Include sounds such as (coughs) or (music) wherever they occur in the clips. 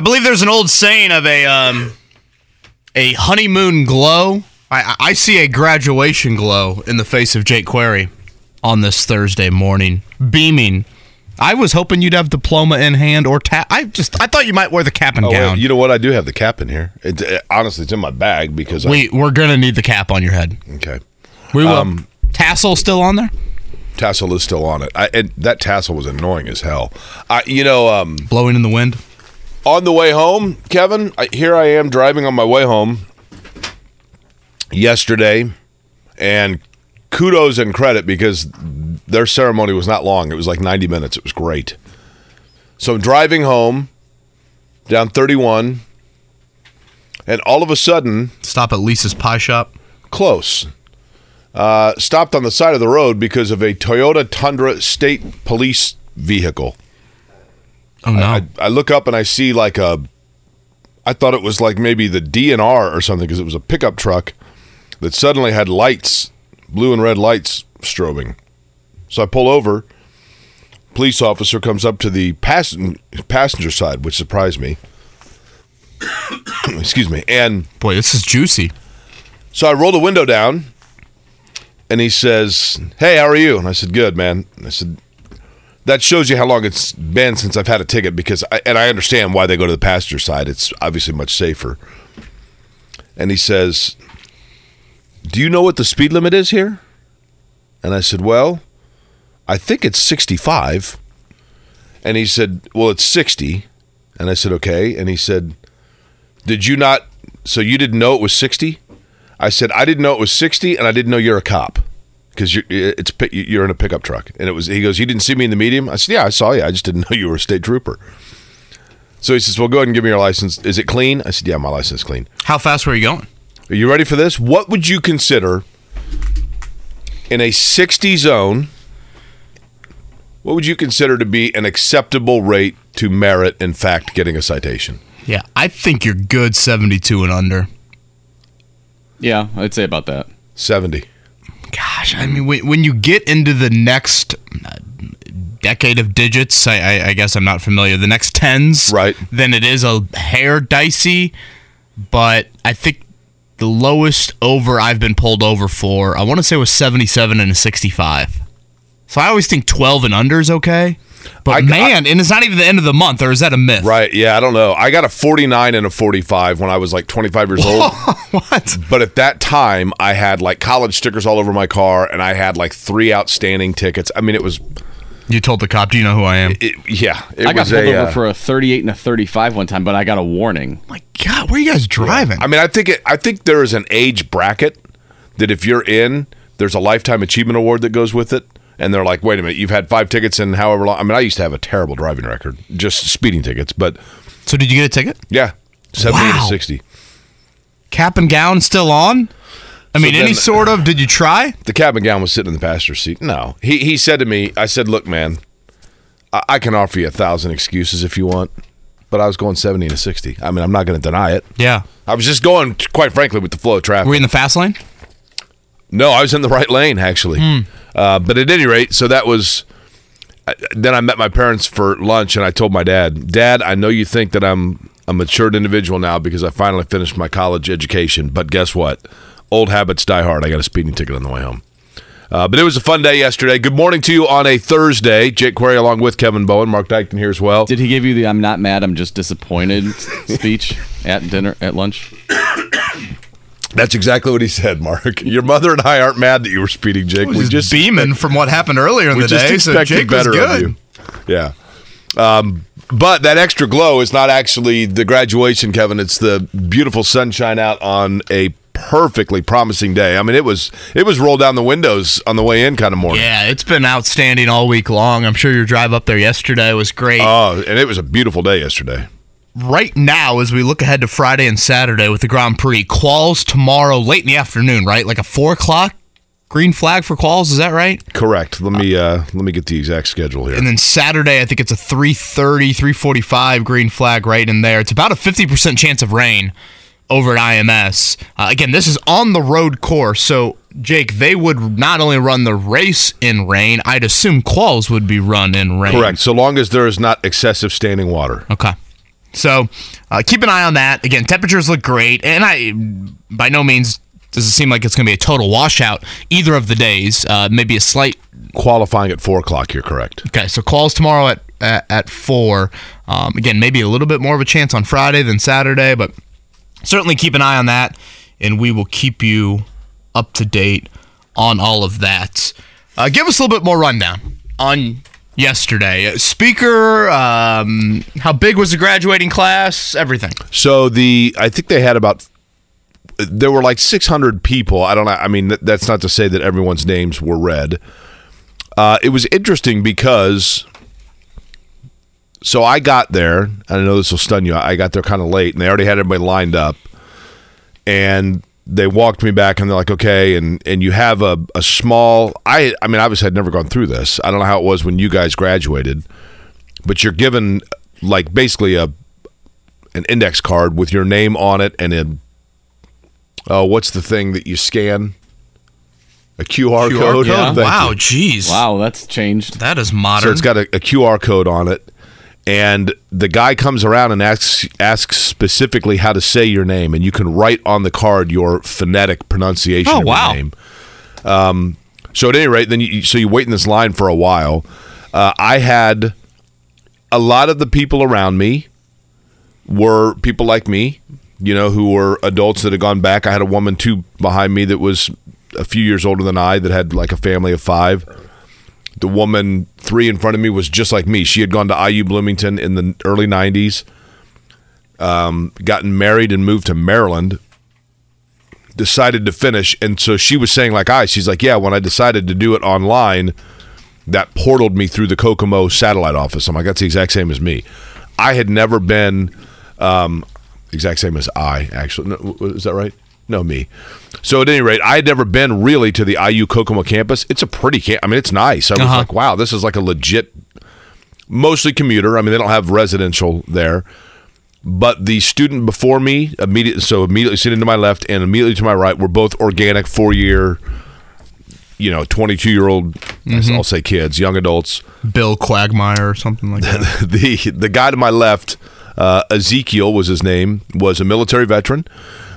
I believe there's an old saying of a um, a honeymoon glow. I, I see a graduation glow in the face of Jake Query on this Thursday morning, beaming. I was hoping you'd have diploma in hand or tap. I just I thought you might wear the cap and Oh, gown. wait, you know what? I do have the cap in here. It, uh, honestly, it's in my bag because we we're gonna need the cap on your head. Okay. We will. Um, tassel still on there? Tassel is still on it. I, and that tassel was annoying as hell. I, you know, um, Blowing in the wind. On the way home, Kevin, I, here I am driving on my way home yesterday, and kudos and credit because their ceremony was not long. It was like 90 minutes. It was great. So I'm driving home down 31, and all of a sudden, Stop at Lisa's Pie Shop. close. Uh, stopped on the side of the road because of a Toyota Tundra state police vehicle. Oh no! I, I look up and I see like a. I thought it was like maybe the DNR or something because it was a pickup truck that suddenly had lights, blue and red lights strobing. So I pull over. Police officer comes up to the passen- passenger side, which surprised me. (coughs) Excuse me. And Boy, this is juicy. so I roll the window down, and he says, "Hey, how are you?" And I said, "Good, man." And I said, "That shows you how long it's been since I've had a ticket because, I, and I understand why they go to the passenger side. It's obviously much safer." And he says, "Do you know what the speed limit is here?" And I said, "Well, I think it's 65." And he said, "Well, it's 60." And I said, "Okay." And he said, "Did you not? So you didn't know it was 60?" I said I didn't know it was sixty, and I didn't know you're a cop because you're it's you're in a pickup truck. And it was he goes, you didn't see me in the medium. I said, yeah, I saw you. I just didn't (laughs) know you were a state trooper. So he says, well, go ahead and give me your license. Is it clean? I said, yeah, my license is clean. How fast were you going? Are you ready for this? What would you consider in a sixty zone? What would you consider to be an acceptable rate to merit, in fact, getting a citation? Yeah, I think you're good 72 and under. Yeah, I'd say about that. Seventy. Gosh, I mean, when, when you get into the next uh, decade of digits, I, I, I guess I'm not familiar. The next tens, Right. Then it is a hair dicey, but I think the lowest over I've been pulled over for, I want to say was 77 and a 65. So I always think 12 and under is okay. But I- man, and it's not even the end of the month, or is that a myth? Right. Yeah, I don't know. I got a 49 and a 45 when I was like 25 years old. (laughs) what? But at that time, I had like college stickers all over my car and I had like three outstanding tickets. I mean, it was, You told the cop, do you know who I am? it, yeah. It I got pulled a, over uh, for a 38 and a 35 one time, but I got a warning. My God, where are you guys driving? I mean, I think it, I think there is an age bracket that if you're in, there's a lifetime achievement award that goes with it. And they're like, wait a minute, you've had five tickets in however long. I mean, I used to have a terrible driving record, just speeding tickets. But so did you get a ticket? yeah, 70 Wow. to 60. Cap and gown still on? I mean, any then- sort of. Did you try? The cabin gown was sitting in the passenger seat. No, he he said to me, I said, look, man, I, I can offer you a thousand excuses if you want, but I was going seventy to sixty. I mean, I'm not going to deny it. Yeah. I was just going, quite frankly, with the flow of traffic. Were you in the fast lane? no, I was in the right lane actually. Hmm. Uh, but at any rate, so that was. Then I met my parents for lunch, and I told my dad, "Dad, I know you think that I'm a matured individual now because I finally finished my college education, but guess what? Old habits die hard. I got a speeding ticket on the way home." Uh, but it was a fun day yesterday. Good morning to you on a Thursday. Jake Query along with Kevin Bowen, Mark Dykton here as well. Did he give you the "I'm not mad, I'm just disappointed" (laughs) speech at dinner at lunch? (coughs) That's exactly what he said, Mark. (laughs) Your mother and I aren't mad that you were speeding, Jake. We just beaming from what happened earlier in the day. So Jake was better good. of you. Yeah. Um, but that extra glow is not actually the graduation, Kevin. It's the beautiful sunshine out on a perfectly promising day. I mean, it was it was roll down the windows on the way in kind of morning. Yeah, it's been outstanding all week long. I'm sure your drive up there yesterday was great. Oh, and it was a beautiful day yesterday. Right now, as we look ahead to Friday and Saturday with the Grand Prix, quals tomorrow late in the afternoon, right? Like a four o'clock green flag for quals. Is that right? Correct. Let me uh, let me get the exact schedule here. And then Saturday, I think it's a 330, 345 green flag right in there. It's about a 50% chance of rain over at IMS. Uh, again, this is on the road course. So, Jake, they would not only run the race in rain, I'd assume quals would be run in rain. Correct. So long as there is not excessive standing water. Okay. So uh, keep an eye on that. Again, temperatures look great, and I by no means does it seem like it's going to be a total washout either of the days. Uh, maybe a slight. Qualifying at four o'clock. You're correct. Okay, so quals tomorrow at at, at four. Um, again, maybe a little bit more of a chance on Friday than Saturday, but certainly keep an eye on that, and we will keep you up to date on all of that. Uh, give us a little bit more rundown on yesterday. Speaker, um, how big was the graduating class? Everything. So the I think they had about there were like 600 people. I don't know. I mean, th- that's not to say that everyone's names were read. Uh, it was interesting because so I got there. I know this will stun you. I got there kind of late, and they already had everybody lined up, and they walked me back, and they're like, "Okay," and and you have a a small. I I mean, obviously, I'd never gone through this. I don't know how it was when you guys graduated, but you're given like basically a an index card with your name on it and a oh, what's the thing that you scan? A QR, code. (laughs) yeah. Wow, you. jeez. Wow, that's changed. That is So modern. it's got a, a QR code on it, and the guy comes around and asks asks specifically how to say your name, and you can write on the card your phonetic pronunciation Oh, of wow. your name. Um, so at any rate, then you so you wait in this line for a while. Uh, I had a lot of the people around me were people like me, you know, who were adults that had gone back. I had a woman too behind me that was a few years older than I that had like a family of five. The woman three in front of me was just like me. She had gone to IU Bloomington in the early '90s, um, gotten married and moved to Maryland. Decided to finish, and so she was saying like I. She's like, yeah. When I decided to do it online, that portaled me through the Kokomo satellite office. I'm like, that's the exact same as me. I had never been um, exact same as I actually. No, is that right? No, me. So at any rate, I had never been really to the IU Kokomo campus. It's a pretty camp. I mean, it's nice. I was Uh-huh. like, wow, this is like a legit, mostly commuter. I mean, they don't have residential there. But the student before me, immediately, so immediately sitting to my left and immediately to my right, were both organic four year, you know, 22 year old, I'll say kids, young adults. Bill Quagmire or something like that. (laughs) the the guy to my left, uh, Ezekiel was his name, was a military veteran.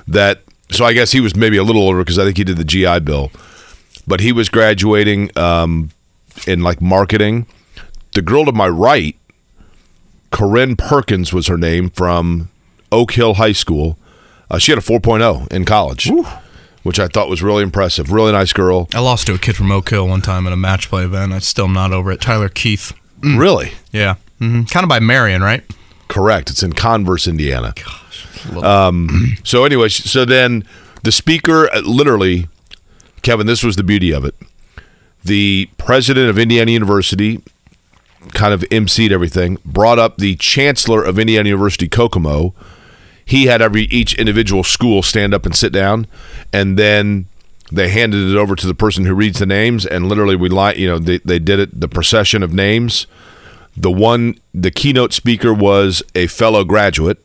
That so I guess he was maybe a little older because I think he did the GI Bill, but he was graduating um, in like marketing. The girl to my right, Corinne Perkins was her name from Oak Hill High School. Uh, she had a 4.0 in college, which I thought was really impressive. Really nice girl. I lost to a kid from Oak Hill one time at a match play event. I'm still am not over it. Tyler Keith. Really Yeah. hmm Kind of by Marion, right? correct. It's in Converse, Indiana. Um, so anyway, so then the speaker, uh, literally, Kevin, this was the beauty of it. The president of Indiana University kind of emceed everything, brought up the chancellor of Indiana University, Kokomo. He had every each individual school stand up and sit down, and then they handed it over to the person who reads the names, and literally we like you know they, they did it the procession of names. The one the keynote speaker was a fellow graduate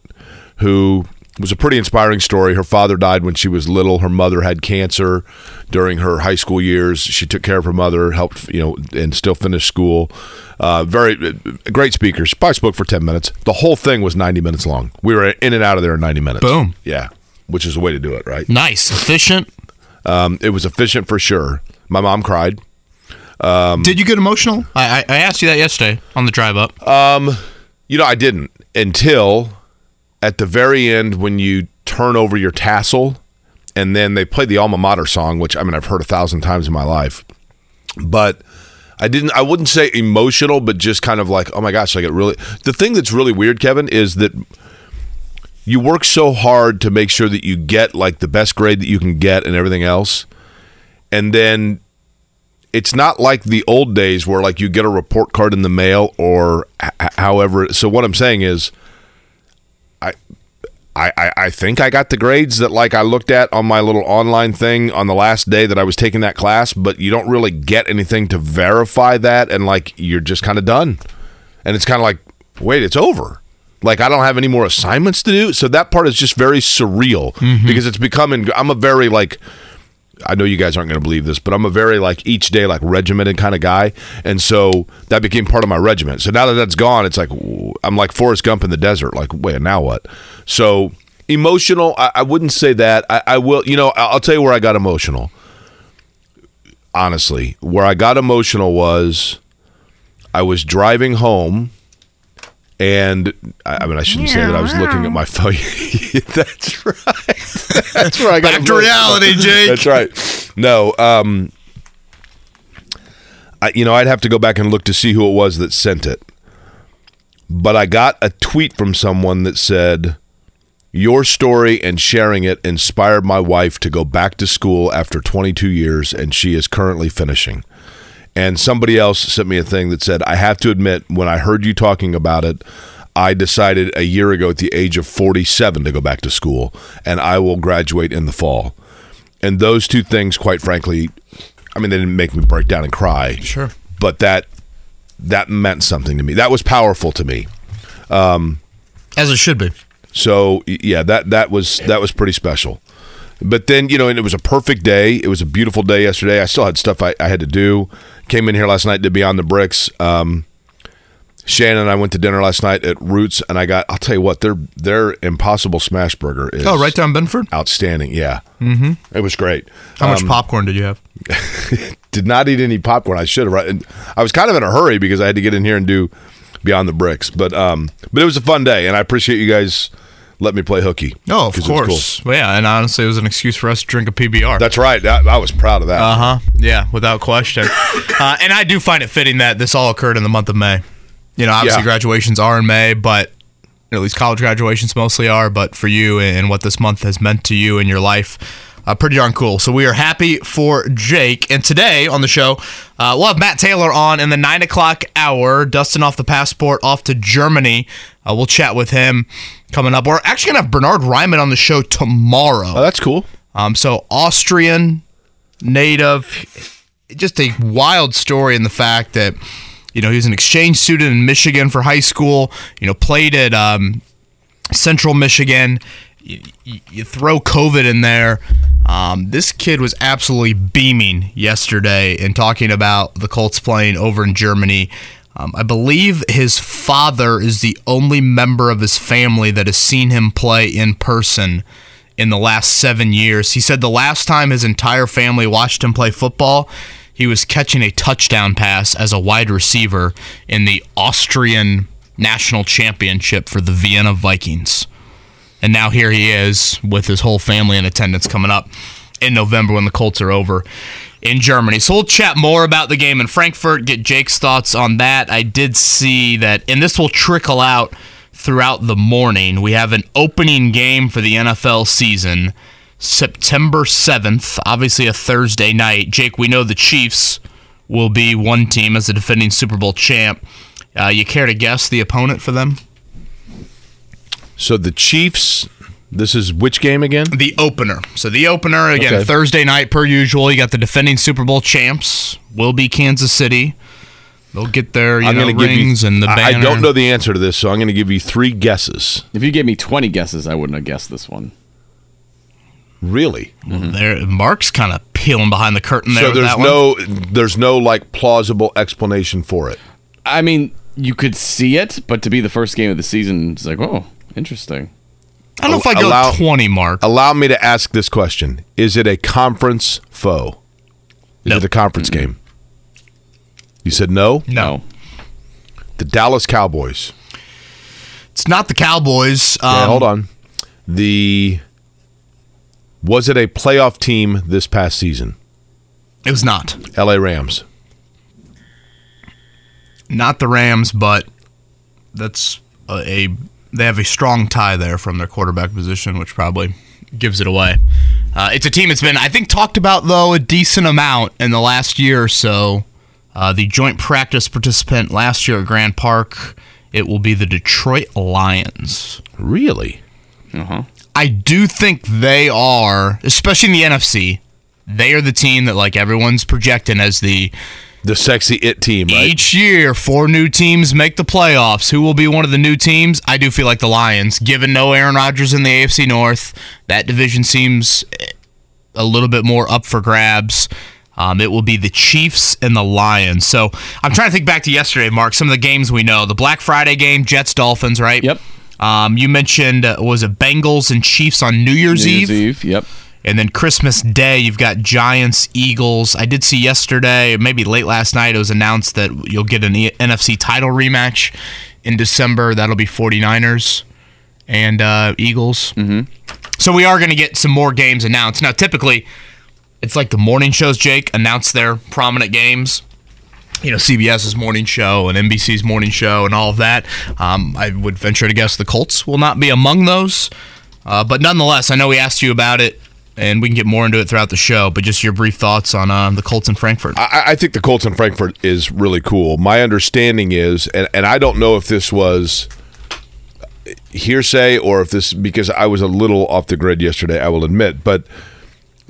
who was a pretty inspiring story. Her father died when she was little. Her mother had cancer during her high school years. She took care of her mother, helped you know, and still finished school. Uh, very a great speaker. She probably spoke for ten minutes. The whole thing was ninety minutes long. We were in and out of there in ninety minutes. Boom. Yeah, which is the way to do it, right? Nice. Efficient. Um, it was efficient for sure. My mom cried. Um, Did you get emotional? I, I I asked you that yesterday on the drive up. You know, I didn't until at the very end when you turn over your tassel and then they play the alma mater song, which I mean I've heard a thousand times in my life. But I didn't I wouldn't say emotional, but just kind of like, oh my gosh, like it really the thing that's really weird, Kevin, is that you work so hard to make sure that you get like the best grade that you can get and everything else. And then it's not like the old days where like you get a report card in the mail or h- however. So what I'm saying is, I, I, I think I got the grades that like I looked at on my little online thing on the last day that I was taking that class, but you don't really get anything to verify that, and like you're just kind of done, and it's kind of like, wait, it's over. Like I don't have any more assignments to do, so that part is just very surreal mm-hmm. because it's becoming. I'm a very like. I know you guys aren't going to believe this, but I'm a very like each day like regimented kind of guy, and so that became part of my regiment. So now that that's gone, it's like I'm like Forrest Gump in the desert. Like, wait, now what? So emotional. I, I wouldn't say that. I, I will. You know, I'll tell you where I got emotional. Honestly, where I got emotional was I was driving home. And I I mean, I shouldn't say that. I was looking at my phone. (laughs) That's right. (laughs) That's where I got Back to emotional. reality, Jake. That's right. No, um, I, you know, I'd have to go back and look to see who it was that sent it. But I got a tweet from someone that said, Your story and sharing it inspired my wife to go back to school after 22 years, and she is currently finishing. And somebody else sent me a thing that said, I have to admit, when I heard you talking about it, I decided a year ago at the age of 47 to go back to school, and I will graduate in the fall. And those two things, quite frankly, I mean, they didn't make me break down and cry. Sure. But that that meant something to me. That was powerful to me. Um, As it should be. So yeah, that that was that was pretty special. But then you know, and it was a perfect day. It was a beautiful day yesterday. I still had stuff I, I had to do. Came in here last night to be on the Bricks. Um, Shannon and I went to dinner last night at Roots, and I got. I'll tell you what, their their Impossible Smash Burger is Oh, right down Benford. outstanding. Yeah, mm-hmm. it was great. How much popcorn did you have? (laughs) Did not eat any popcorn. I should have. Right, and I was kind of in a hurry because I had to get in here and do Beyond the Bricks. But um, but it was a fun day, and I appreciate you guys letting me play hooky. Oh, of was cool. course. Well, yeah, and honestly, it was an excuse for us to drink a PBR. That's right. I, I was proud of that. Uh huh. Yeah, without question. (laughs) uh, and I do find it fitting that this all occurred in the month of May. You know, obviously Yeah. graduations are in May, but at least college graduations mostly are. But for you and what this month has meant to you in your life, uh, pretty darn cool. So we are happy for Jake. And today on the show, uh, we'll have Matt Taylor on in the nine o'clock hour, dusting off the passport off to Germany. Uh, we'll chat with him coming up. We're actually gonna have Bernhard Raimann on the show tomorrow. Oh, that's cool. Um, so Austrian native, just a wild story in the fact that you know he was an exchange student in Michigan for high school. You know, played at um, Central Michigan. You, you, you throw COVID in there. Um, this kid was absolutely beaming yesterday and talking about the Colts playing over in Germany. Um, I believe his father is the only member of his family that has seen him play in person in the last seven years. He said the last time his entire family watched him play football, he was catching a touchdown pass as a wide receiver in the Austrian national championship for the Vienna Vikings. And now here he is with his whole family in attendance coming up in November when the Colts are over in Germany. So we'll chat more about the game in Frankfurt, get Jake's thoughts on that. I did see that, and this will trickle out throughout the morning. We have an opening game for the NFL season, September 7th, obviously a Thursday night. Jake, we know the Chiefs will be one team as the defending Super Bowl champ. Uh, you care to guess the opponent for them? So the Chiefs. This is which game again? The opener. So the opener again Okay. Thursday night per usual. You got the defending Super Bowl champs. Will be Kansas City. They'll get their you I'm know going to give you. rings and the I- banner. I don't know the answer to this, so I'm going to give you three guesses. If you gave me 20 guesses, I wouldn't have guessed this one. Really? There, Mark's kind of peeling behind the curtain there. So there's that one. no there's no like plausible explanation for it. I mean, you could see it, but to be the first game of the season, it's like, oh, interesting. I don't know if I go allow- twenty, Mark. Allow me to ask this question: Is it a conference foe? Is No. it a conference game? You said no. no, The Dallas Cowboys. it's not the Cowboys. Um, Yeah, hold on. The was it a playoff team this past season? It was not. L.A. Rams. Not the Rams, but that's a, a they have a strong tie there from their quarterback position, which probably gives it away. Uh, it's a team that's been, I think, talked about though a decent amount in the last year or so. Uh, the joint practice participant last year at Grand Park It will be the Detroit Lions. Really? Uh-huh. I do think they are, especially in the NFC, they are the team that like everyone's projecting as the The sexy it team, right? each year four new teams make the playoffs. Who will be one of the new teams? I do feel like the Lions, given no Aaron Rodgers in the AFC North, that division seems a little bit more up for grabs. Um, it will be the Chiefs and the Lions. So I'm trying to think back to yesterday, Mark. Some of the games we know: the Black Friday game, Jets Dolphins, right? Yep. Um, you mentioned uh, was it Bengals and Chiefs on New Year's, New Year's Eve? Eve. Yep. And then Christmas Day, you've got Giants, Eagles. I did see yesterday, maybe late last night, it was announced that you'll get an E- NFC title rematch in December. That'll be 49ers and uh, Eagles. Mm-hmm. So we are going to get some more games announced. Now, typically, it's like the morning shows, Jake, announce their prominent games. You know, CBS's morning show and NBC's morning show and all of that. Um, I would venture to guess the Colts will not be among those. Uh, but nonetheless, I know we asked you about it, and we can get more into it throughout the show. But just your brief thoughts on uh, the Colts in Frankfurt. I, I think the Colts in Frankfurt is really cool. My understanding is, and, and I don't know if this was hearsay or if this because I was a little off the grid yesterday. I will admit, but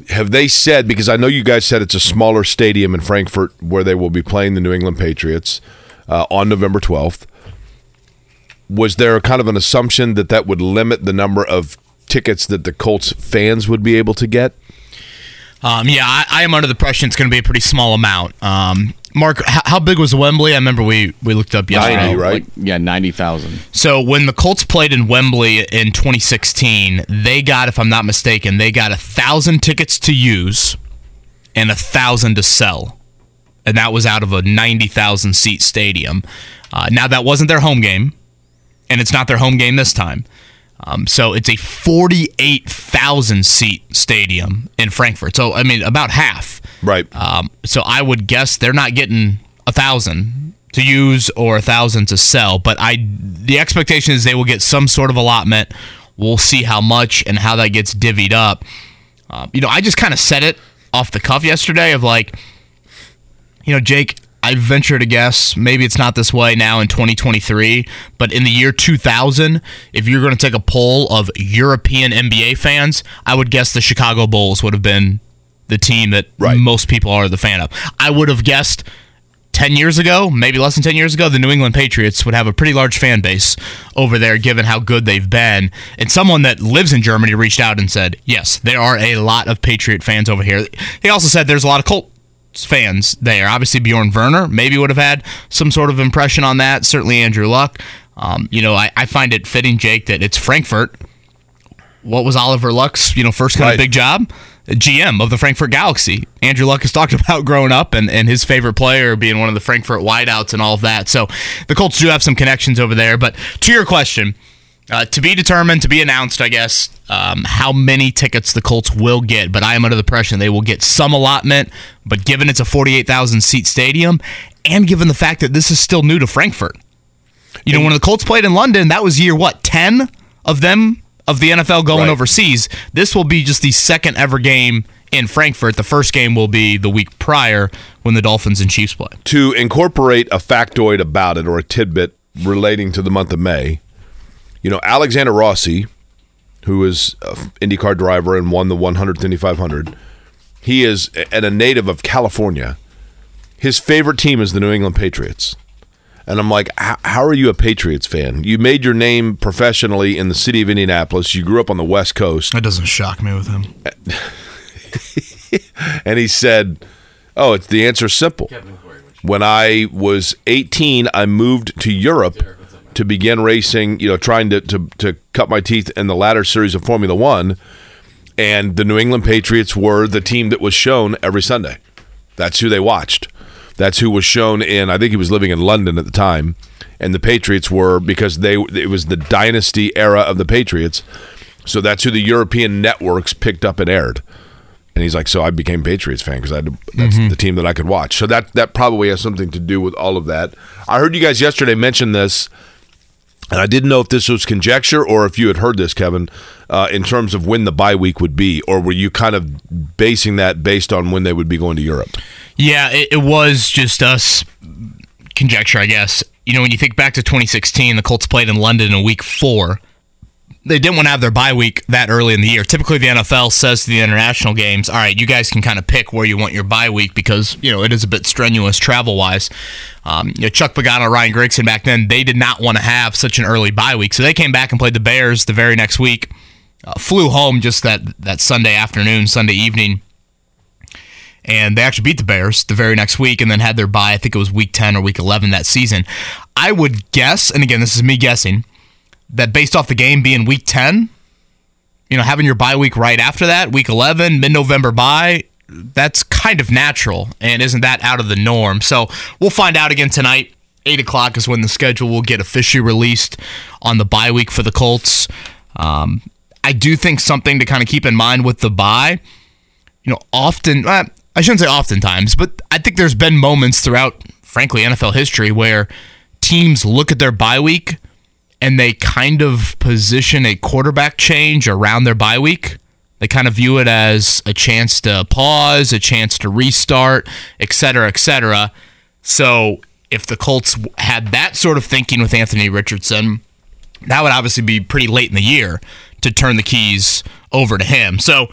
have they said because I know you guys said it's a smaller stadium in Frankfurt where they will be playing the New England Patriots uh, on November twelfth. Was there kind of an assumption that that would limit the number of tickets that the Colts fans would be able to get? Um, yeah, I, I am under the impression it's going to be a pretty small amount. Um, Mark, how, how big was Wembley? I remember we, we looked up yesterday. 90, right? Like, yeah, ninety thousand. So when the Colts played in Wembley in 2016, they got, if I'm not mistaken, they got a thousand tickets to use and a thousand to sell, and that was out of a 90,000 seat stadium. Uh, now that wasn't their home game, and it's not their home game this time. Um, so it's a 48,000 seat stadium in Frankfurt. So I mean, about half. Right. Um, so I would guess they're not getting a thousand to use or a thousand to sell, but I the expectation is they will get some sort of allotment. We'll see how much and how that gets divvied up. Um, you know, I just kind of said it off the cuff yesterday of like, you know, Jake. I venture to guess maybe it's not this way now in 2023, but in the year 2000, if you're going to take a poll of European NBA fans, I would guess the Chicago Bulls would have been the team that Right. most people are the fan of. I would have guessed 10 years ago, maybe less than 10 years ago, the New England Patriots would have a pretty large fan base over there given how good they've been. And someone that lives in Germany reached out and said, yes, there are a lot of Patriot fans over here. He also said there's a lot of Colts fans there. Obviously, Bjorn Werner maybe would have had some sort of impression on that. Certainly, Andrew Luck. Um, you know, I, I find it fitting, Jake, that it's Frankfurt. What was Oliver Luck's, you know, first kind Right. of big job? GM of the Frankfurt Galaxy. Andrew Luck has talked (laughs) about growing up and, and his favorite player being one of the Frankfurt wideouts and all of that. So the Colts do have some connections over there. But to your question, uh, to be determined, to be announced, I guess, um, how many tickets the Colts will get. But I am under the impression they will get some allotment. But given it's a 48,000 seat stadium, and given the fact that this is still new to Frankfurt, you know, when the Colts played in London, that was year what, 10 of them, of the NFL going Right. overseas. This will be just the second ever game in Frankfurt. The first game will be the week prior when the Dolphins and Chiefs play. to incorporate a factoid about it or a tidbit relating to the month of May, you know, Alexander Rossi, who is an IndyCar driver and won the 100th Indy 500, he is and a native of California. His favorite team is the New England Patriots. And I'm like, how, how are you a Patriots fan? You made your name professionally in the city of Indianapolis. You grew up on the West Coast. That doesn't shock me with him. (laughs) And he said, Oh, it's the answer's simple. When I was 18, I moved to Europe to begin racing, you know, trying to, to, to cut my teeth in the latter series of Formula One. And the New England Patriots were the team that was shown every Sunday. That's who they watched. That's who was shown in, I think he was living in London at the time. And the Patriots were, because they it was the dynasty era of the Patriots. So that's who the European networks picked up and aired. And he's like, so I became Patriots fan because I had to, that's mm-hmm. the team that I could watch. So that that probably has something to do with all of that. I heard you guys yesterday mention this, and I didn't know if this was conjecture or if you had heard this, Kevin, uh, in terms of when the bye week would be, or were you kind of basing that based on when they would be going to Europe? Yeah, it, it was just us conjecture, I guess. You know, when you think back to 2016, the Colts played in London in week four. They didn't want to have their bye week that early in the year. Typically, the NFL says to the international games, all right, you guys can kind of pick where you want your bye week because, you know, it is a bit strenuous travel wise. Um, you know, Chuck Pagano, Ryan Grigson back then, they did not want to have such an early bye week. So they came back and played the Bears the very next week, uh, flew home just that, that Sunday afternoon, Sunday evening and they actually beat the Bears the very next week and then had their bye. I think it was week 10 or week 11 that season. I would guess, and again, this is me guessing, that based off the game being week 10, you know, having your bye week right after that, week 11, mid November bye, that's kind of natural. And isn't that out of the norm? So we'll find out again tonight. 8 o'clock is when the schedule will get officially released on the bye week for the Colts. Um, I do think something to kind of keep in mind with the bye, you know, often, I shouldn't say oftentimes, but I think there's been moments throughout, frankly, NFL history where teams look at their bye week and they kind of position a quarterback change around their bye week. They kind of view it as a chance to pause, a chance to restart, et cetera, et cetera. So if the Colts had that sort of thinking with Anthony Richardson, that would obviously be pretty late in the year to turn the keys over to him. So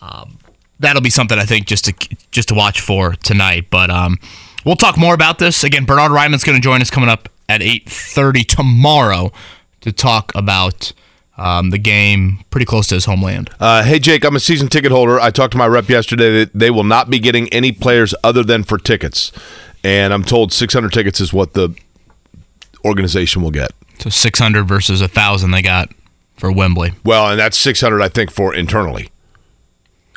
um, that'll be something I think just to just to watch for tonight. But um, we'll talk more about this again. Bernhard Raimann's going to join us coming up at eight thirty tomorrow to talk about. Um, the game pretty close to his homeland. Uh, hey, Jake, I'm a season ticket holder. I talked to my rep yesterday that they will not be getting any players other than for tickets. And I'm told 600 tickets is what the organization will get. So 600 versus 1,000 they got for Wembley. Well, and that's 600, I think, for internally,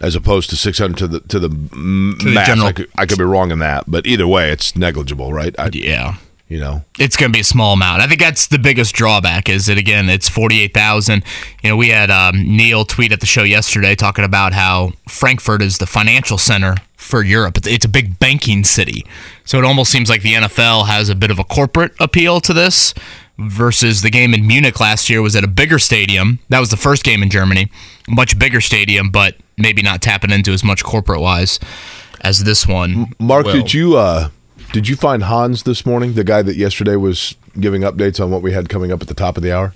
as opposed to 600 to the to the, the mass. general- I, could, I could be wrong in that, but either way, it's negligible, right? I, Yeah. You know, it's going to be a small amount. I think that's the biggest drawback. Is that again? It's forty eight thousand. You know, we had um, Neil tweet at the show yesterday talking about how Frankfurt is the financial center for Europe. It's, it's a big banking city, so it almost seems like the NFL has a bit of a corporate appeal to this. Versus the game in Munich last year was at a bigger stadium. That was the first game in Germany, much bigger stadium, but maybe not tapping into as much corporate wise as this one. Mark, will. did you uh, did you find Hans this morning, the guy that yesterday was giving updates on what we had coming up at the top of the hour?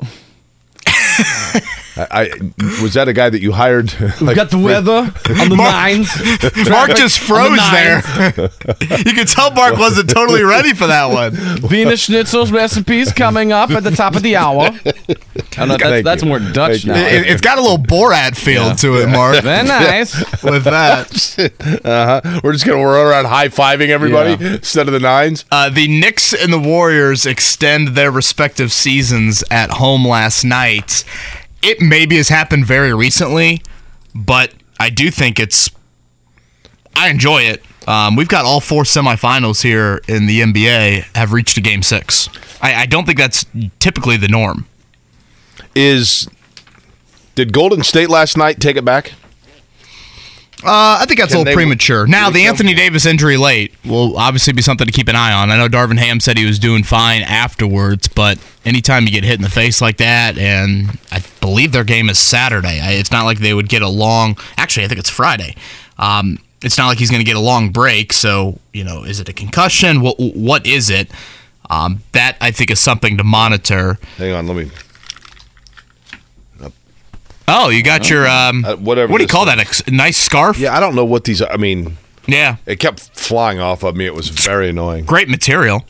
(laughs) I, I was that a guy that you hired? We've got the weather on the nines. Mark (laughs) just on the froze there. (laughs) you could tell Mark wasn't totally ready for that one. Wiener Schnitzel's recipes coming up at the top of the hour. I don't know, that's, that's more Dutch Thank you. now. It, has got a little Borat feel Yeah. to it, Mark. (laughs) Very nice. With that, uh-huh. We're just gonna run around high fiving everybody Yeah. instead of the nines. uh, the Knicks and the Warriors extend their respective seasons at home last night. It maybe has happened very recently, but I do think it's. I enjoy it. Um, we've got all four semifinals here in the NBA have reached a game six. I, I don't think that's typically the norm. Is did Golden State last night take it back? Uh, I think that's Can a little premature. Now, the Anthony Davis injury late will obviously be something to keep an eye on. I know Darvin Ham said he was doing fine afterwards, but anytime you get hit in the face like that, and I believe their game is Saturday, it's not like they would get a long. Actually, I think it's Friday. Um, it's not like he's going to get a long break. So, you know, is it a concussion? What What is it? Um, that I think is something to monitor. Hang on, let me. Oh, you got your um, Uh, whatever What do you call that? A s- nice scarf? Yeah, I don't know what these. I mean, yeah. it kept flying off of me. It was very annoying. Great material.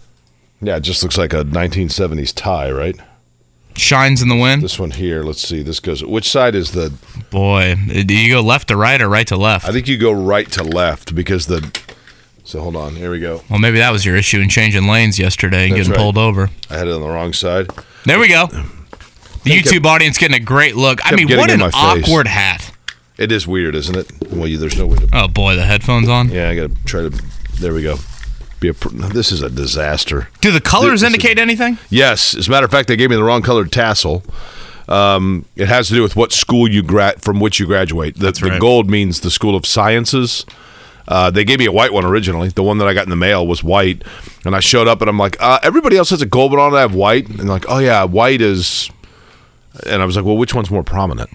Yeah, it just looks like a 1970s tie, right? Shines in the wind. This one here. Let's see. This goes. Which side is the? Boy, do you go left to right or right to left? I think you go right to left because the. So hold on. Here we go. well, maybe that was your issue in changing lanes yesterday and That's getting right. pulled over. I had it on the wrong side. There we go. The Kept- YouTube audience getting a great look. I mean, what an face. awkward hat. It is weird, isn't it? Well, you, there's no way to. Oh boy, the headphones on. Yeah, I got to try to. There we go. Be a. This is a disaster. Do the colors This is- indicate anything? Yes, as a matter of fact, they gave me the wrong colored tassel. Um, it has to do with what school you grad from which you graduate. The, the right. gold means the School of Sciences. Uh, they gave me a white one originally. The one that I got in the mail was white, and I showed up and I'm like, uh, everybody else has a gold one on. I have white, and like, oh yeah, white is. And I was like, well, which one's more prominent?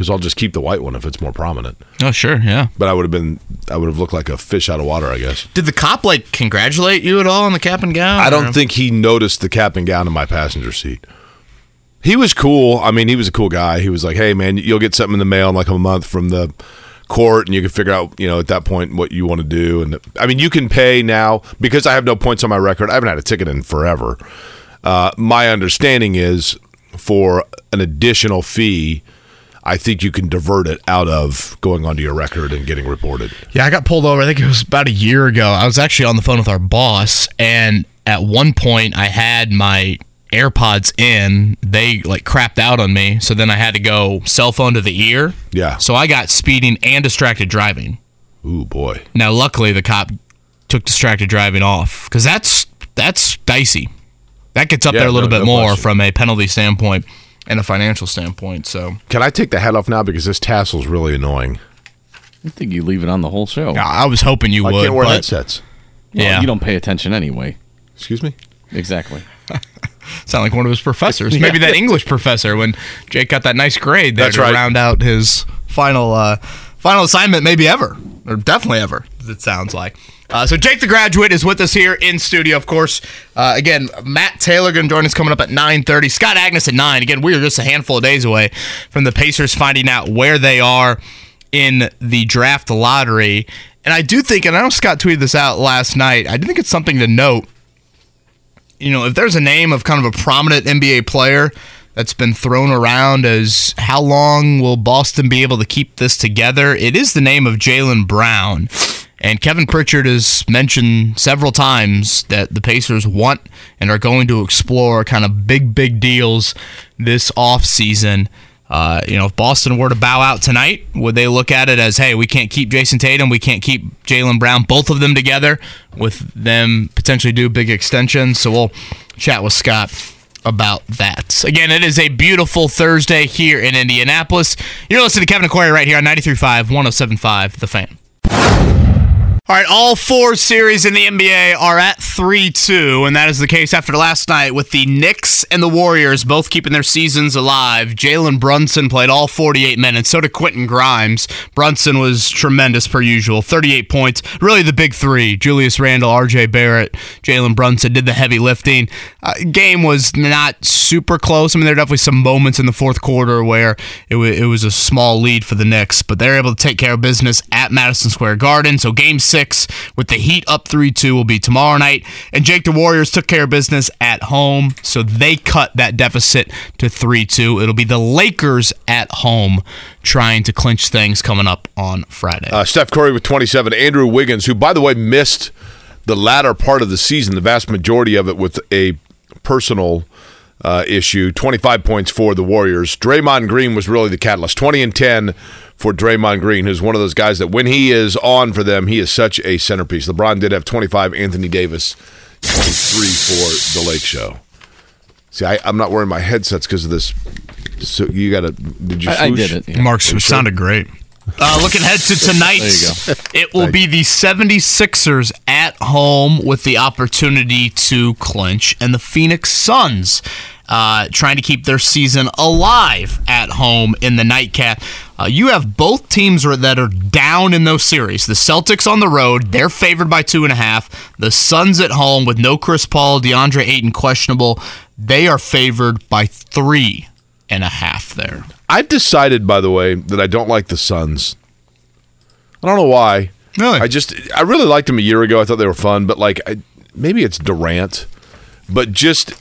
because I'll just keep the white one if it's more prominent. Oh, sure, yeah. But I would have been, I would have looked like a fish out of water, I guess. Did the cop like congratulate you at all on the cap and gown? I or- don't think he noticed the cap and gown in my passenger seat. He was cool. I mean, he was a cool guy. He was like, "Hey, man, you'll get something in the mail in like a month from the court, and you can figure out, you know, at that point what you want to do." And I mean, you can pay now because I have no points on my record. I haven't had a ticket in forever. Uh, my understanding is for an additional fee, I think you can divert it out of going onto your record and getting reported. Yeah, I got pulled over. I think it was about a year ago. I was actually on the phone with our boss, and at one point, I had my AirPods in. They like crapped out on me, so then I had to go cell phone to the ear. Yeah. So I got speeding and distracted driving. Ooh, boy. Now, luckily, the cop took distracted driving off because that's that's dicey. That gets up Yeah, there a little no- bit no more question. from a penalty standpoint and a financial standpoint. So Can I take the hat off now because this tassel's really annoying? I think you leave it on the whole show. I I was hoping you I would. can't wear but headsets. Well, yeah. You don't pay attention anyway. Excuse me. Exactly. (laughs) sound like one of his professors. Maybe (laughs) that English professor when Jake got that nice grade there That's to right. round out his final uh, final assignment, maybe ever or definitely ever. It sounds like. Uh, so Jake the graduate is with us here in studio, of course. Uh, again, Matt Taylor going to join us coming up at 9:30. Scott Agness at nine. Again, we are just a handful of days away from the Pacers finding out where they are in the draft lottery. And I do think, and I know Scott tweeted this out last night. I do think it's something to note you know, if there's a name of kind of a prominent NBA player that's been thrown around as how long will Boston be able to keep this together, it is the name of Jaylen Brown. And Kevin Pritchard has mentioned several times that the Pacers want and are going to explore kind of big, big deals this offseason. Uh, you know, if Boston were to bow out tonight, would they look at it as, hey, we can't keep Jayson Tatum, we can't keep Jaylen Brown, both of them together, with them potentially do big extensions? So we'll chat with Scott about that. Again, it is a beautiful Thursday here in Indianapolis. You're listening to Kevin Aquari right here on 93.5, 107.5, The Fan. All right, all four series in the NBA are at 3 2, and that is the case after last night with the Knicks and the Warriors both keeping their seasons alive. Jalen Brunson played all 48 minutes, so did Quentin Grimes. Brunson was tremendous per usual, 38 points. Really, the big three Julius Randle, RJ Barrett, Jalen Brunson did the heavy lifting. Uh, game was not super close. I mean, there are definitely some moments in the fourth quarter where it, wa it was a small lead for the Knicks, but they're able to take care of business at Madison Square Garden. So, game six with the Heat up 3 2 will be tomorrow night. And Jake, the Warriors took care of business at home, so they cut that deficit to 3 2. It'll be the Lakers at home trying to clinch things coming up on Friday. Uh, Steph Curry with 27. Andrew Wiggins, who, by the way, missed the latter part of the season, the vast majority of it with a personal uh, issue. 25 points for the Warriors. Draymond Green was really the catalyst. 20 and 10 for Draymond Green, who's one of those guys that when he is on for them, he is such a centerpiece. LeBron did have 25. Anthony Davis, 23 for the Lake Show. See, I, I'm not wearing my headsets because of this. So you got to. Did you? I, I did it. yeah. Marks sounded great. Uh, looking ahead to tonight, it will be the 76ers at home with the opportunity to clinch, and the Phoenix Suns uh, trying to keep their season alive at home in the nightcap. Uh, you have both teams that are down in those series. The Celtics on the road, they're favored by two and a half. The Suns at home with no Chris Paul, DeAndre Ayton questionable, they are favored by three and a half there. I've decided, by the way, that I don't like the Suns. I don't know why. Really? I just I really liked them a year ago. I thought they were fun, but like I, maybe it's Durant, but just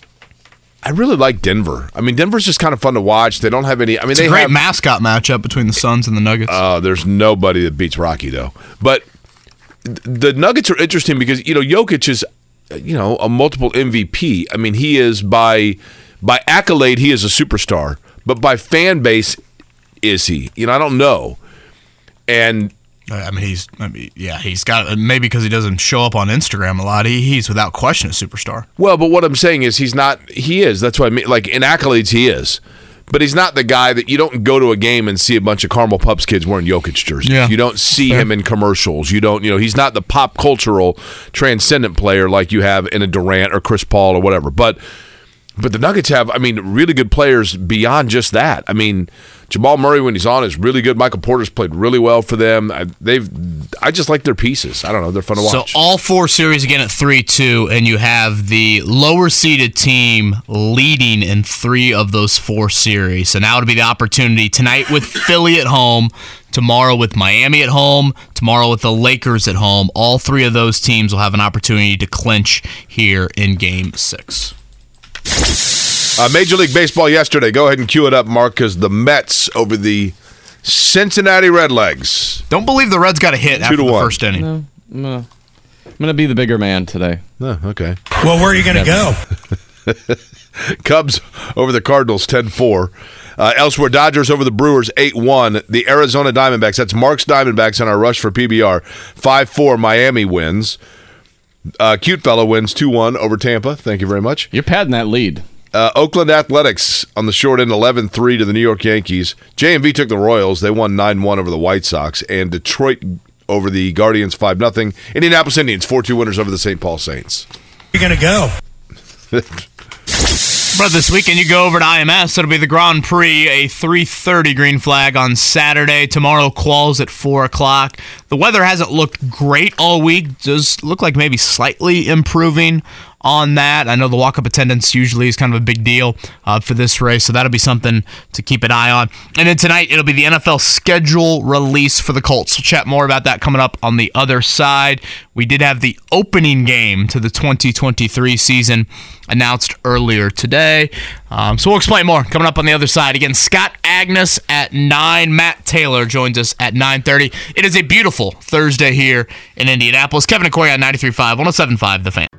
I really like Denver. I mean, Denver's just kind of fun to watch. They don't have any. I mean, It's they a great have. mascot matchup between the Suns and the Nuggets. Uh, there's nobody that beats Rocky though. But the Nuggets are interesting because you know Jokic is you know a multiple MVP. I mean, he is by by accolade he is a superstar, but by fan base is he? You know, I don't know. And I mean, he's I mean, yeah, he's got maybe because he doesn't show up on Instagram a lot. He, he's without question a superstar. well, but what I'm saying is he's not. He is. That's what I mean. Like in accolades, he is. But he's not the guy that you don't go to a game and see a bunch of Carmel Pups kids wearing Jokic jerseys. Yeah. You don't see him in commercials. You don't, you know, he's not the pop cultural transcendent player like you have in a Durant or Chris Paul or whatever. But But the Nuggets have, I mean, really good players beyond just that. I mean, Jamal Murray when he's on is really good. Michael Porter's played really well for them. I, they've, I just like their pieces. I don't know, they're fun to watch. So all four series again at three two, and you have the lower seeded team leading in three of those four series. So now it'll be the opportunity tonight with (laughs) Philly at home, tomorrow with Miami at home, tomorrow with the Lakers at home. All three of those teams will have an opportunity to clinch here in Game Six. Uh, Major League Baseball yesterday. Go ahead and cue it up, Mark, because the Mets over the Cincinnati Redlegs. Don't believe the Reds got a hit after to the one. first inning. No, I'm gonna, I'm gonna be the bigger man today. Oh, okay. Well, where are you going to go? (laughs) Cubs over the Cardinals 10 4. Uh, elsewhere, Dodgers over the Brewers 8 1. The Arizona Diamondbacks, that's Mark's Diamondbacks on our rush for PBR. 5 4. Miami wins. Uh, Cute Fellow wins 2 1 over Tampa. Thank you very much. You're padding that lead. Uh, Oakland Athletics on the short end 11 3 to the New York Yankees. JMV took the Royals. They won 9 1 over the White Sox. And Detroit over the Guardians 5 0. Indianapolis Indians 4 2 winners over the St. Paul Saints. Where are you going to go? (laughs) But this weekend you go over to IMS. It'll be the Grand Prix, a 3:30 green flag on Saturday. Tomorrow quals at four o'clock. The weather hasn't looked great all week. Does look like maybe slightly improving on that. I know the walk-up attendance usually is kind of a big deal uh, for this race, so that'll be something to keep an eye on. And then tonight it'll be the NFL schedule release for the Colts. We'll chat more about that coming up on the other side. We did have the opening game to the 2023 season announced earlier today. Um, so we'll explain more coming up on the other side. Again, Scott Agness at 9. Matt Taylor joins us at 9.30. It is a beautiful Thursday here in Indianapolis. Kevin Corey on 93.5, 107.5 The Fan.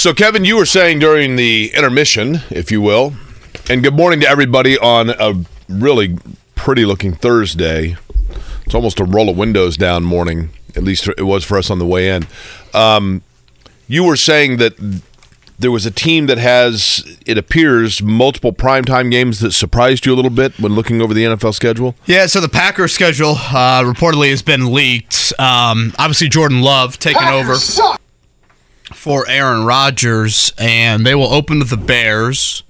So, Kevin, you were saying during the intermission, if you will, and good morning to everybody on a really pretty looking Thursday. It's almost a roll of windows down morning, at least it was for us on the way in. Um, you were saying that there was a team that has, it appears, multiple primetime games that surprised you a little bit when looking over the NFL schedule. Yeah, so the Packers schedule uh, reportedly has been leaked. Um, obviously, Jordan Love taking over for Aaron Rodgers, and they will open with the Bears,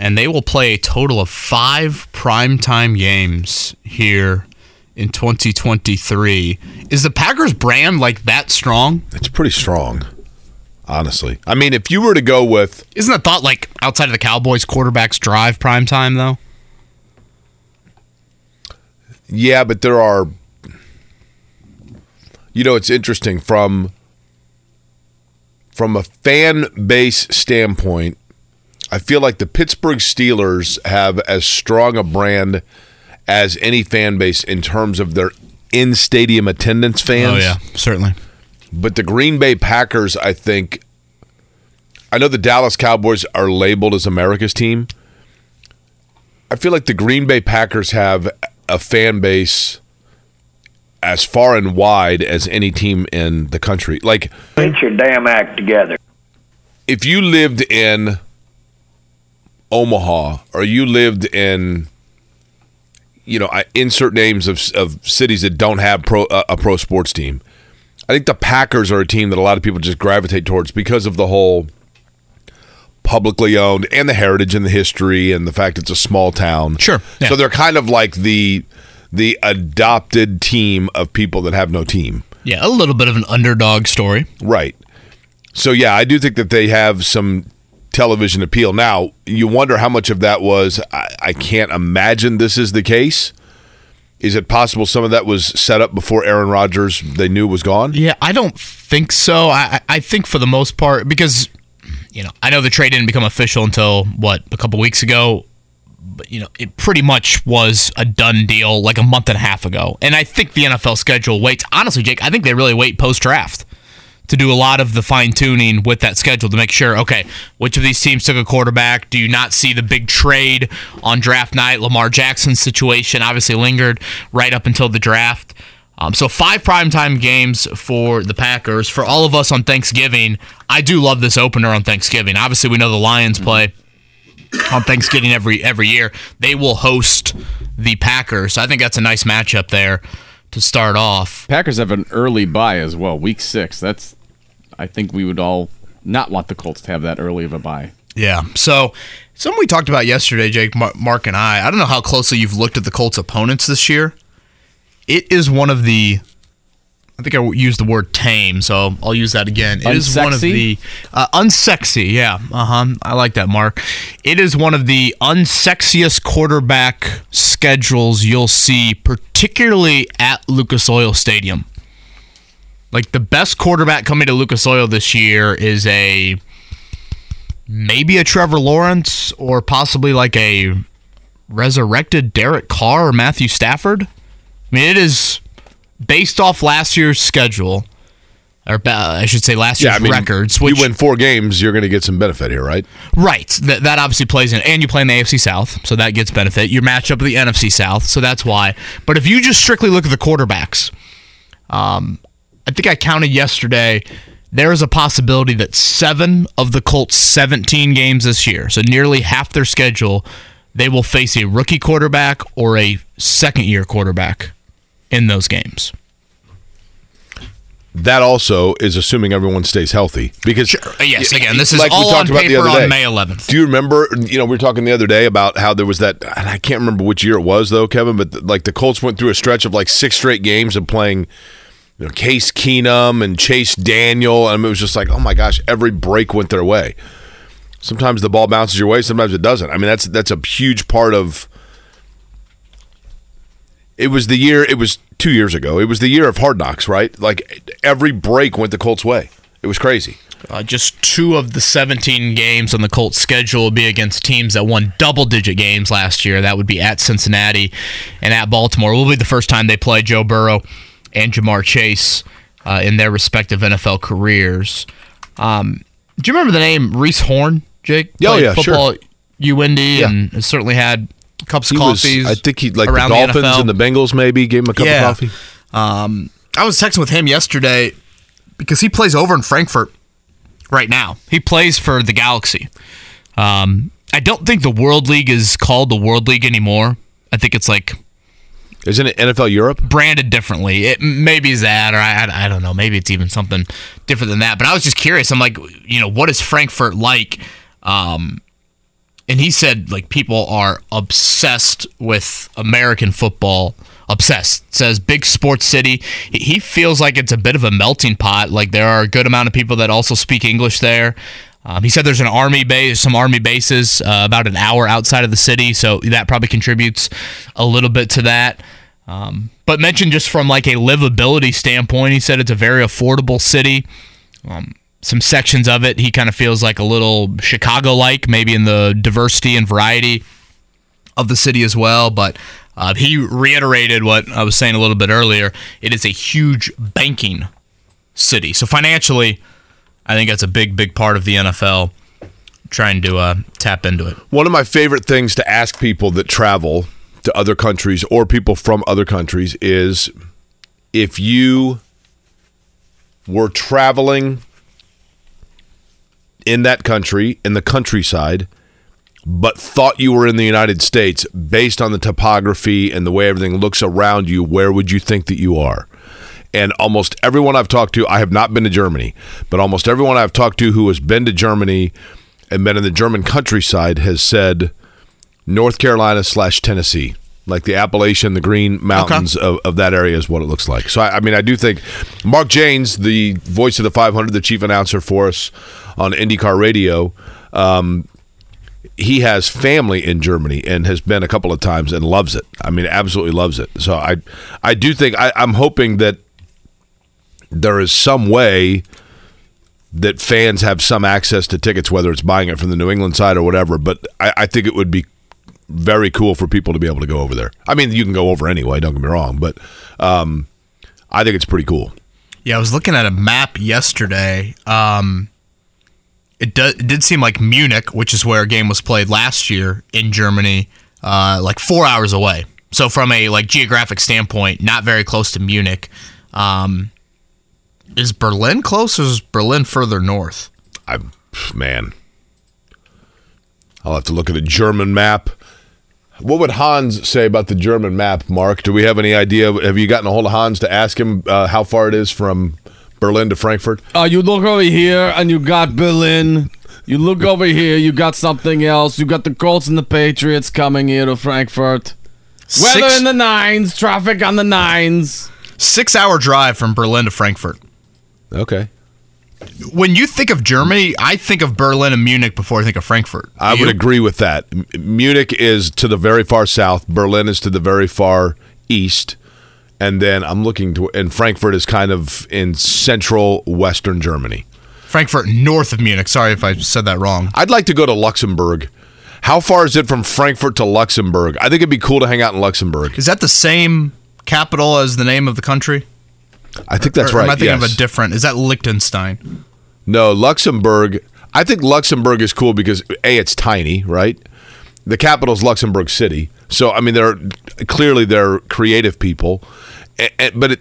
and they will play a total of five primetime games here in 2023. Is the Packers brand like that strong? It's pretty strong, honestly. I mean, if you were to go with Isn't that thought like outside of the Cowboys quarterbacks drive primetime though? Yeah, but there are. You know, it's interesting from from a fan base standpoint. I feel like the Pittsburgh Steelers have as strong a brand as any fan base in terms of their in stadium attendance oh, fans. Oh, yeah, certainly. But the Green Bay Packers, I think, I know the Dallas Cowboys are labeled as America's team. I feel like the Green Bay Packers have a fan base as far and wide as any team in the country. Like, Get your damn act together. if you lived in Omaha or you lived in, you know, I insert names of, of cities that don't have pro, uh, a pro sports team. I think the Packers are a team that a lot of people just gravitate towards because of the whole publicly owned and the heritage and the history and the fact it's a small town. Sure, yeah. So they're kind of like the the adopted team of people that have no team. Yeah, a little bit of an underdog story. Right. So yeah, I do think that they have some television appeal. Now, you wonder how much of that was I, I can't imagine this is the case. Is it possible some of that was set up before Aaron Rodgers they knew was gone? Yeah, I don't think so. I, I think for the most part, because you know, I know the trade didn't become official until what a couple weeks ago, you know, it pretty much was a done deal like a month and a half ago. And I think the NFL schedule waits. Honestly, Jake, I think they really wait post draft to do a lot of the fine tuning with that schedule to make sure, okay, which of these teams took a quarterback? Do you not see the big trade on draft night? Lamar Jackson's situation obviously lingered right up until the draft. Um, so five primetime games for the Packers. For all of us on Thanksgiving, I do love this opener on Thanksgiving. Obviously, we know the Lions play on Thanksgiving every every year. They will host the Packers. I think that's a nice matchup there to start off. Packers have an early bye as well, week six. That's, I think we would all not want the Colts to have that early of a bye. Yeah. So something we talked about yesterday, Jake, Mark, and I. I don't know how closely you've looked at the Colts' opponents this year. It is one of the. I think I used the word tame, so I'll use that again. It is one of the uh, unsexy. Yeah, uh huh. I like that, Mark. It is one of the unsexiest quarterback schedules you'll see, particularly at Lucas Oil Stadium. Like the best quarterback coming to Lucas Oil this year is a maybe a Trevor Lawrence or possibly like a resurrected Derek Carr or Matthew Stafford. I mean, it is based off last year's schedule, or ba- I should say last year's Yeah, I mean, records. you win four games, you're going to get some benefit here, right? Right. That, that obviously plays in. And you play in the AFC South, so that gets benefit. You match up with the NFC South, so that's why. But if you just strictly look at the quarterbacks, um, I think I counted yesterday, there is a possibility that seven of the Colts' 17 games this year, so nearly half their schedule, they will face a rookie quarterback or a second year quarterback in those games. That also is assuming everyone stays healthy because Uh, Yes, again, this is like we all talked on about the paper on May 11th. Do you remember? You know, we were talking the other day about how there was that. And I can't remember which year it was though, Kevin. But like the Colts went through a stretch of like six straight games of playing. You know, Case Keenum and Chase Daniel, and it was just like, oh my gosh, every break went their way. Sometimes the ball bounces your way, sometimes it doesn't. I mean, that's that's a huge part of. It was the year. It was two years ago. It was the year of Hard Knocks, right? Like every break went the Colts' way. It was crazy. Uh, just two of the 17 games on the Colts schedule will be against teams that won double digit games last year. That would be at Cincinnati and at Baltimore. It will be the first time they play Joe Burrow and Ja'Marr Chase uh, in their respective NFL careers. Um, do you remember the name Reece Horn, Jake? Oh, yeah, football sure. UND Yeah. and certainly had cups of coffee. I think he like the Dolphins NFL. and the Bengals maybe gave him a cup Yeah. of coffee. Um, I was texting with him yesterday because he plays over in Frankfurt right now. He plays for the Galaxy. Um, I don't think the World League is called the World League anymore. I think it's like Isn't it NFL Europe? branded differently. It maybe is that, or I, I, I don't know. Maybe it's even something different than that. But I was just curious. I'm like, you know, what is Frankfurt like? Um, and he said like people are obsessed with American football. Obsessed. Says big sports city. He- feels like it's a bit of a melting pot. Like there are a good amount of people that also speak English there. Um, he said there's an army base, some army bases uh, about an hour outside of the city, so that probably contributes a little bit to that. Um, but mentioned just from like a livability standpoint, he said it's a very affordable city. Um, some sections of it he kind of feels like a little Chicago-like, maybe in the diversity and variety of the city as well. But uh, he reiterated what I was saying a little bit earlier. It is a huge banking city, so financially, I think that's a big, big part of the NFL trying to uh, tap into it. One of my favorite things to ask people that travel to other countries or people from other countries is if you were traveling in that country, in the countryside, but thought you were in the United States based on the topography and the way everything looks around you, where would you think that you are? And almost everyone I've talked to, I have not been to Germany, but almost everyone I've talked to who has been to Germany and been in the German countryside has said North Carolina slash Tennessee. Like the Appalachian, the Green Mountains of, of that area is what it looks like. So, I, I mean, I do think Mark Jaynes, the voice of the 500, the chief announcer for us on IndyCar Radio, um, he has family in Germany and has been a couple of times and loves it. I mean, absolutely loves it. So I, I do think I, I'm hoping that there is some way that fans have some access to tickets, whether it's buying it from the New England side or whatever. But I, I think it would be very cool for people to be able to go over there. I mean, you can go over anyway. Don't get me wrong, but um, I think it's pretty cool. Yeah, I was looking at a map yesterday. Um, it, do, it did seem like Munich, which is where a game was played last year in Germany, uh, like four hours away. So from a like geographic standpoint, not very close to Munich. Um, is Berlin close or is Berlin further north? I, man, I'll have to look at a German map. What would Hans say about the German map, Mark? Do we have any idea? Have you gotten a hold of Hans to ask him uh, how far it is from Berlin to Frankfurt? Uh, you look over here and you got Berlin. You look over here, you got something else. You got the Colts and the Patriots coming here to Frankfurt. Weather in the nines, traffic on the nines. Six hour drive from Berlin to Frankfurt. Okay. When you think of Germany, I think of Berlin and Munich before I think of Frankfurt. I Do would agree with that. M- Munich is to the very far south. Berlin is to the very far east, and then I'm looking to and Frankfurt is kind of in central western Germany. Frankfurt north of Munich. Sorry if I said that wrong. I'd like to go to Luxembourg. How far is it from Frankfurt to Luxembourg? I think it'd be cool to hang out in Luxembourg. Is that the same capital as the name of the country? I think that's Or right. Am I thinking of a different? Is that Liechtenstein? No, Luxembourg. I think Luxembourg is cool because a it's tiny, right? The capital is Luxembourg City, so I mean they're clearly they're creative people, A- a- but it,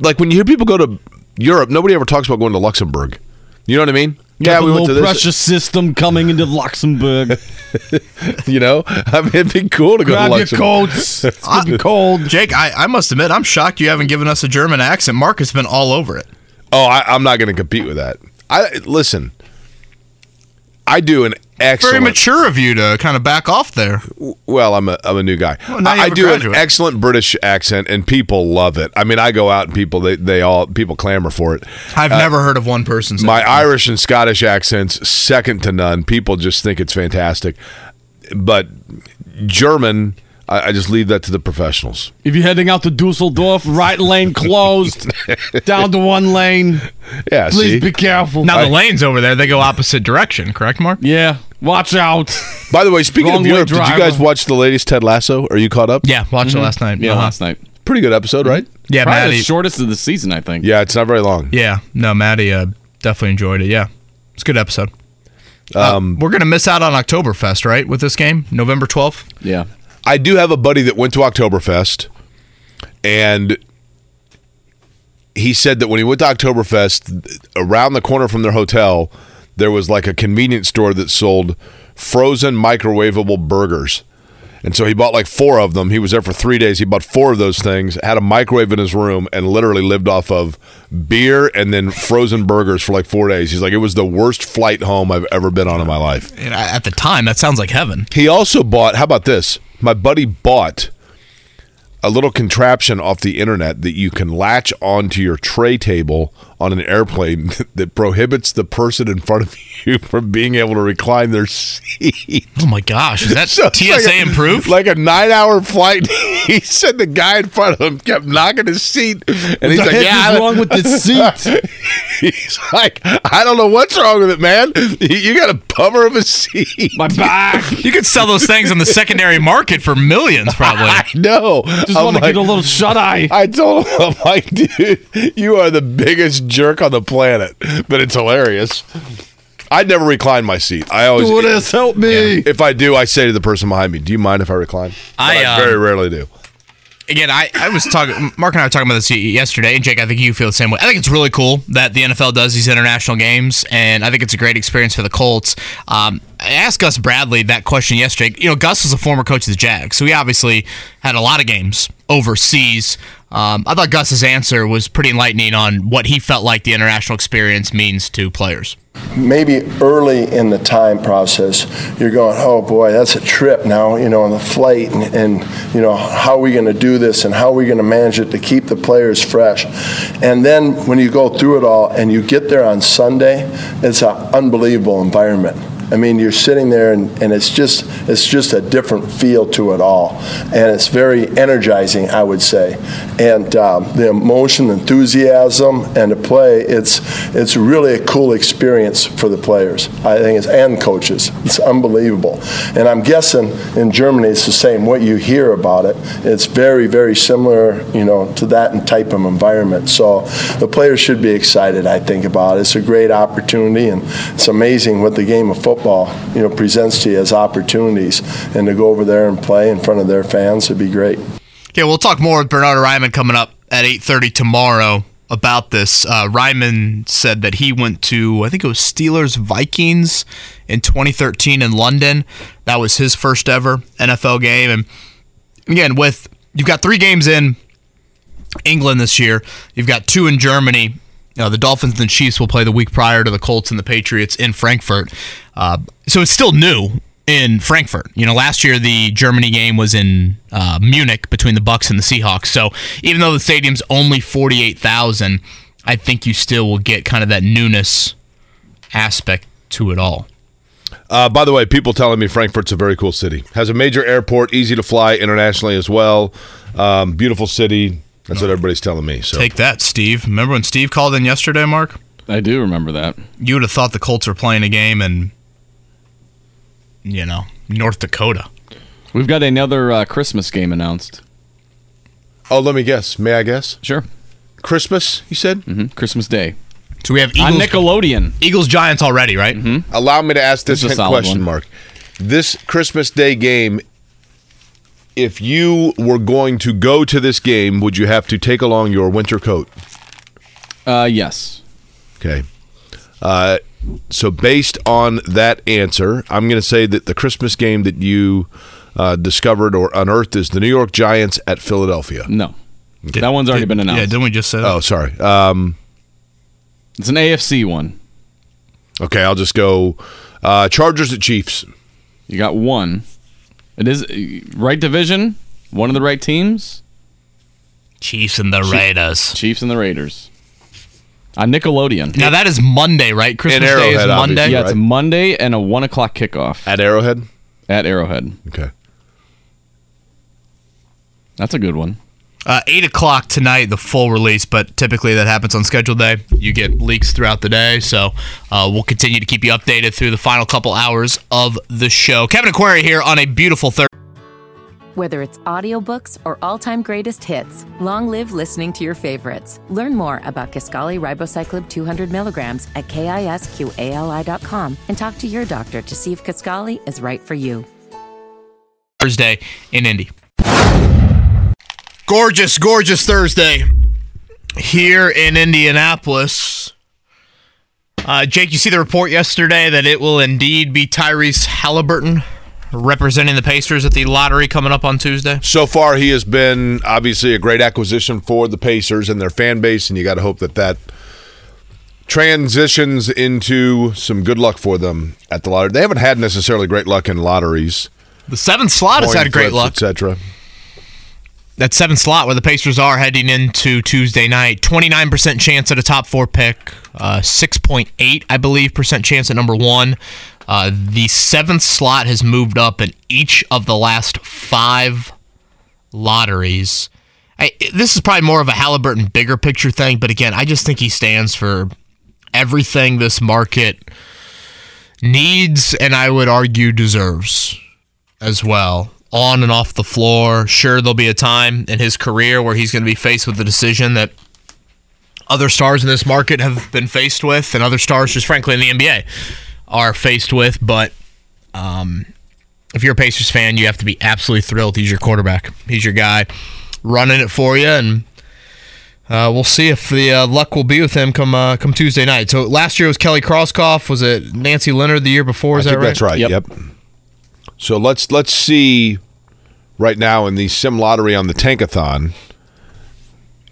like when you hear people go to Europe, nobody ever talks about going to Luxembourg. You know what I mean? Yeah, we went to this. pressure system coming into Luxembourg. (laughs) You know, I (laughs) mean it'd be cool to go Grab to your Luxembourg. coats. (laughs) It's gonna be cold. Jake, I, I must admit, I'm shocked you haven't given us a German accent. Mark has been all over it. Oh, I, I'm not going to compete with that. I listen. I do an Very mature of you to kind of back off there. Well, I'm a I'm a new guy. Well, I, I do an excellent British accent, and people love it. I mean, I go out and people they, they all people clamor for it. I've uh, never heard of one person My that. Irish and Scottish accents second to none. People just think it's fantastic, but German, I, I just leave that to the professionals. If you're heading out to Dusseldorf, right lane closed, (laughs) down to one lane. Yeah, Please see. be careful. Now the lanes over there, they go opposite direction, correct, Mark? yeah, watch out. By the way, speaking of Wrong-way Europe, did you guys watch the latest Ted Lasso? Are you caught up? Yeah, watched it last night. Yeah, Uh-huh. last night. Pretty good episode, right? Yeah, Probably Maddie. the shortest of the season, I think. Yeah, it's not very long. Yeah, no, Maddie uh, definitely enjoyed it. Yeah, it's a good episode. Um, we're gonna miss out on Oktoberfest, right? With this game, November twelfth. Yeah. I do have a buddy that went to Oktoberfest, and he said that when he went to Oktoberfest, around the corner from their hotel, there was like a convenience store that sold frozen microwavable burgers. And so he bought like four of them. He was there for three days. He bought four of those things, had a microwave in his room, and literally lived off of beer and then frozen burgers for like four days. He's like, it was the worst flight home I've ever been on in my life. And at the time, that sounds like heaven. He also bought, how about this? My buddy bought a little contraption off the internet that you can latch onto your tray table on an airplane (laughs) that prohibits the person in front of (laughs) you from being able to recline their seat. Oh my gosh, is that (laughs) So TSA like a- improved? Like a nine hour flight. he said the guy in front of him kept knocking his seat. And he's like, Yeah, is wrong with the seat? he's like, I don't know what's wrong with it, man. You got a bummer of a seat. My back. you could sell those things on the secondary market for millions, probably. (laughs) I know. Just I'm want to like- get a little shut eye. I told him, I'm like, dude, you are the biggest jerk on the planet, but it's hilarious. I'd never recline my seat. I always, Stewardess, help me. if I do, I say to the person behind me, "Do you mind if I recline?" But I, I um, very rarely do. Again, I, I was talking, Mark and I were talking about this yesterday, Jake, I think you feel the same way. I think it's really cool that the NFL does these international games, and I think it's a great experience for the Colts. Um, I asked Gus Bradley that question yesterday. You know, Gus was a former coach of the Jags, so he obviously had a lot of games overseas. Um, I thought Gus's answer was pretty enlightening on what he felt like the international experience means to players. maybe early in the time process, you're going, oh boy, that's a trip now, you know, on the flight, and, and you know, how are we going to do this, and how are we going to manage it to keep the players fresh? And then when you go through it all and you get there on Sunday, it's an unbelievable environment. I mean, you're sitting there and, and it's just it's just a different feel to it all, and it's very energizing, I would say. And um, the emotion, enthusiasm, and the play, it's it's really a cool experience for the players. I think it's and coaches. It's unbelievable. And I'm guessing in Germany it's the same. What you hear about it, it's very very similar, you know, to that type of environment. So the players should be excited. I think about it. It's a great opportunity, and it's amazing what the game of football, you know, presents to you as opportunities. And to go over there and play in front of their fans would be great. Okay, we'll talk more with Bernhard Raimann coming up at 8:30 tomorrow about this. Uh, Raimann said that he went to I think it was Steelers Vikings in 2013 in London. That was his first ever NFL game, and again with you've got three games in England this year. You've got two in Germany. The Dolphins and the Chiefs will play the week prior to the Colts and the Patriots in Frankfurt. Uh, so it's still new in Frankfurt. You know, last year the Germany game was in uh, Munich between the Bucs and the Seahawks. So even though the stadium's only forty eight thousand, I think you still will get kind of that newness aspect to it all. Uh, by the way, people telling me Frankfurt's a very cool city. Has a major airport, easy to fly internationally as well. Um, beautiful city. That's what everybody's telling me. So Take that, Steve. Remember when Steve called in yesterday, Mark? I do remember that. You would have thought the Colts were playing a game in, you know, North Dakota. We've got another uh, Christmas game announced. Oh, let me guess. May I guess? Sure. Christmas, you said? hmm Christmas Day. So we have On Nickelodeon. Eagles Giants already, right? Allow me to ask this, This a question, one. Mark. This Christmas Day game, if you were going to go to this game, would you have to take along your winter coat? Uh, yes. Okay. Uh, so based on that answer, I'm going to say that the Christmas game that you uh, discovered or unearthed is the New York Giants at Philadelphia. No. that one's already been announced. Yeah, didn't we just say that? Oh, sorry. Um, It's an AFC one. okay, I'll just go uh, Chargers at Chiefs. You got one. It is uh, right division. One of the right teams. Chiefs and the Raiders. Chiefs and the Raiders. On Nickelodeon. Now that is Monday, right? Christmas Day is Monday. obviously, yeah, it's right. Monday and a one o'clock kickoff At Arrowhead? at Arrowhead. Okay. That's a good one. Uh, Eight o'clock tonight, the full release, but typically that happens on scheduled day. You get leaks throughout the day, so uh, we'll continue to keep you updated through the final couple hours of the show. Kevin Aquari here on a beautiful Thursday. Whether it's audiobooks or all-time greatest hits, long live listening to your favorites. Learn more about Kisqali Ribociclib 200 milligrams at kisqali.com and talk to your doctor to see if Kisqali is right for you. Thursday in Indy. Gorgeous, gorgeous Thursday here in Indianapolis. Uh, Jake, you see the report yesterday that it will indeed be Tyrese Haliburton representing the Pacers at the lottery coming up on Tuesday. So far, he has been obviously a great acquisition for the Pacers and their fan base, and you got to hope that that transitions into some good luck for them at the lottery. They haven't had necessarily great luck in lotteries. The seventh slot has had great flips, luck. etc. That seventh slot where the Pacers are heading into Tuesday night. 29% chance at a top four pick. Uh, 6.8, I believe, percent chance at number one. Uh, the seventh slot has moved up in each of the last five lotteries. I, this is probably more of a Haliburton bigger picture thing, but again, I just think he stands for everything this market needs and I would argue deserves as well. On and off the floor. Sure, there'll be a time in his career where he's going to be faced with the decision that other stars in this market have been faced with, and other stars, just frankly, in the NBA are faced with. But um, if you're a Pacers fan, you have to be absolutely thrilled. He's your quarterback. He's your guy running it for you, and uh, we'll see if the uh, luck will be with him come uh, come Tuesday night. So last year was Kelly Krauskopf. Was it Nancy Leonard the year before? Is I that think right? that's right. Yep. Yep. So let's let's see right now in the sim lottery on the Tankathon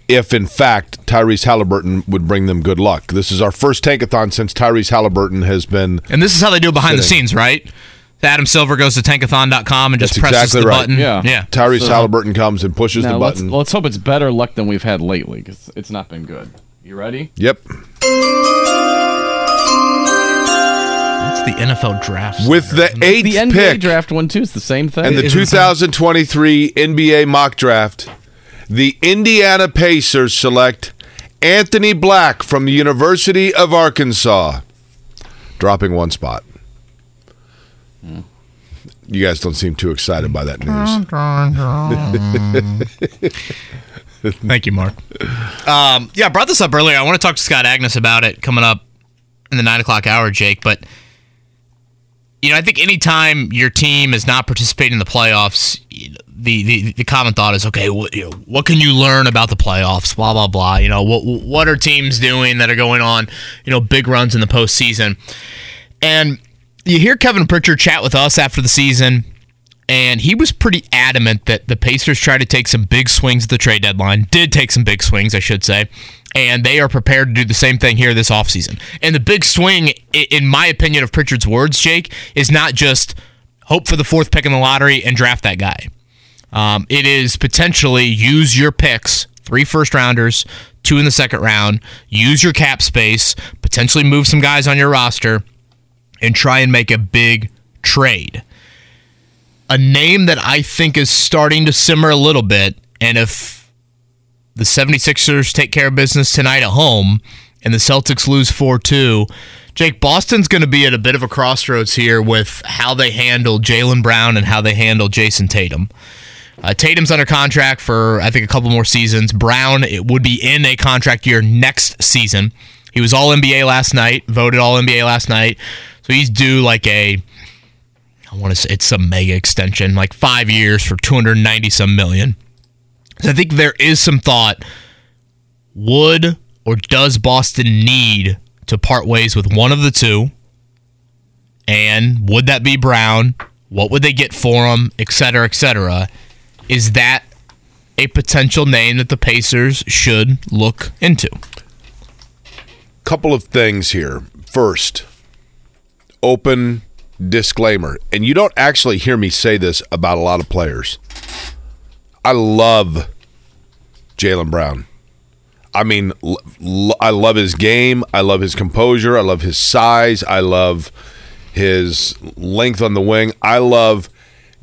if in fact Tyrese Haliburton would bring them good luck. This is our first Tankathon since Tyrese Haliburton has been And this is how they do it behind the scenes, right? Adam Silver goes to tankathon.com and just That's presses exactly the right. button. Yeah. Yeah. Tyrese So- Haliburton comes and pushes Now the let's, button. let's hope it's better luck than we've had lately because it's not been good. You ready? Yep. It's the NFL draft. with the eighth The NBA pick draft one too. It's the same thing. and the Is it 2023 NBA mock draft, the Indiana Pacers select Anthony Black from the University of Arkansas, dropping one spot. You guys don't seem too excited by that news. (laughs) Thank you, Mark. Um, yeah, I brought this up earlier. I want to talk to Scott Agness about it coming up in the nine o'clock hour, Jake. But you know, I think anytime your team is not participating in the playoffs, the the, the common thought is, okay, what, you know, what can you learn about the playoffs? Blah blah blah. You know, what what are teams doing that are going on? You know, big runs in the postseason, and you hear Kevin Pritchard chat with us after the season and he was pretty adamant that the Pacers tried to take some big swings at the trade deadline. Did take some big swings, I should say. And they are prepared to do the same thing here this offseason. And the big swing, in my opinion, of Pritchard's words, Jake, is not just hope for the fourth pick in the lottery and draft that guy. Um, it is potentially use your picks, three first rounders, two in the second round, use your cap space, potentially move some guys on your roster, and try and make a big trade a name that I think is starting to simmer a little bit. And if the 76ers take care of business tonight at home and the Celtics lose 4 2, Jake, Boston's going to be at a bit of a crossroads here with how they handle Jaylen Brown and how they handle Jayson Tatum. Uh, Tatum's under contract for, I think, a couple more seasons. Brown it would be in a contract year next season. He was All NBA last night, voted All NBA last night. So he's due like a I want to say it's a mega extension, like five years for 290 some million. So I think there is some thought. Would or does Boston need to part ways with one of the two? And would that be Brown? What would they get for him, et cetera, et cetera? Is that a potential name that the Pacers should look into? Couple of things here. First, open disclaimer, and you don't actually hear me say this about a lot of players. I love Jaylen Brown. I mean, I love his game. I love his composure. I love his size. I love his length on the wing. I love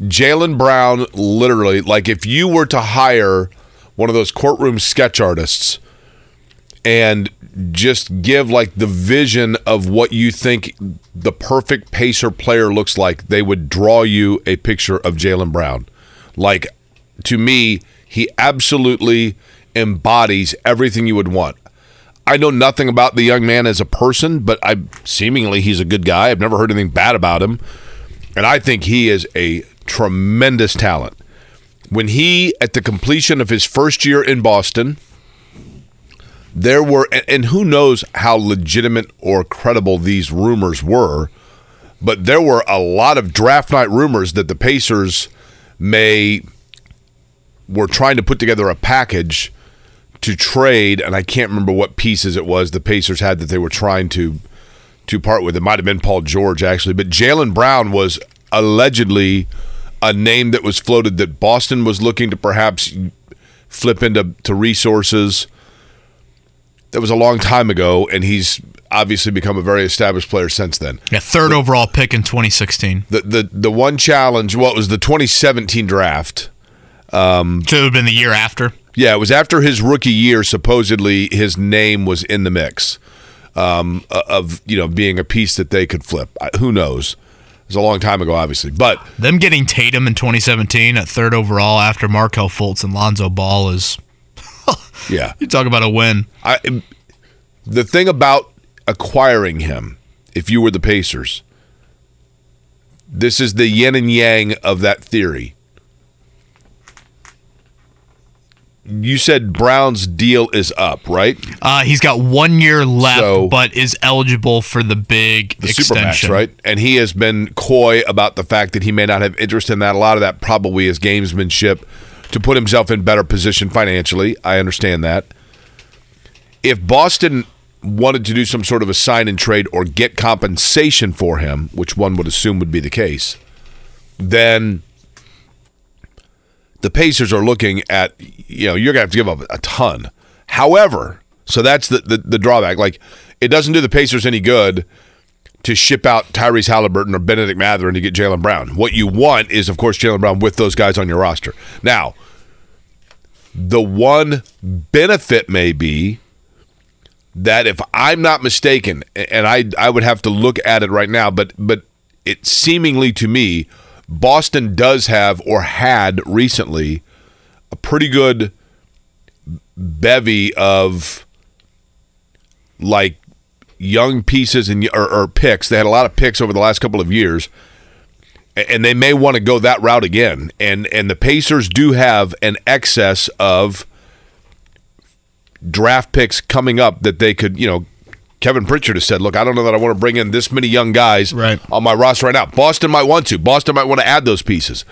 Jaylen Brown. Literally, like if you were to hire one of those courtroom sketch artists and just give like the vision of what you think the perfect pacer player looks like, they would draw you a picture of Jaylen Brown. Like to me, he absolutely embodies everything you would want. I know nothing about the young man as a person, but I seemingly he's a good guy. I've never heard anything bad about him. And I think he is a tremendous talent. When he at the completion of his first year in Boston, there were and- who knows how legitimate or credible these rumors were, but there were a lot of draft night rumors that the Pacers may were trying to put together a package to trade, and I can't remember what pieces it was the Pacers had that they were trying to to part with. It might have been Paul George actually, but Jaylen Brown was allegedly a name that was floated that Boston was looking to perhaps flip into to resources. That was a long time ago, and he's obviously become a very established player since then. Yeah, third overall pick in 2016. The the the one challenge, well, was the 2017 draft. So it would have been the year after. Yeah, it was after his rookie year. Supposedly, his name was in the mix um, of you know being a piece that they could flip. Who knows? It was a long time ago, obviously, but Them getting Tatum in 2017 at third overall after Markelle Fultz and Lonzo Ball is (laughs) yeah, you talk about a win. I the thing about acquiring him, if you were the Pacers, this is the yin and yang of that theory. You said Brown's deal is up, right? Uh, he's got one year left, So- but is eligible for the big the extension. Supermax, right? And he has been coy about the fact that he may not have interest in that. A lot of that probably is gamesmanship to put himself in better position financially. I understand that. If Boston wanted to do some sort of a sign and trade or get compensation for him, which one would assume would be the case, then the Pacers are looking at, you know, you're to have to give up a ton. However, so that's the, the, the drawback. Like, it doesn't do the Pacers any good to ship out Tyrese Haliburton or Bennedict Mathurin to get Jaylen Brown. What you want is, of course, Jaylen Brown with those guys on your roster. Now, the one benefit may be that if I'm not mistaken, and I I would have to look at it right now, but but it seemingly to me, Boston does have or had recently a pretty good bevy of like young pieces and or, or picks. They had a lot of picks over the last couple of years, and they may want to go that route again. And and the Pacers do have an excess of draft picks coming up that they could, you know. Kevin Pritchard has said, "Look, I don't know that I want to bring in this many young guys Right. on my roster right now. Boston might want to. Boston might want to add those pieces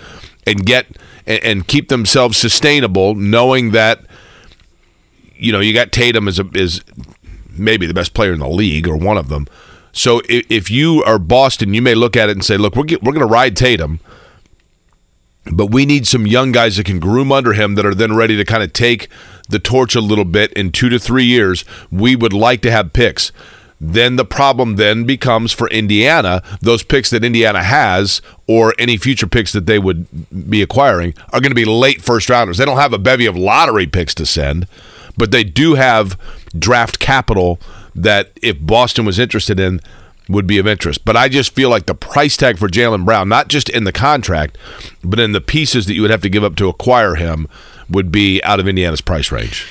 and get and, and keep themselves sustainable, knowing that you know you got Tatum is a, is maybe the best player in the league or one of them. So if, if you are Boston, you may look at it and say, "Look, we're we're going to ride Tatum." But we need some young guys that can groom under him that are then ready to kind of take the torch a little bit in two to three years. We would like to have picks. Then the problem then becomes for Indiana, those picks that Indiana has, or any future picks that they would be acquiring, are going to be late first rounders. They don't have a bevy of lottery picks to send, but they do have draft capital that if Boston was interested in, would be of interest. But I just feel like the price tag for Jaylen Brown, not just in the contract, but in the pieces that you would have to give up to acquire him, would be out of Indiana's price range.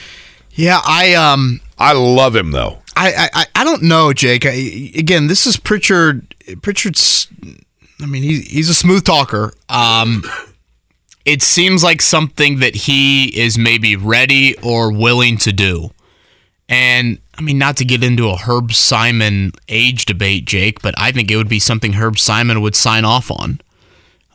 Yeah, I um I love him though. I, I, I don't know, Jake. I, again, this is Pritchard. Pritchard's. I mean, he's he's a smooth talker. Um, it seems like something that he is maybe ready or willing to do. And I mean, not to get into a Herb Simon age debate, Jake, but I think it would be something Herb Simon would sign off on.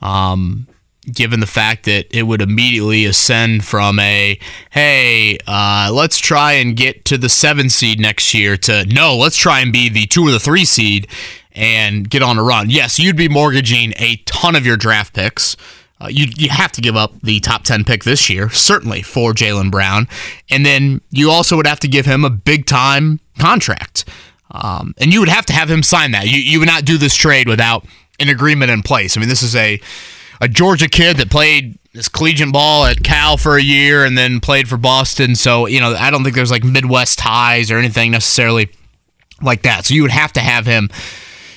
Um, given the fact that it would immediately ascend from a hey uh, let's try and get to the seven seed next year to no let's try and be the two or the three seed and get on a run yes you'd be mortgaging a ton of your draft picks uh, you, you have to give up the top 10 pick this year certainly for jaylen brown and then you also would have to give him a big time contract um, and you would have to have him sign that you, you would not do this trade without an agreement in place i mean this is a a Georgia kid that played this collegiate ball at Cal for a year and then played for Boston. So, you know, I don't think there's like Midwest ties or anything necessarily like that. So you would have to have him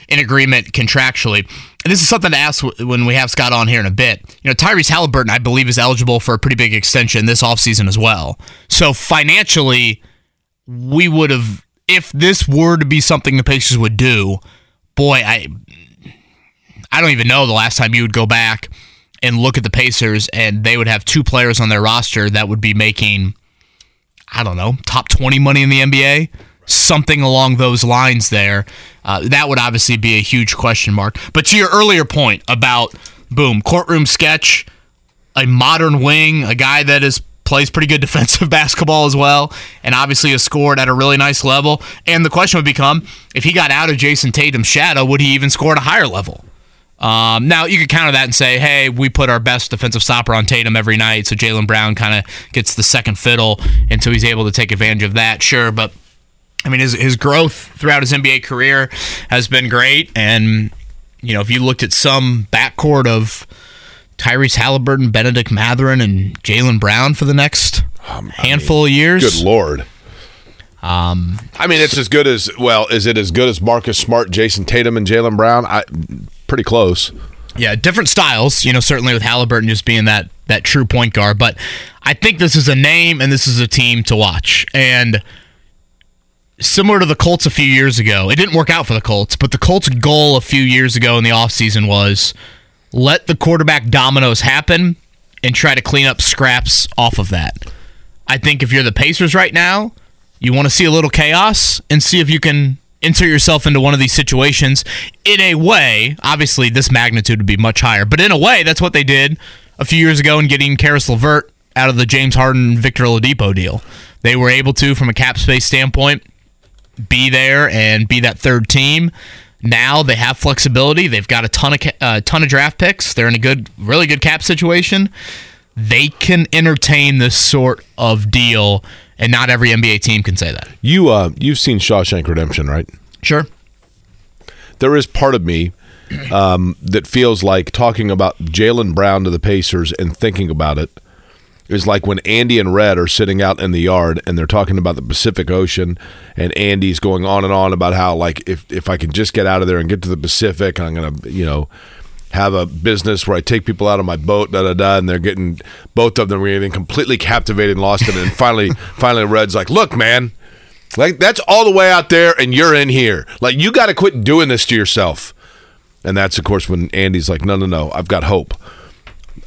in agreement contractually. And this is something to ask when we have Scott on here in a bit. You know, Tyrese Haliburton, I believe, is eligible for a pretty big extension this offseason as well. So financially, we would have, if this were to be something the Pacers would do, boy, I I don't even know the last time you would go back and look at the Pacers and they would have two players on their roster that would be making, I don't know, top 20 money in the NBA, something along those lines there. Uh, that would obviously be a huge question mark. But to your earlier point about, boom, courtroom sketch, a modern wing, a guy that is plays pretty good (laughs) defensive basketball as well, and obviously has scored at a really nice level. And the question would become, if he got out of Jayson Tatum's shadow, would he even score at a higher level? Um, now you could counter that and say, "Hey, we put our best defensive stopper on Tatum every night, so Jaylen Brown kind of gets the second fiddle until he's able to take advantage of that." Sure, but I mean, his his growth throughout his NBA career has been great, and you know, if you looked at some backcourt of Tyrese Haliburton, Bennedict Mathurin, and Jaylen Brown for the next handful of years, Good lord. um, I mean, it's as good as well. Is it as good as Marcus Smart, Jayson Tatum, and Jaylen Brown? I pretty close. Yeah, different styles, you know, certainly with Haliburton just being that that true point guard, but I think this is a name and this is a team to watch. And similar to the Colts a few years ago, it didn't work out for the Colts, but the Colts goal a few years ago in the offseason was let the quarterback dominoes happen and try to clean up scraps off of that. I think if you're the Pacers right now, you want to see a little chaos and see if you can insert yourself into one of these situations in a way. Obviously, this magnitude would be much higher, but in a way, that's what they did a few years ago in getting Caris LeVert out of the James Harden Victor Oladipo deal. They were able to, from a cap space standpoint, be there and be that third team. Now they have flexibility. They've got a ton of uh, ton of draft picks. They're in a good, really good cap situation. They can entertain this sort of deal, and not every NBA team can say that. You uh, you've seen Shawshank Redemption, right? Sure. there is part of me um, that feels like talking about Jaylen Brown to the Pacers and thinking about it is like when Andy and Red are sitting out in the yard and they're talking about the Pacific Ocean, and Andy's going on and on about how like if if I can just get out of there and get to the Pacific, I'm gonna you know have a business where I take people out of my boat, da da da, and they're getting both of them are getting completely captivated and lost in it. And (laughs) finally, finally, Red's like, "Look, man, like that's all the way out there, and you're in here. Like you got to quit doing this to yourself." And that's of course when Andy's like, "No, no, no, I've got hope."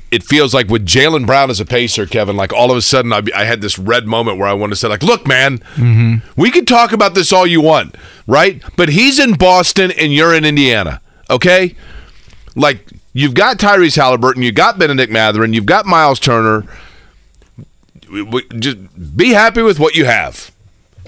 It feels like with Jaylen Brown as a pacer, Kevin, like all of a sudden I, I had this red moment where I wanted to say, like, look, man, mm-hmm. we can talk about this all you want, right? But he's in Boston and you're in Indiana, okay? like you've got Tyrese Haliburton, you've got Bennedict Mathurin, you've got Miles Turner. Just be happy with what you have.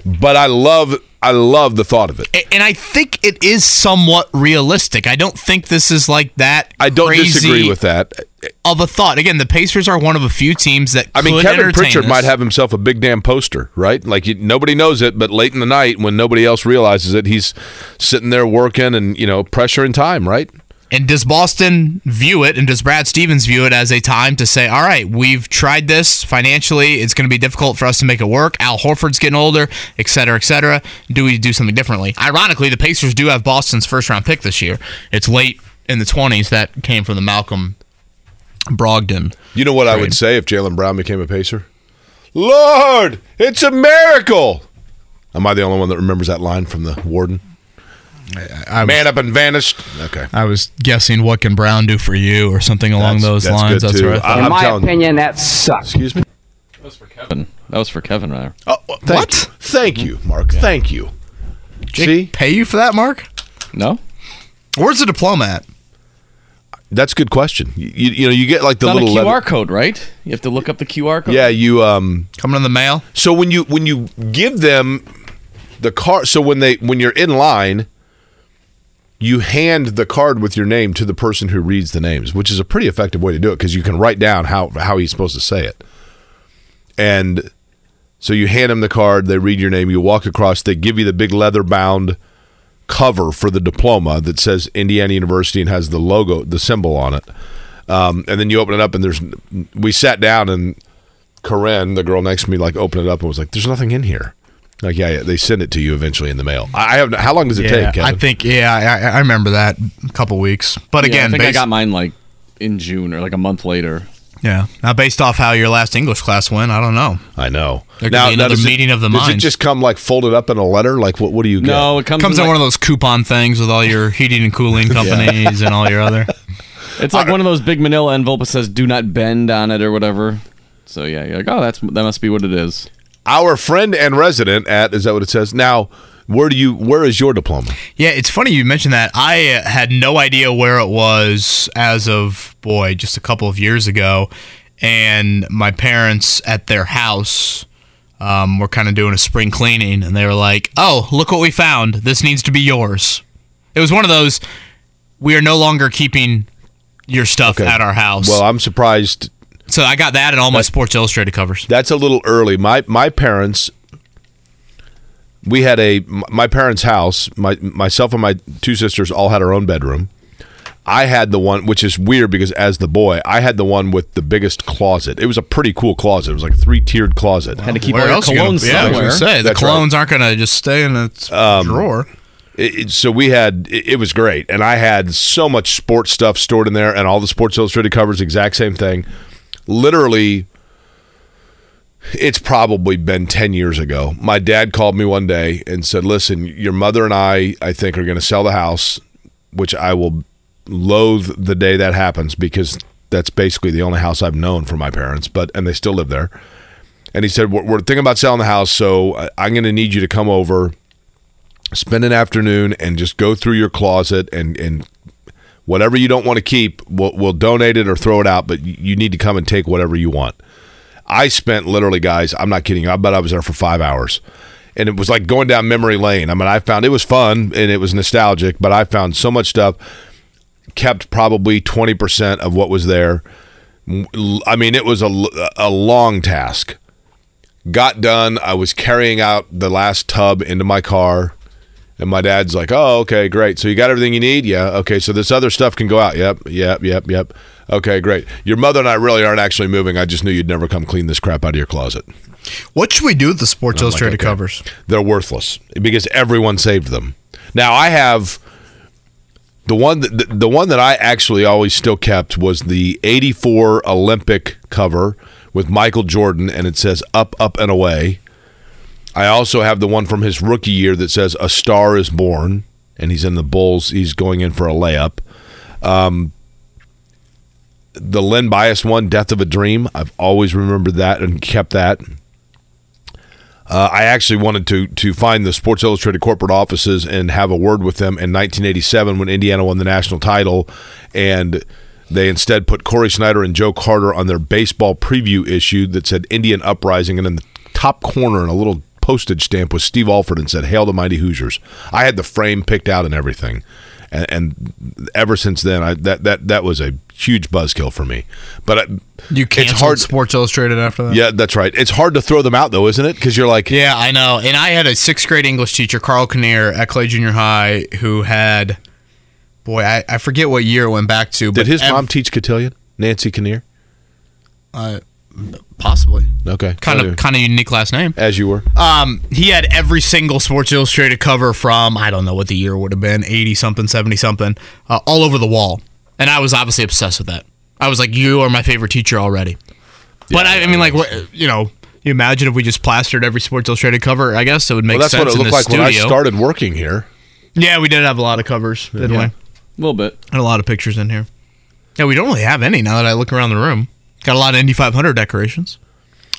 But I love, I love the thought of it. And I think it is somewhat realistic. I don't think this is like that. I don't crazy disagree with that. Of a thought. Again, the Pacers are one of a few teams that I mean, Kevin Pritchard might have himself a big damn poster, right? Like nobody knows it, but late in the night when nobody else realizes it, he's sitting there working and you know pressure and time, right? And does Boston view it, and does Brad Stevens view it as a time to say, all right, we've tried this financially. It's going to be difficult for us to make it work. Al Horford's getting older, et cetera, et cetera. Do we do something differently? Ironically, the Pacers do have Boston's first round pick this year. It's late in the 20s. That came from the Malcolm Brogdon. You know what I would say if Jaylen Brown became a Pacer? Lord, it's a miracle. Am I the only one that remembers that line from the warden? I was, Man up and vanished. Okay. I was guessing, what can Brown do for you, or something along That's- those that's lines. good, That's too. what I thought. I- I'm telling- that sucks. Excuse me. That was for Kevin. That was for Kevin, rather. Oh, oh, thank What? You. Thank you, Mark. Thank you. Jake See, pay you for that, Mark? No? Where's the diploma at? That's a good question. You, you, you know, you get like the It's on a little QR letter- code, right? You have to look up the QR code. Yeah, you um. Coming in the mail? So when you when you give them the card, so when they when you're in line, you hand the card with your name to the person who reads the names, which is a pretty effective way to do it because you can write down how how he's supposed to say it. And so you hand them the card, they read your name, you walk across, they give you the big leather bound cover for the diploma that says Indiana University and has the logo, the symbol on it. Um, and then you open it up, and there's. We sat down, and Corinne, the girl next to me, like opened it up and was like, "There's nothing in here." Like, yeah, yeah, they send it to you eventually in the mail. I I have. How long does it take? Kevin? I think yeah, I, I remember that a couple weeks. But Yeah, again, I think I got mine like in June or like a month later. Yeah. Now based off how your last English class went, I don't know. I know. There could be another does it- meeting of the Does it just come like folded up in a letter? Like, what? What do you get? No, it comes, Comes in in like, one of those coupon things with all your heating and cooling (laughs) companies and all your other. (laughs) It's like one of those big manila envelope that says "Do not bend" on it or whatever. So yeah, you're like, oh, that's that must be what it is. Our friend and resident at is that what it says? Now, where do you? Where is your diploma? Yeah, it's funny you mentioned that. I uh, had no idea where it was as of boy, just a couple of years ago, and my parents at their house um, were kind of doing a spring cleaning, and they were like, "Oh, look what we found! This needs to be yours." It was one of those. We are no longer keeping your stuff Okay. at our house. Well, I'm surprised. so I got that and all my Sports Illustrated covers. That's a little early. My my parents. We had a my parents' house. My myself and my two sisters all had our own bedroom. I had the one, which is weird because as the boy, I had the one with the biggest closet. It was a pretty cool closet. It was like a three tiered closet. Had to keep all your else you gonna- colognes Yeah, I was say the That's right. clones aren't gonna just stay in its um, drawer. It, it- so we had it, it was great, and I had so much sports stuff stored in there, and all the Sports Illustrated covers, exact same thing. Literally, it's probably been ten years ago. My dad called me one day and said, "Listen, your mother and I, I think, are going to sell the house, which I will loathe the day that happens because that's basically the only house I've known from my parents, but and they still live there." And he said, "We're, we're thinking about selling the house, so I'm going to need you to come over." spend an afternoon and just go through your closet and and whatever you don't want to keep we'll, we'll donate it or throw it out but you need to come and take whatever you want i spent literally guys i'm not kidding you i bet i was there for five hours and it was like going down memory lane i mean i found it was fun and it was nostalgic but i found so much stuff kept probably 20% of what was there i mean it was a, a long task got done i was carrying out the last tub into my car And my dad's like, "Oh, okay, great. So you got everything you need? Yeah. Okay. So this other stuff can go out. Yep. Yep. Yep. Yep. Okay, great. Your mother and I really aren't actually moving. I just knew you'd never come clean this crap out of your closet. What should we do with the Sports Illustrated okay. covers? They're worthless because everyone saved them. Now I have the one that the, the one that I actually always still kept was the 84 Olympic cover with Michael Jordan and it says up up and away. I also have the one from his rookie year that says a star is born and he's in the Bulls, he's going in for a layup. Um the Len Bias one, Death of a Dream. I've always remembered that and kept that. Uh, I actually wanted to to find the Sports Illustrated corporate offices and have a word with them in 1987 when Indiana won the national title, and they instead put Cory Snyder and Joe Carter on their baseball preview issue that said Indian Uprising, and in the top corner in a little postage stamp was Steve Alford and said "Hail the Mighty Hoosiers." I had the frame picked out and everything, and, and ever since then, I, that that that was a huge buzzkill for me. But I, You canceled it's hard. Sports Illustrated after that? Yeah, that's right. It's hard to throw them out though, isn't it? Because you're like, Yeah, I know. And I had a sixth grade English teacher, Carl Kinnear, at Clay Junior High, who had, boy, I, I forget what year it went back to. did his ev- mom teach cotillion? Nancy Kinnear. Uh, possibly. Okay, Kind of, kind of unique last name. as you were. Um, he had every single Sports Illustrated cover from I don't know what the year would have been, eighty something, seventy something, uh, all over the wall, and I was obviously obsessed with that. I was like, "You are my favorite teacher already." But I, I mean, like, what you know, you imagine if we just plastered every Sports Illustrated cover? I guess it would make Well, that's sense what it in looked this like when I started working here. Yeah, we did have a lot of covers, didn't Yeah. we? A little bit. And a lot of pictures in here. Yeah, we don't really have any now that I look around the room. Got a lot of Indy 500 decorations.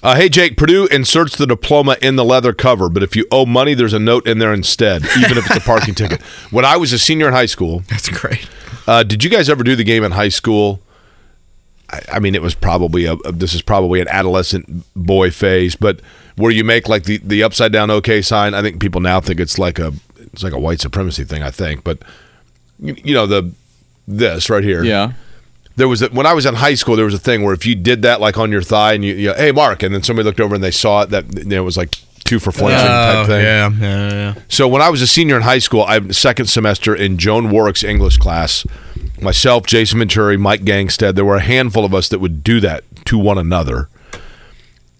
Uh, hey, Jake, Purdue inserts the diploma in the leather cover, but if you owe money, there's a note in there instead, even if it's a parking ticket. (laughs) When I was a senior in high school, That's great. uh, did you guys ever do the game in high school? I, I mean, it was probably a, a- this is probably an adolescent boy phase, but where you make like the, the upside down OK sign. I think people now think it's like a it's like a white supremacy thing. I think, but you, you know the this right here. Yeah. There was a, when I was in high school, there was a thing where if you did that like on your thigh and you, you hey Mark, and then somebody looked over and they saw it, that you know, it was like two for flinching type thing. Oh, yeah, yeah, yeah. So when I was a senior in high school, I second semester in Joan Warwick's English class. Myself, Jason Venturi, Mike Gangstead, there were a handful of us that would do that to one another.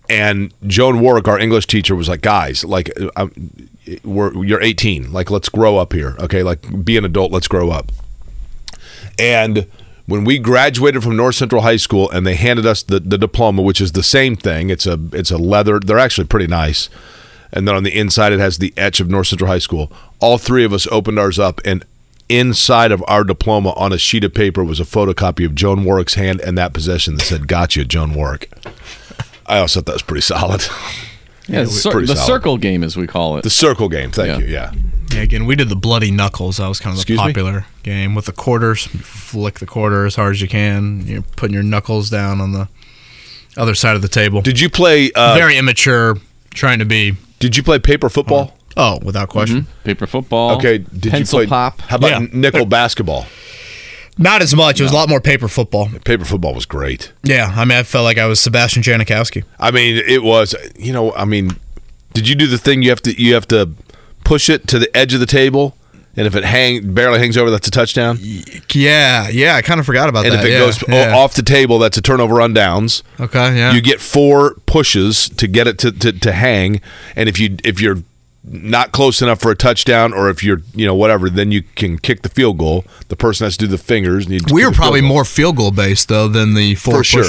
And Joan Warwick, our English teacher, was like, "Guys, like, uh, we're you're 18. Like, let's grow up here. Okay, like, be an adult. Let's grow up." And when we graduated from North Central High School and they handed us the, the diploma, which is the same thing, it's a it's a leather. They're actually pretty nice. And then on the inside it has the etch of North Central High School. All three of us opened ours up and inside of our diploma on a sheet of paper was a photocopy of Joan Warwick's hand and that possession that said "Gotcha, Joan Warwick." I also thought that was pretty solid. Yeah, (laughs) pretty the solid. circle game, as we call it. The circle game. Thank Yeah. you. Yeah. Yeah, again, we did the bloody knuckles. That was kind of the Excuse me? popular game with the quarters. You flick the quarter as hard as you can. You're putting your knuckles down on the other side of the table. Did you play? Uh, Very immature, trying to be. did you play paper football? Oh, without question. Paper football. Okay. Did pencil you play pop. How about Yeah. nickel basketball? Not as much. It was a lot more paper football. Paper football was great. Yeah, I mean, I felt like I was Sebastian Janikowski. I mean, it was. You know, I mean, did you do the thing you have to you have to push it to the edge of the table, and if it hang barely hangs over, that's a touchdown. Yeah, yeah, I kind of forgot about And that. if it yeah, goes yeah. off the table, that's a turnover on downs. okay, yeah. You get four pushes to get it to, to, to hang, and if you if you're not close enough for a touchdown, or if you're you know whatever, then you can kick the field goal. The person has to do the fingers. And we kick were the field probably more field goal based though than the four For sure.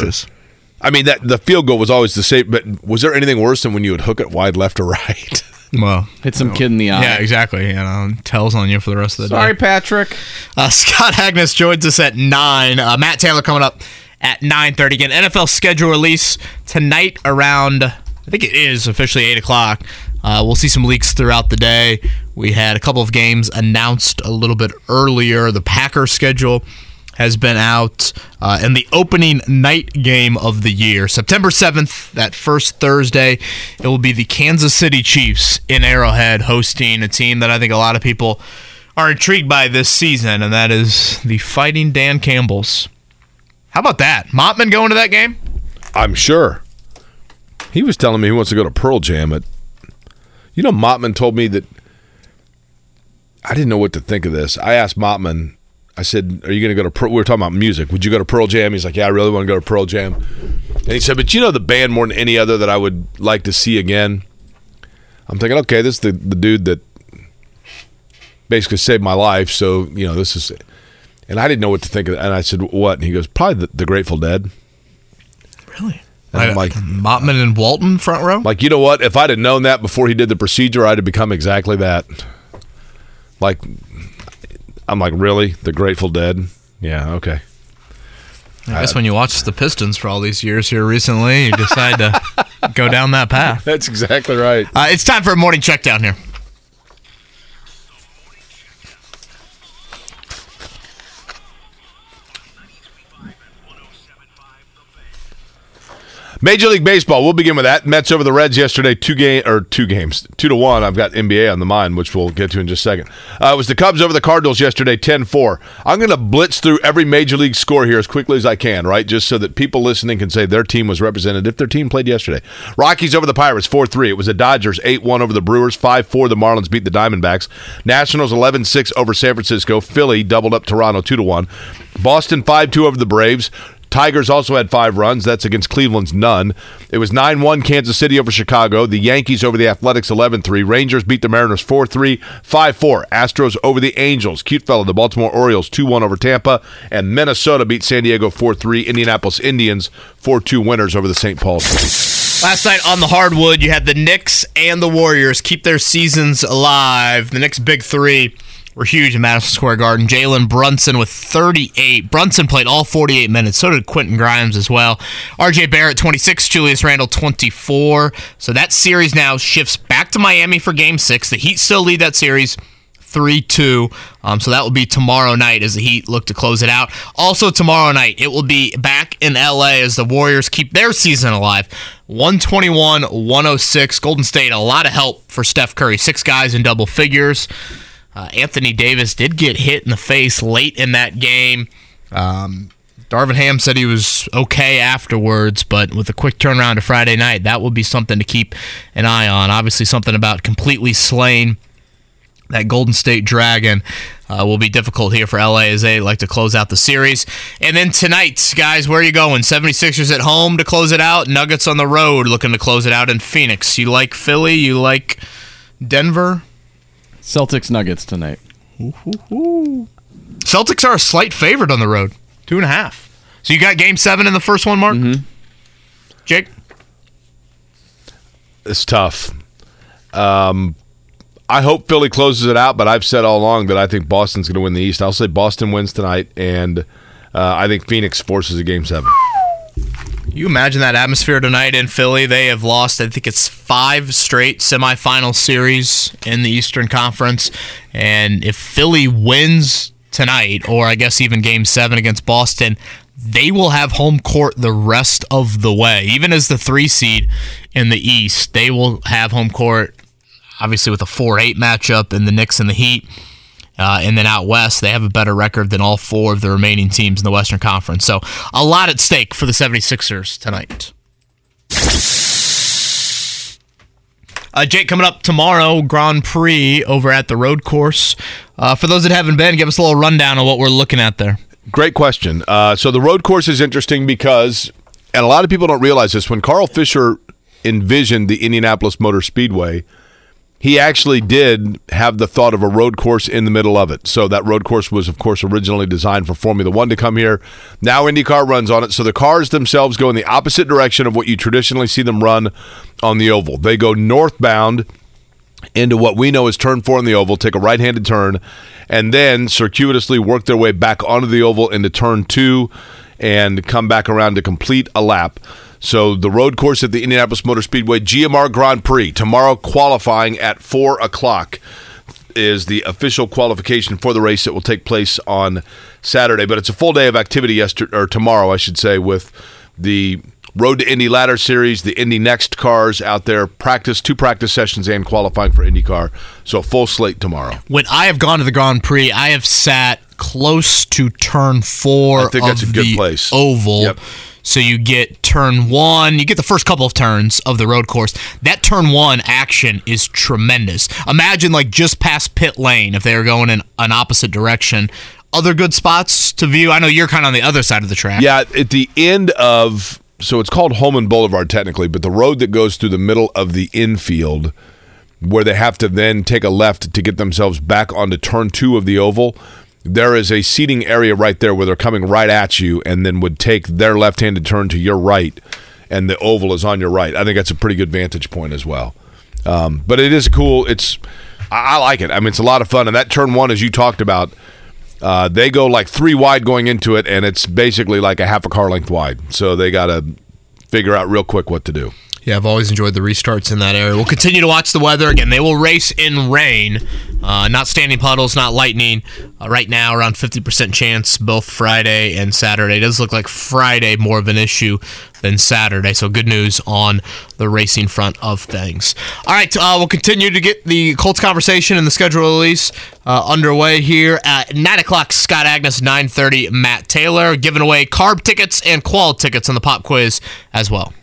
Pushes. I mean that the field goal was always the same. But was there anything worse than when you would hook it wide left or right? (laughs) Well, Hit some kid in the eye. yeah, exactly. You know, tells on you for the rest of the Sorry, day. Sorry, Patrick. Uh, Scott Agness joins us at nine. Uh, Matt Taylor coming up at nine thirty. Again, NFL schedule release tonight around. I think it is officially eight o'clock. Uh, we'll see some leaks throughout the day. We had a couple of games announced a little bit earlier. The Packers schedule has been out, uh, and the opening night game of the year, September 7th, that first Thursday, it will be the Kansas City Chiefs in Arrowhead hosting a team that I think a lot of people are intrigued by this season, and that is the Fighting Dan Campbells. How about that? Mottman going to that game? I'm sure. He was telling me he wants to go to Pearl Jam. At, you know, Mottman told me that I didn't know what to think of this. I asked Motman. I said, "Are you going to go to?" Pearl? We were talking about music. Would you go to Pearl Jam? He's like, "Yeah, I really want to go to Pearl Jam." And he said, "But you know the band more than any other that I would like to see again." I'm thinking, okay, this is the the dude that basically saved my life. So you know, this is. And I didn't know what to think of. And I said, "What?" And he goes, "Probably the, the Grateful Dead." Really? And I'm like, Motman and Walton front row. like you know what? If I'd have known that before he did the procedure, I'd have become exactly that. Like, I'm like, really? The Grateful Dead? Yeah, okay. I guess when you watch the Pistons for all these years here recently, you decide to (laughs) go down that path. That's exactly right. Uh, it's time for a morning check down here. Major League Baseball. We'll begin with that. Mets over the Reds yesterday, two game or two games, two to one. I've got NBA on the mind, which we'll get to in just a second. Uh, it was the Cubs over the Cardinals yesterday, 10-4. I'm going to blitz through every major league score here as quickly as I can, right? Just so that people listening can say their team was represented if their team played yesterday. Rockies over the Pirates, 4-3. It was the Dodgers, 8-1 over the Brewers, 5-4. The Marlins beat the Diamondbacks. Nationals, 11-6 over San Francisco. Philly doubled up Toronto, 2-1. Boston, 5-2 over the Braves. Tigers also had five runs. That's against Cleveland's none. It was 9 1 Kansas City over Chicago. The Yankees over the Athletics 11 3. Rangers beat the Mariners 4 3. 5 4. Astros over the Angels. Cute fellow, the Baltimore Orioles 2 1 over Tampa. And Minnesota beat San Diego 4 3. Indianapolis Indians 4 2 winners over the St. Paul. Last night on the hardwood, you had the Knicks and the Warriors keep their seasons alive. The Knicks' big three were huge in Madison Square Garden. Jalen Brunson with 38. Brunson played all 48 minutes. So did Quentin Grimes as well. RJ Barrett 26. Julius Randle 24. So that series now shifts back to Miami for Game Six. The Heat still lead that series. 3 2. Um, so that will be tomorrow night as the Heat look to close it out. Also, tomorrow night, it will be back in LA as the Warriors keep their season alive. 121 106. Golden State, a lot of help for Steph Curry. Six guys in double figures. Uh, Anthony Davis did get hit in the face late in that game. Um, Darvin Ham said he was okay afterwards, but with a quick turnaround to Friday night, that will be something to keep an eye on. Obviously, something about completely slain that Golden State Dragon uh, will be difficult here for LA as they like to close out the series. And then tonight, guys, where are you going? 76ers at home to close it out, Nuggets on the road looking to close it out in Phoenix. You like Philly? You like Denver? Celtics Nuggets tonight. Celtics are a slight favorite on the road, two and a half. So you got game seven in the first one, Mark? Mm-hmm. Jake? It's tough. Um, I hope Philly closes it out, but I've said all along that I think Boston's going to win the East. I'll say Boston wins tonight, and uh, I think Phoenix forces a game seven. You imagine that atmosphere tonight in Philly. They have lost, I think it's five straight semifinal series in the Eastern Conference. And if Philly wins tonight, or I guess even game seven against Boston, they will have home court the rest of the way. Even as the three seed in the East, they will have home court, obviously, with a 4 8 matchup in the Knicks and the Heat. Uh, and then out west, they have a better record than all four of the remaining teams in the Western Conference. So a lot at stake for the 76ers tonight. Uh, Jake, coming up tomorrow, Grand Prix over at the road course. Uh, for those that haven't been, give us a little rundown of what we're looking at there. Great question. Uh, so the road course is interesting because, and a lot of people don't realize this, when Carl Fisher envisioned the Indianapolis Motor Speedway, he actually did have the thought of a road course in the middle of it. So that road course was, of course, originally designed for Formula One to come here. Now IndyCar runs on it. So the cars themselves go in the opposite direction of what you traditionally see them run on the oval. They go northbound into what we know is turn four on the oval, take a right handed turn, and then circuitously work their way back onto the oval into turn two and come back around to complete a lap. So the road course at the Indianapolis Motor Speedway GMR Grand Prix tomorrow qualifying at four o'clock is the official qualification for the race that will take place on Saturday. But it's a full day of activity yesterday or tomorrow, I should say, with the Road to Indy Ladder Series, the Indy NXT cars out there, practice, two practice sessions, and qualifying for IndyCar. So full slate tomorrow. When I have gone to the Grand Prix, I have sat close to turn four I think that's a good place. oval. Yep. So you get turn one, you get the first couple of turns of the road course. That turn one action is tremendous. Imagine like just past pit lane if they were going in an opposite direction. Other good spots to view. I know you're kind of on the other side of the track. Yeah, at the end of so it's called Hulman Boulevard technically, but the road that goes through the middle of the infield where they have to then take a left to get themselves back onto turn 2 of the oval. There is a seating area right there where they're coming right at you and then would take their left-handed turn to your right and the oval is on your right. I think that's a pretty good vantage point as well. Um, but it is cool. It's I, I like it. I mean, it's a lot of fun. And that turn one, as you talked about, uh, they go like three wide going into it, and it's basically like a half a car length wide. So they got to figure out real quick what to do. Yeah, I've always enjoyed the restarts in that area. We'll continue to watch the weather. Again, they will race in rain, uh, not standing puddles, not lightning. Uh, right now, around 50% chance both Friday and Saturday. It does look like Friday more of an issue than Saturday, so good news on the racing front of things. All right, uh, we'll continue to get the Colts conversation and the schedule release uh, underway here at 9 o'clock. Scott Agness, 9.30, Matt Taylor, giving away carb tickets and qual tickets on the pop quiz as well.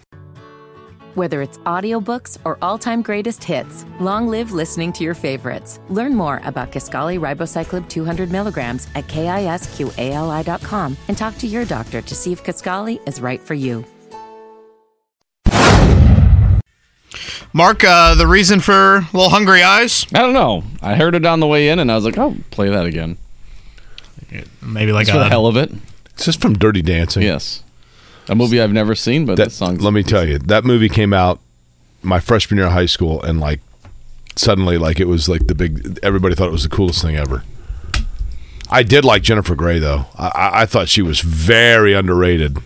Whether it's audiobooks or all-time greatest hits, long live listening to your favorites. Learn more about Kisqali Ribociclib 200 milligrams at kisqali.com and talk to your doctor to see if Kisqali is right for you. Mark, uh, the reason for little hungry eyes? I don't know. I heard it on the way in, and I was like, "Oh, play that again." Maybe like Just for a the hell of it. It's just from Dirty Dancing. Yes, a movie I've never seen, but That, that song. let me tell you, that movie came out my freshman year of high school, and like suddenly, like it was like the big. Everybody thought it was the coolest thing ever. I did like Jennifer Grey though. I, I, I thought she was very underrated.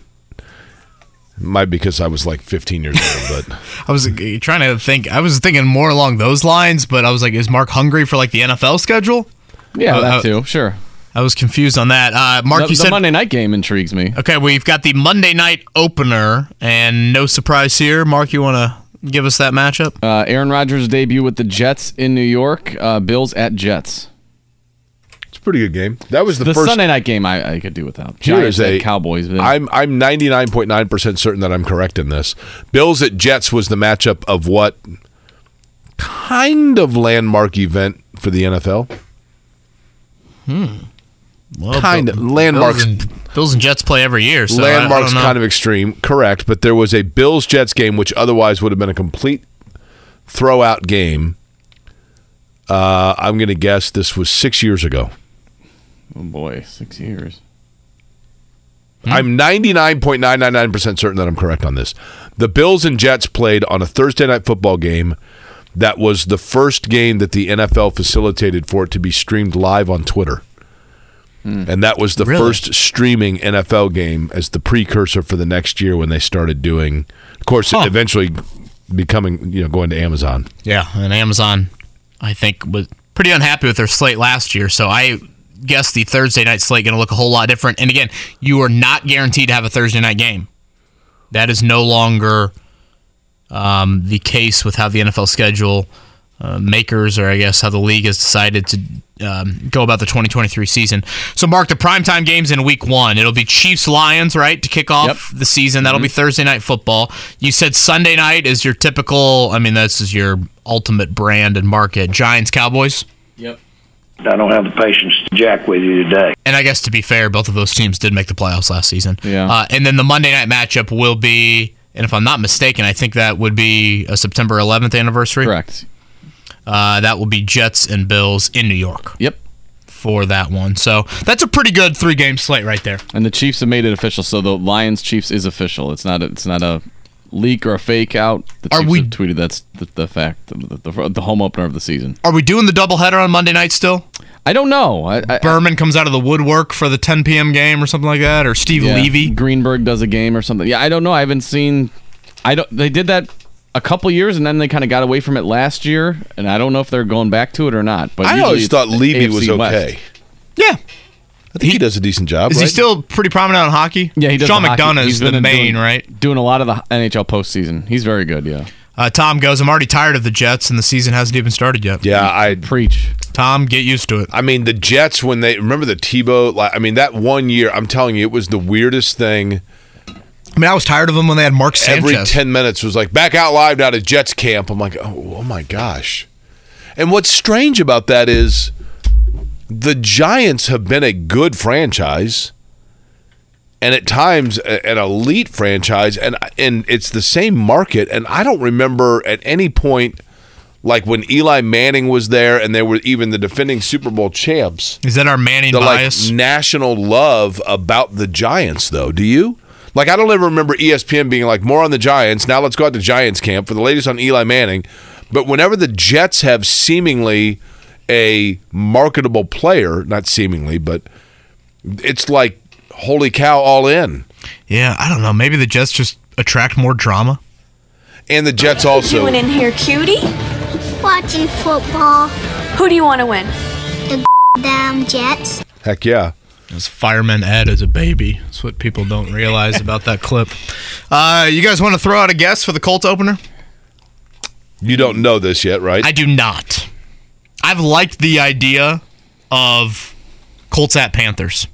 Might be because I was like 15 years old, but (laughs) I was uh, trying to think. I was thinking more along those lines, but I was like, is Mark hungry for like the NFL schedule? Yeah, Uh, that uh, too. Sure. I was confused on that. Uh, Mark, the, you the said Monday night game intrigues me. okay. We've got the Monday night opener, and no surprise here. Mark, you want to give us that matchup? Uh, Aaron Rodgers' debut with the Jets in New York. Uh, Bills at Jets. it's a pretty good game. That was the, The, first. Sunday night game I, I could do without. Here Giants is a at Cowboys. but- I'm I'm 99.9 percent certain that I'm correct in this. Bills at Jets was the matchup of what kind of landmark event for the NFL? Well, Kind of landmarks. Bills and, Bills and Jets play every year, so landmarks I, I don't know. kind of extreme, correct? But there was a Bills Jets game, which otherwise would have been a complete throwout game. Uh, I'm going to guess this was six years ago. oh boy, six years. I'm 99.999% certain that I'm correct on this. The Bills and Jets played on a Thursday night football game that was the first game that the NFL facilitated for it to be streamed live on Twitter. And that was the Really? first streaming NFL game as the precursor for the next year when they started doing, of course, Huh. eventually becoming, you know, going to Amazon. Yeah, and Amazon, I think, was pretty unhappy with their slate last year. So I guess the Thursday night slate going to look a whole lot different. And again, you are not guaranteed to have a Thursday night game. That is no longer um, the case with how the NFL schedule uh, makers, or I guess how the league has decided to um, go about the 2023 season. So, Mark, the primetime games in week one. It'll be Chiefs Lions, right, to kick off Yep. the season. That'll be Thursday night football. You said Sunday night is your typical, I mean, this is your ultimate brand and market. Giants Cowboys. Yep. I don't have the patience to jack with you today. And I guess to be fair, both of those teams did make the playoffs last season. Yeah. Uh, and then the Monday night matchup will be, and if I'm not mistaken, I think that would be a September 11th anniversary. Correct. Uh, that will be Jets and Bills in New York Yep. for that one. So that's a pretty good three game slate right there. And the Chiefs have made it official, so the Lions Chiefs is official. It's not. A, it's not a leak or a fake out. The Are Chiefs we- have tweeted that's the, the fact. The, the, the home opener of the season. Are we doing the doubleheader on Monday night still? I don't know. I, I, Berman comes out of the woodwork for the 10 p.m. game or something like that, or Steve yeah, Levy. Greenberg does a game or something. Yeah, I don't know. I haven't seen. I don't. They did that a couple years, and then they kind of got away from it last year, and I don't know if they're going back to it or not. But I always thought Levy AFC was West. okay. Yeah. I think he, does a decent job. Is right? he still pretty prominent on hockey? Yeah, he does. Sean the. McDonough is the been main, doing, right? Doing a lot of the NHL postseason. He's very good. Yeah. Uh, Tom goes, I'm already tired of the Jets, and the season hasn't even started yet. Yeah, I Preach. Tom, get used to it. I mean, the Jets when they remember the Tebow. Like, I mean, that one year, I'm telling you, it was the weirdest thing. I mean, I was tired of them when they had Mark Sanchez. every 10 minutes was like back out live now to Jets camp. I'm like, oh, oh my gosh. And what's strange about that is the Giants have been a good franchise and at times an elite franchise and and it's the same market and I don't remember at any point like when Eli Manning was there and they were even the defending Super Bowl champs Is that our Manning the bias? like national love about the Giants, though. Do you? Like, I don't ever remember ESPN being like, more on the Giants. Now let's go out to Giants camp for the latest on Eli Manning. But whenever the Jets have seemingly a marketable player, not seemingly, but it's like, holy cow, all in. yeah, I don't know. Maybe the Jets just attract more drama. And the Jets also. Doing in here, cutie? Watching football. Who do you want to win? The (laughs) damn Jets. Heck yeah. As fireman Ed as a baby. That's what people don't realize about that clip. Uh, you guys want to throw out a guess for the Colts opener? You don't know this yet, right? I do not. I've liked the idea of Colts at Panthers.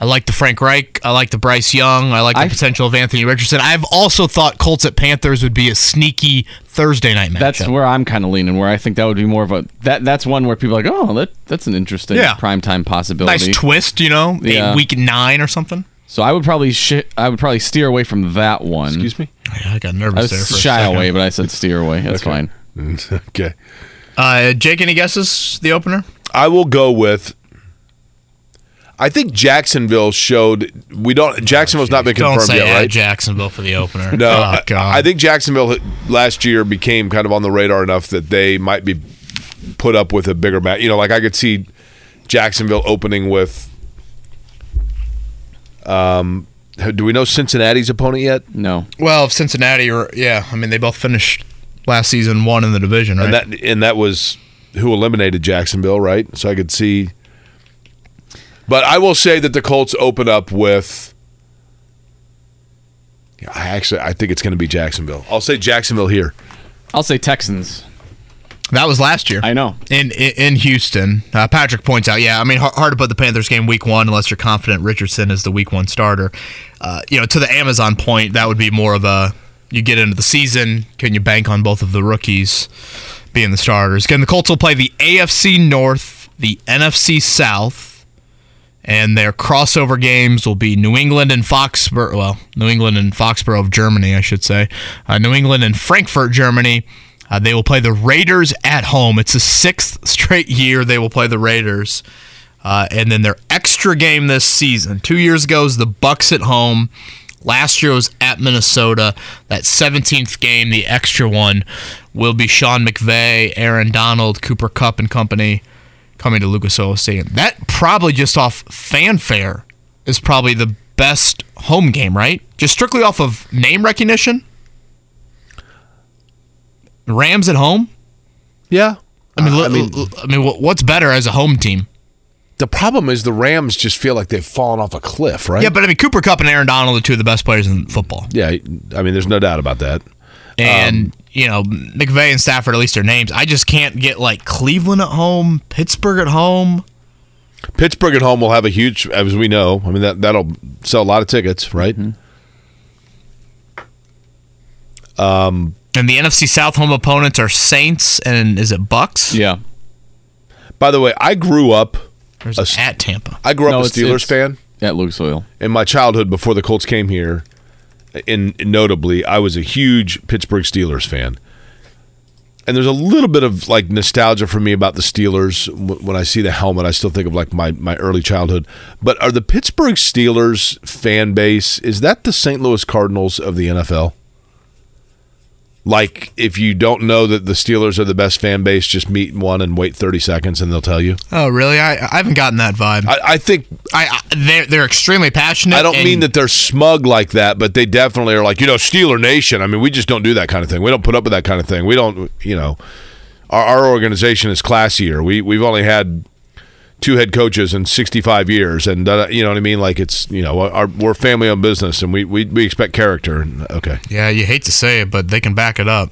I like the Frank Reich. I like the Bryce Young. I like the I- potential of Anthony Richardson. I've also thought Colts at Panthers would be a sneaky Thursday night matchup. That's where I'm kind of leaning. Where I think that would be more of a that. That's one where people are like, oh, that that's an interesting Yeah. primetime possibility. nice twist, you know, eight- Yeah. week nine or something. So I would probably sh- I would probably steer away from that one. Excuse me? Yeah, I got I nervous there was for a shy second. away, but I said steer away. That's fine. (laughs) okay. Uh, Jake, any guesses? The opener? I will go with. I think Jacksonville showed we don't. Jacksonville's not been Don't confirmed say yet, right? Jacksonville for the opener. (laughs) No, oh, I, God. I think Jacksonville last year became kind of on the radar enough that they might be put up with a bigger match. You know, like I could see Jacksonville opening with. Um, do we know Cincinnati's opponent yet? No. Well, if Cincinnati or yeah, I mean they both finished last season one in the division, right? And that and that was who eliminated Jacksonville, right? So I could see. But I will say that the Colts open up with. Yeah, I actually I think it's going to be Jacksonville. I'll say Jacksonville here. I'll say Texans. that was last year. I know. in in, in Houston. Uh, Patrick points out, yeah, I mean, hard, hard to put the Panthers game week one unless you're confident Richardson is the week one starter. Uh, you know, to the Amazon point, that would be more of a you get into the season, can you bank on both of the rookies being the starters? Again, the Colts will play the AFC North, the NFC South, and their crossover games will be New England and Foxborough. Well, New England and Foxborough of Germany, I should say. Uh, New England and Frankfurt, Germany. Uh, they will play the Raiders at home. It's the sixth straight year they will play the Raiders. Uh, and then their extra game this season. Two years ago was the Bucs at home. Last year was at Minnesota. That 17th game, the extra one, will be Sean McVay, Aaron Donald, Cooper Kupp, and company coming to Lucas Oil Stadium. That probably just off fanfare is probably the best home game, right? Just strictly off of name recognition. Rams at home. Yeah. I mean, uh, I I mean- mean, I mean, what's better as a home team? The problem is the Rams just feel like they've fallen off a cliff, right? Yeah, but I mean, Cooper Kupp and Aaron Donald are two of the best players in football. yeah. I mean, there's no doubt about that. And um, you know, McVay and Stafford at least their names. I just can't get like Cleveland at home, Pittsburgh at home. Pittsburgh at home will have a huge, as we know. I mean, that that'll sell a lot of tickets, right? Mm-hmm. Um, and the NFC South home opponents are Saints and is it Bucs? Yeah. By the way, I grew up. A at Tampa? I grew No, up a it's- Steelers it's- fan. At Lucas Oil. in my childhood before the Colts came here, in notably, I was a huge Pittsburgh Steelers fan. And there's a little bit of like nostalgia for me about the Steelers when I see the helmet. I still think of like my my early childhood. But are the Pittsburgh Steelers fan base is that the St. Louis Cardinals of the NFL? Like if you don't know that the Steelers are the best fan base, just meet one and wait 30 seconds and they'll tell you. Oh, really? I, I haven't gotten that vibe. I, I, I think I, they're they're extremely passionate. I don't and- mean that they're smug like that, but they definitely are like, you know, Steeler Nation. I mean, we just don't do that kind of thing. We don't put up with that kind of thing. We don't, you know, our, our organization is classier. We we've only had two head coaches in 65 years, and uh, you know what I mean. Like it's, you know, our, we're family owned business, and we, we we expect character. And okay, Yeah, you hate to say it, but they can back it up.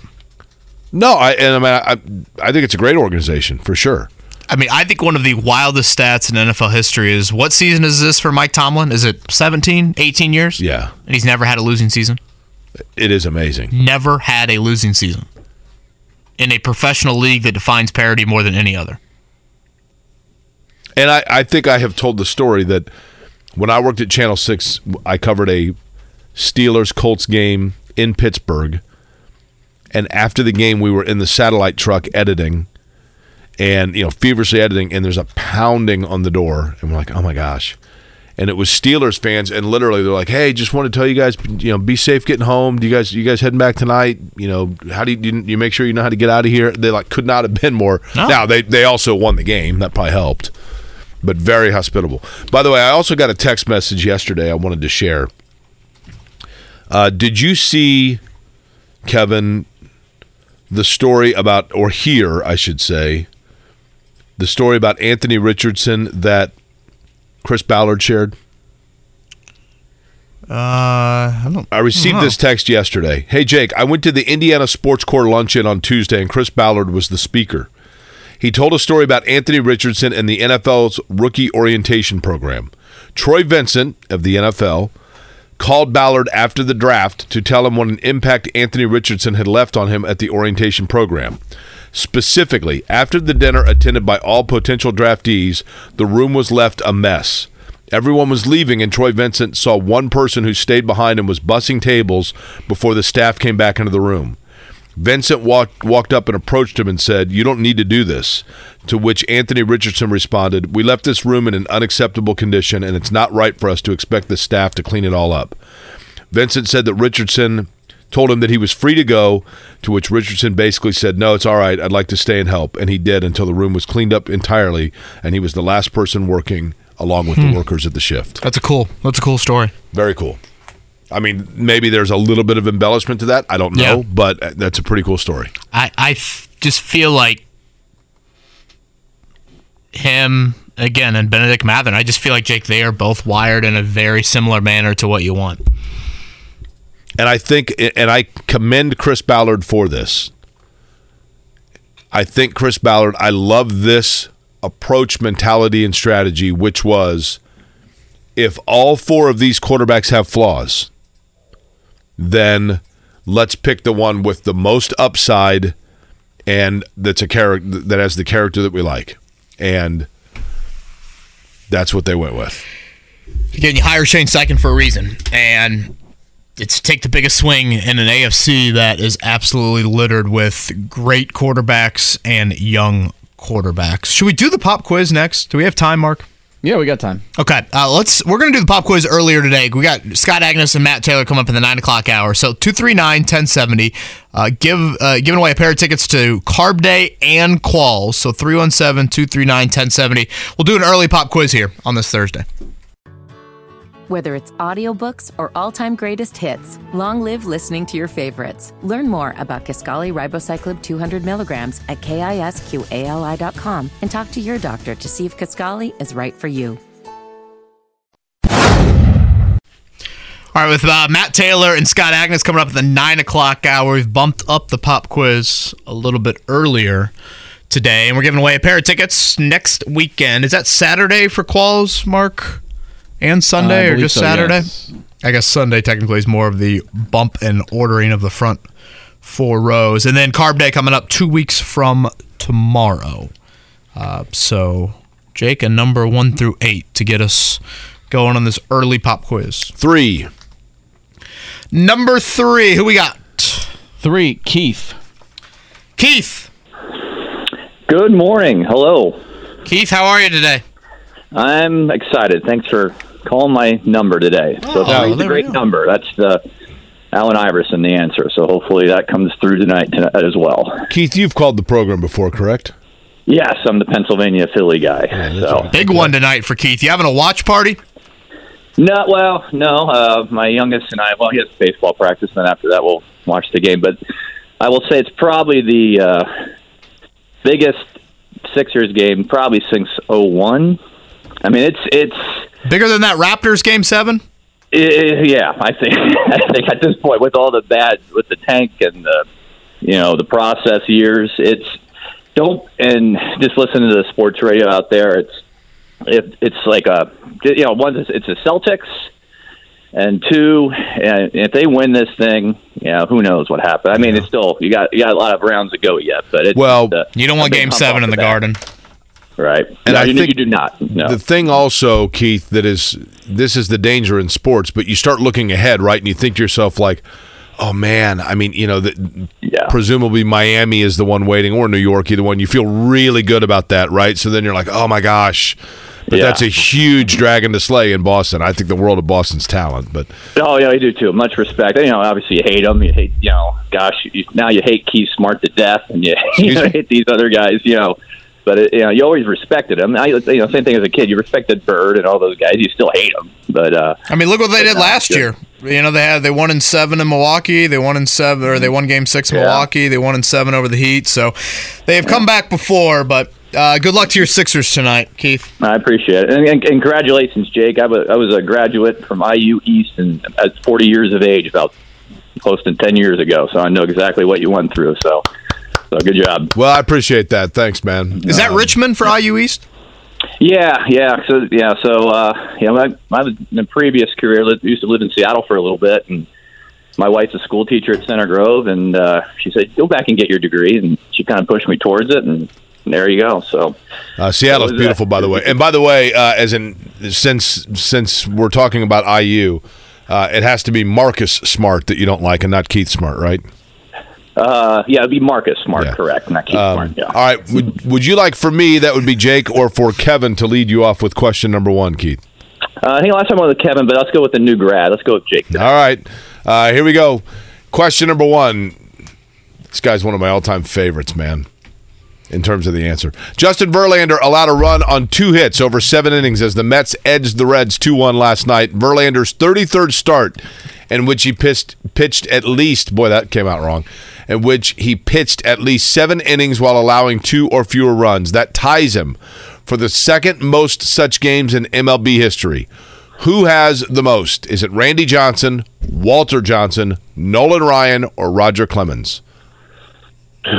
no, I and I mean, I I think it's a great organization for sure. I mean, I think one of the wildest stats in NFL history is what season is this for Mike Tomlin? Is it 17, 18 years? Yeah. And he's never had a losing season? It is amazing. Never had a losing season in a professional league that defines parity more than any other. And I, I think I have told the story that when I worked at Channel 6, I covered a Steelers Colts game in Pittsburgh. And after the game, we were in the satellite truck editing and, you know, feverishly editing. And there's a pounding on the door. And we're like, oh my gosh. And it was Steelers fans. And literally, they're like, hey, just want to tell you guys, you know, be safe getting home. Do you guys, you guys heading back tonight? You know, how do you, you, you make sure you know how to get out of here? They like could not have been more. No. Now, they, they also won the game. That probably helped but very hospitable. By the way, I also got a text message yesterday I wanted to share. Uh, did you see, Kevin, the story about, or hear, I should say, the story about Anthony Richardson that Chris Ballard shared? Uh, I don't. I received know. this text yesterday. Hey, Jake, I went to the Indiana Sports Corp luncheon on Tuesday, and Chris Ballard was the speaker. He told a story about Anthony Richardson and the NFL's rookie orientation program. Troy Vincent of the NFL called Ballard after the draft to tell him what an impact Anthony Richardson had left on him at the orientation program. Specifically, after the dinner attended by all potential draftees, the room was left a mess. Everyone was leaving, and Troy Vincent saw one person who stayed behind and was bussing tables before the staff came back into the room. Vincent walked walked up and approached him and said, "You don't need to do this." To which Anthony Richardson responded, "We left this room in an unacceptable condition, and it's not right for us to expect the staff to clean it all up." Vincent said that Richardson told him that he was free to go, to which Richardson basically said, "No, it's all right. I'd like to stay and help," and he did until the room was cleaned up entirely, and he was the last person working along with Hmm. the workers at the shift. That's a cool. That's a cool story. Very cool. I mean, maybe there's a little bit of embellishment to that. I don't know, Yeah. but uh, that's a pretty cool story. I I f- just feel like him again and Bennedict Mathurin. I just feel like Jake. They are both wired in a very similar manner to what you want. And I think, and I commend Chris Ballard for this. I think Chris Ballard, I love this approach, mentality, and strategy, which was if all four of these quarterbacks have flaws, then let's pick the one with the most upside and that's a character that has the character that we like. And that's what they went with. Again, you hire Shane Steichen for a reason, and it's take the biggest swing in an AFC that is absolutely littered with great quarterbacks and young quarterbacks. Should we do the pop quiz next? Do we have time, Mark? Yeah, we got time. Okay, uh, let's. We're gonna do the pop quiz earlier today. We got Scott Agness and Matt Taylor come up in the nine o'clock hour. So 239-1070. Uh, give uh, giving away a pair of tickets to Carb Day and Quals. So 317-239-1070. We'll do an early pop quiz here on this Thursday. Whether it's audiobooks or all-time greatest hits, long live listening to your favorites. Learn more about Kisqali Ribociclib 200 milligrams at kisqali.com and talk to your doctor to see if Kisqali is right for you. All right, with uh, Matt Taylor and Scott Agness coming up at the nine o'clock hour, we've bumped up the pop quiz a little bit earlier today, and we're giving away a pair of tickets next weekend. Is that Saturday for Quals, Mark, and Sunday, I or just so, Saturday? yes. I guess Sunday technically is more of the bump and ordering of the front four rows, and then Carb Day coming up two weeks from tomorrow. Uh, so, Jake, a number one through eight to get us going on this early pop quiz. Three. Number three, who we got? Three, Keith. Keith. Good morning. Hello. Keith, how are you today? I'm excited. Thanks for calling my number today. So Oh, three's a great number. That's the Allen Iverson, the answer. So hopefully that comes through tonight, tonight as well. Keith, you've called the program before, correct? Yes, I'm the Pennsylvania Philly guy. so Big one tonight for Keith. You having a watch party? no, well, no. Uh, my youngest and I. Well, he has baseball practice, and then after that, we'll watch the game. But I will say it's probably the uh, biggest Sixers game probably since '01. I mean, it's it's Bigger than that Raptors game seven? Yeah, I think (laughs) I think at this point, with all the bad with the tank and the you know the process years, it's don't and just listen to the sports radio out there. It's it, it's like a you know one it's it's the Celtics and two and if they win this thing, yeah, who knows what happened. I mean, it's still you got you got a lot of rounds to go yet, but it's Well, uh, You don't want Game Seven in the bat. Garden. Right? And no, I you, think you do not. No. The thing also, Keith, that is this is the danger in sports, but you start looking ahead, right? And you think to yourself like, "Oh man, I mean, you know, that yeah. presumably Miami is the one waiting or New York, either one. You feel really good about that, right? So then you're like, "Oh my gosh." But Yeah. that's a huge dragon to slay in Boston. I think the world of Boston's talent, but Oh yeah, I do too. Much respect. You know, obviously you hate them. You hate, you know, gosh, you, now you hate Keith Smart to death, and you, (laughs) you know, hate these other guys. You know, but it, you know, you always respected him. I, you know, same thing as a kid. You respected Bird and all those guys. You still hate them, but uh, I mean, look what they did last good. year. You know, they had they won in seven in Milwaukee. They won in seven, or they won Game Six in Yeah. Milwaukee. They won in seven over the Heat. So they have come back before. But uh, good luck to your Sixers tonight, Keith. I appreciate it. And, and, and congratulations, Jake. I was, I was a graduate from IU East and at 40 years of age, about close to 10 years ago. So I know exactly what you went through. So, so good job. well, I appreciate that. Thanks, man. Is that Richmond for IU East? Yeah, yeah. So yeah, so uh, yeah, my, my in the previous career lived, used to live in Seattle for a little bit, and my wife's a school teacher at Center Grove, and uh, she said, "Go back and get your degree," and she kind of pushed me towards it, and there you go. So Uh, Seattle's What beautiful, that? by the way. And by the way, uh, as in since since we're talking about IU, uh, it has to be Marcus Smart that you don't like, and not Keith Smart, right? Uh, yeah, it'd be Marcus Smart, Yeah. correct? Not Keith Um, Smart. Yeah. All right. Would would you like for me? That would be Jake, or for Kevin to lead you off with question number one, Keith. Uh, I think last time I went with Kevin, but let's go with the new grad. Let's go with Jake. All right. Uh, here we go. Question number one. This guy's one of my all-time favorites, man. In terms of the answer, Justin Verlander allowed a run on two hits over seven innings as the Mets edged the Reds 2-1 last night. Verlander's 33rd start, in which he pitched pitched at least boy that came out wrong, in which he pitched at least seven innings while allowing two or fewer runs. That ties him for the second most such games in MLB history. Who has the most? Is it Randy Johnson, Walter Johnson, Nolan Ryan, or Roger Clemens? (laughs)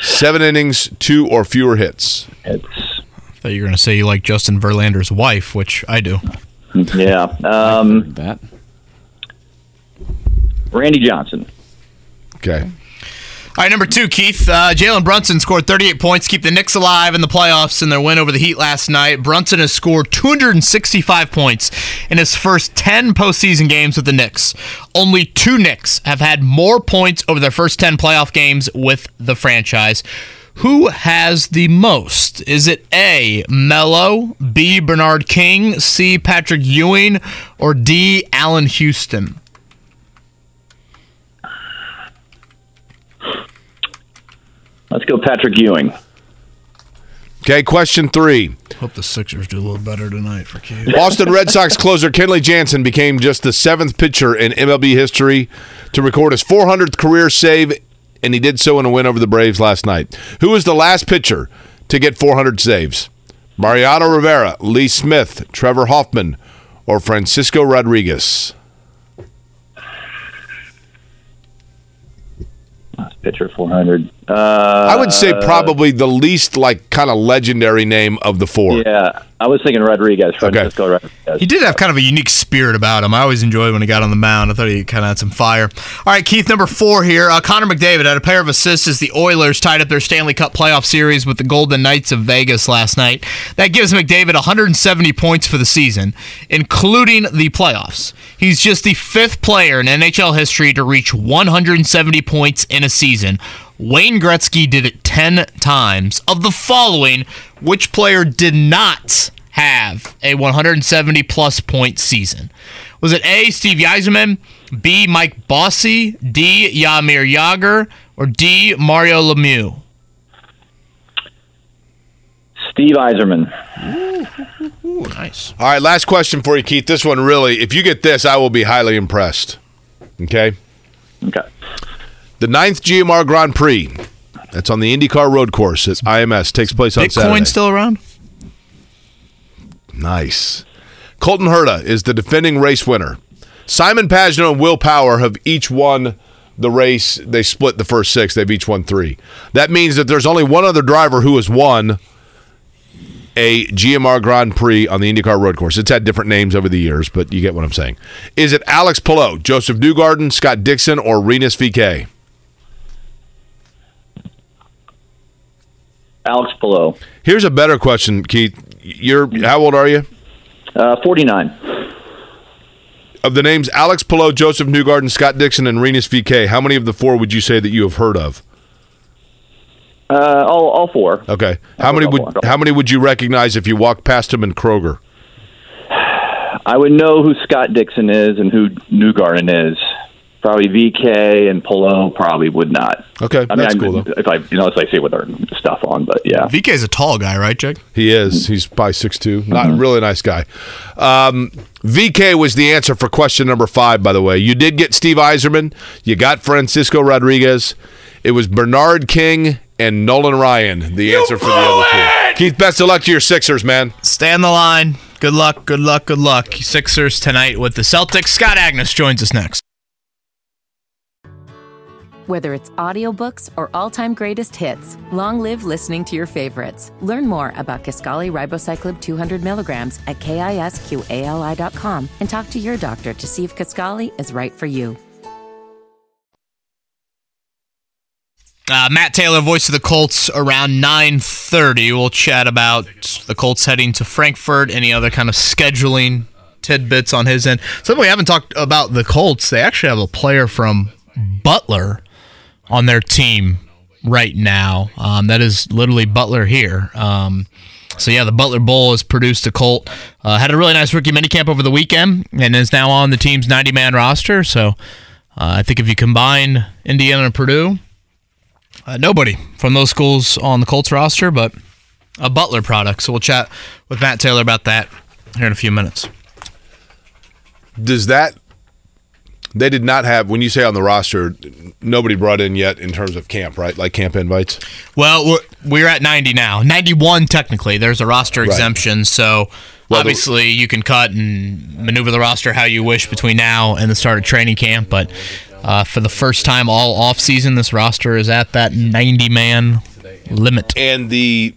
Seven innings, two or fewer hits. It's I thought you were going to say you like Justin Verlander's wife, which I do. yeah. Um, That. Randy Johnson. Okay. All right, number two, Keith. Uh, Jalen Brunson scored 38 points keep the Knicks alive in the playoffs in their win over the Heat last night. Brunson has scored 265 points in his first 10 postseason games with the Knicks. Only two Knicks have had more points over their first 10 playoff games with the franchise. Who has the most? Is it A, Melo, B, Bernard King, C, Patrick Ewing, or D, Allan Houston? Let's go Patrick Ewing. Okay, question three. Hope the Sixers do a little better tonight for Keith. (laughs) Boston Red Sox closer Kenley Jansen became just the seventh pitcher in MLB history to record his 400th career save, and he did so in a win over the Braves last night. Who was the last pitcher to get 400 saves? Mariano Rivera, Lee Smith, Trevor Hoffman, or Francisco Rodriguez? Last pitcher 400. Uh, I would say probably the least like kind of legendary name of the four. Yeah, I was thinking Rodriguez. Francisco Rodriguez. He did have kind of a unique spirit about him. I always enjoyed when he got on the mound. I thought he kind of had some fire. All right, Keith, number four here. Uh, Connor McDavid had a pair of assists as the Oilers tied up their Stanley Cup playoff series with the Golden Knights of Vegas last night. That gives McDavid 170 points for the season, including the playoffs. He's just the fifth player in NHL history to reach 170 points in a season. Wayne Gretzky did it 10 times. Of the following, which player did not have a 170 plus point season? Was it A, Steve Yzerman, B, Mike Bossy, D, Yamir Yager, or D, Mario Lemieux? Steve Yzerman. Ooh, nice. All right, last question for you, Keith. This one really, if you get this, I will be highly impressed. Okay. Okay. The ninth GMR Grand Prix. That's on the IndyCar Road Course at IMS. Takes place on Saturday. Bitcoin still around? Nice. Colton Herta is the defending race winner. Simon Pagenaud and Will Power have each won the race. They split the first six. They've each won three. That means that there's only one other driver who has won a GMR Grand Prix on the IndyCar road course. It's had different names over the years, but you get what I'm saying. Is it Alex Palou, Josef Newgarden, Scott Dixon, or Rinus VeeKay? Alex Palou. Here's a better question, Keith. You're how old are you? Uh, 49. Of the names Alex Palou, Josef Newgarden, Scott Dixon, and Rinus VeeKay, how many of the four would you say that you have heard of? Uh, all, all four. Okay. How many would how many would you recognize if you walked past him in Kroger? I would know who Scott Dixon is and who Newgarden is. Probably VeeKay and Palou probably would not. Okay, I mean, that's I, cool, though. if I, you know, if I see with their stuff on, but yeah. VeeKay is a tall guy, right, Jake? He is. He's probably six two. Not really a really nice guy. Um, VeeKay was the answer for question number five. By the way, you did get Steve Yzerman. You got Francisco Rodriguez. It was Bernard King and Nolan Ryan. The answer for the other two. Keith, best of luck to your Sixers, man. Stay on the line. Good luck, good luck, good luck. Sixers tonight with the Celtics. Scott Agness joins us next. Whether it's audiobooks or all-time greatest hits, long live listening to your favorites. Learn more about Kisqali Ribociclib 200 milligrams at kisqali.com and talk to your doctor to see if Kisqali is right for you. Uh, Matt Taylor, voice of the Colts, around 9.30. We'll chat about the Colts heading to Frankfurt, any other kind of scheduling tidbits on his end. Something we haven't talked about the Colts, they actually have a player from Butler on their team right now. Um, that is literally Butler here. Um, so yeah, the Butler Bowl has produced a Colt. Uh, had a really nice rookie minicamp over the weekend, and is now on the team's 90-man roster. So uh, I think if you combine Indiana and Purdue, uh, nobody from those schools on the Colts roster, but a Butler product. So we'll chat with Matt Taylor about that here in a few minutes. Does that? They did not have when you say on the roster, nobody brought in yet in terms of camp, right? Like camp invites. Well, we're, we're at 90 now. 91 technically. There's a roster Right. exemption, so Well, the- obviously you can cut and maneuver the roster how you wish between now and the start of training camp. But uh, for the first time all off season, this roster is at that 90 man limit. And the,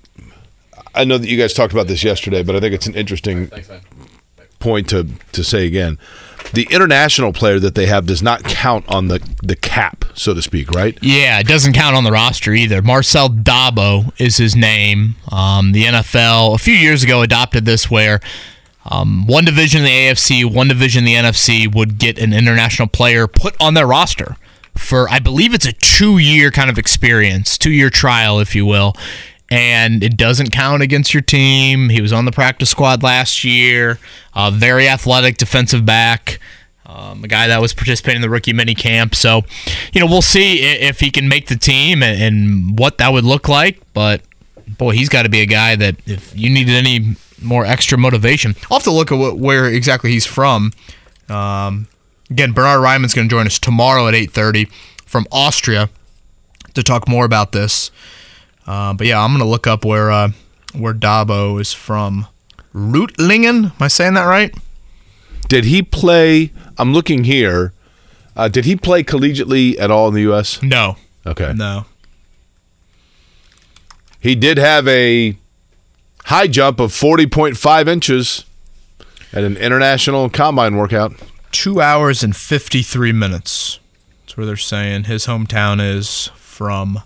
I know that you guys talked about this yesterday, but I think it's an interesting point to to say again. The international player that they have does not count on the the cap, so to speak, right? Yeah, it doesn't count on the roster either. Marcel Dabo is his name. Um, the NFL a few years ago adopted this where um, one division in the AFC, one division in the NFC would get an international player put on their roster for, I believe it's a two year kind of experience, two year trial, if you will. And it doesn't count against your team. He was on the practice squad last year. Uh, very athletic defensive back um, a guy that was participating in the rookie mini camp. So, you know, we'll see if he can make the team and, and what that would look like. But boy, he's got to be a guy that if you needed any more extra motivation, I'll have to look at what, where exactly he's from. Um, again, Bernhard Raimann's going to join us tomorrow at eight thirty from Austria to talk more about this. Uh, but yeah, I'm going to look up where uh, where Dabo is from. Rootlingen, am I saying that right? Did he play? I'm looking here. Uh, did he play collegiately at all in the U.S.? No. Okay. No. He did have a high jump of 40.5 inches at an international combine workout. two hours and 53 minutes. That's where they're saying his hometown is from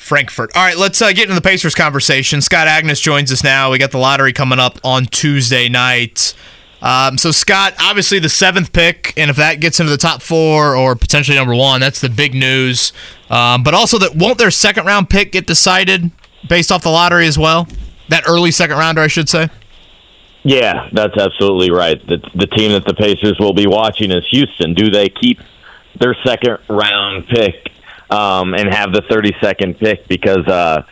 Frankfurt. All right, let's uh, get into the Pacers conversation. Scott Agness joins us now. We got the lottery coming up on Tuesday night. Um, so, Scott, obviously the seventh pick, and if that gets into the top four or potentially number one, that's the big news. Um, but also, that won't their second round pick get decided based off the lottery as well? That early second rounder, I should say. Yeah, that's absolutely right. The, the team that the Pacers will be watching is Houston. Do they keep their second round pick um, and have the 32nd pick? Because uh,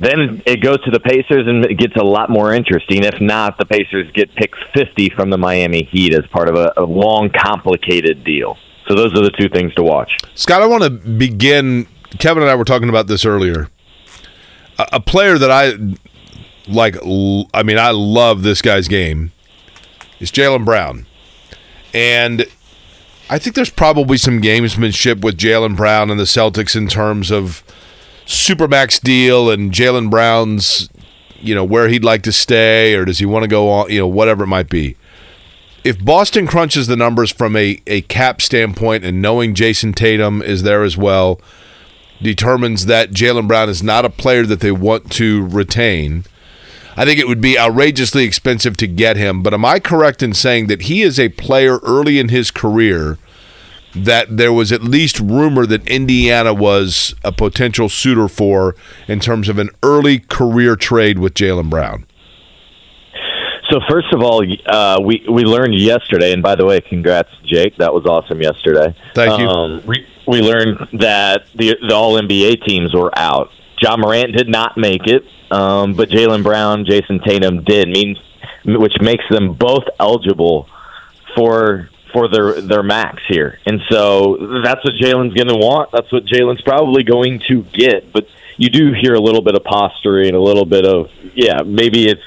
then it goes to the Pacers and it gets a lot more interesting. If not, the Pacers get pick 50 from the Miami Heat as part of a, a long, complicated deal. So those are the two things to watch. Scott, I want to begin. Kevin and I were talking about this earlier. A, a player that I like, l- I mean, I love this guy's game. Is Jaylen Brown, and I think there's probably some gamesmanship with Jaylen Brown and the Celtics in terms of supermax deal and Jaylen Brown's, you know, where he'd like to stay or does he want to go on, you know, whatever it might be. If Boston crunches the numbers from a, a cap standpoint and knowing Jayson Tatum is there as well, determines that Jaylen Brown is not a player that they want to retain, I think it would be outrageously expensive to get him. But am I correct in saying that he is a player early in his career that there was at least rumor that Indiana was a potential suitor for in terms of an early career trade with Jaylen Brown? So first of all, uh, we we learned yesterday, and by the way, congrats, Jake. That was awesome yesterday. Thank you. Um, we we learned that the the All NBA teams were out. Ja Morant did not make it, um, but Jaylen Brown, Jayson Tatum did, means which makes them both eligible for for their their max here. And so that's what Jaylen's going to want. That's what Jaylen's probably going to get. But you do hear a little bit of posturing, a little bit of yeah, maybe it's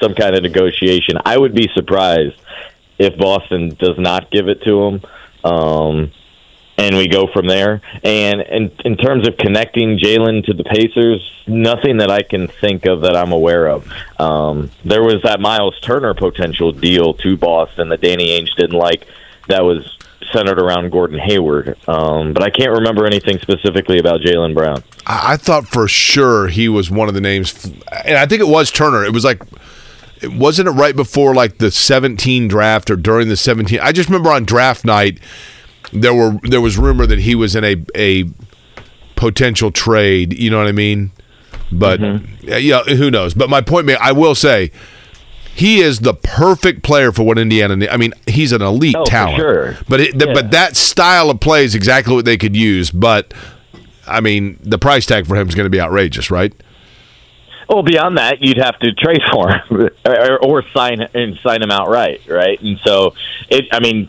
some kind of negotiation. I would be surprised if Boston does not give it to him. Um, and we go from there. And in, in terms of connecting Jaylen to the Pacers, nothing that I can think of that I'm aware of. Um, there was that Myles Turner potential deal to Boston that Danny Ainge didn't like. That was centered around Gordon Hayward, um, but I can't remember anything specifically about Jaylen Brown. I, I thought for sure he was one of the names, and I think it was Turner. It was like wasn't it right before like the 17 draft or during the 17 i just remember on draft night there were there was rumor that he was in a a potential trade you know what i mean but Mm-hmm. yeah who knows but my point i will say he is the perfect player for what indiana need. i mean he's an elite Oh, talent sure. but it, Yeah. but that style of play is exactly what they could use but i mean the price tag for him is going to be outrageous right Well, beyond that, you'd have to trade for him (laughs) or, or sign and sign him outright, right? And so, it. I mean,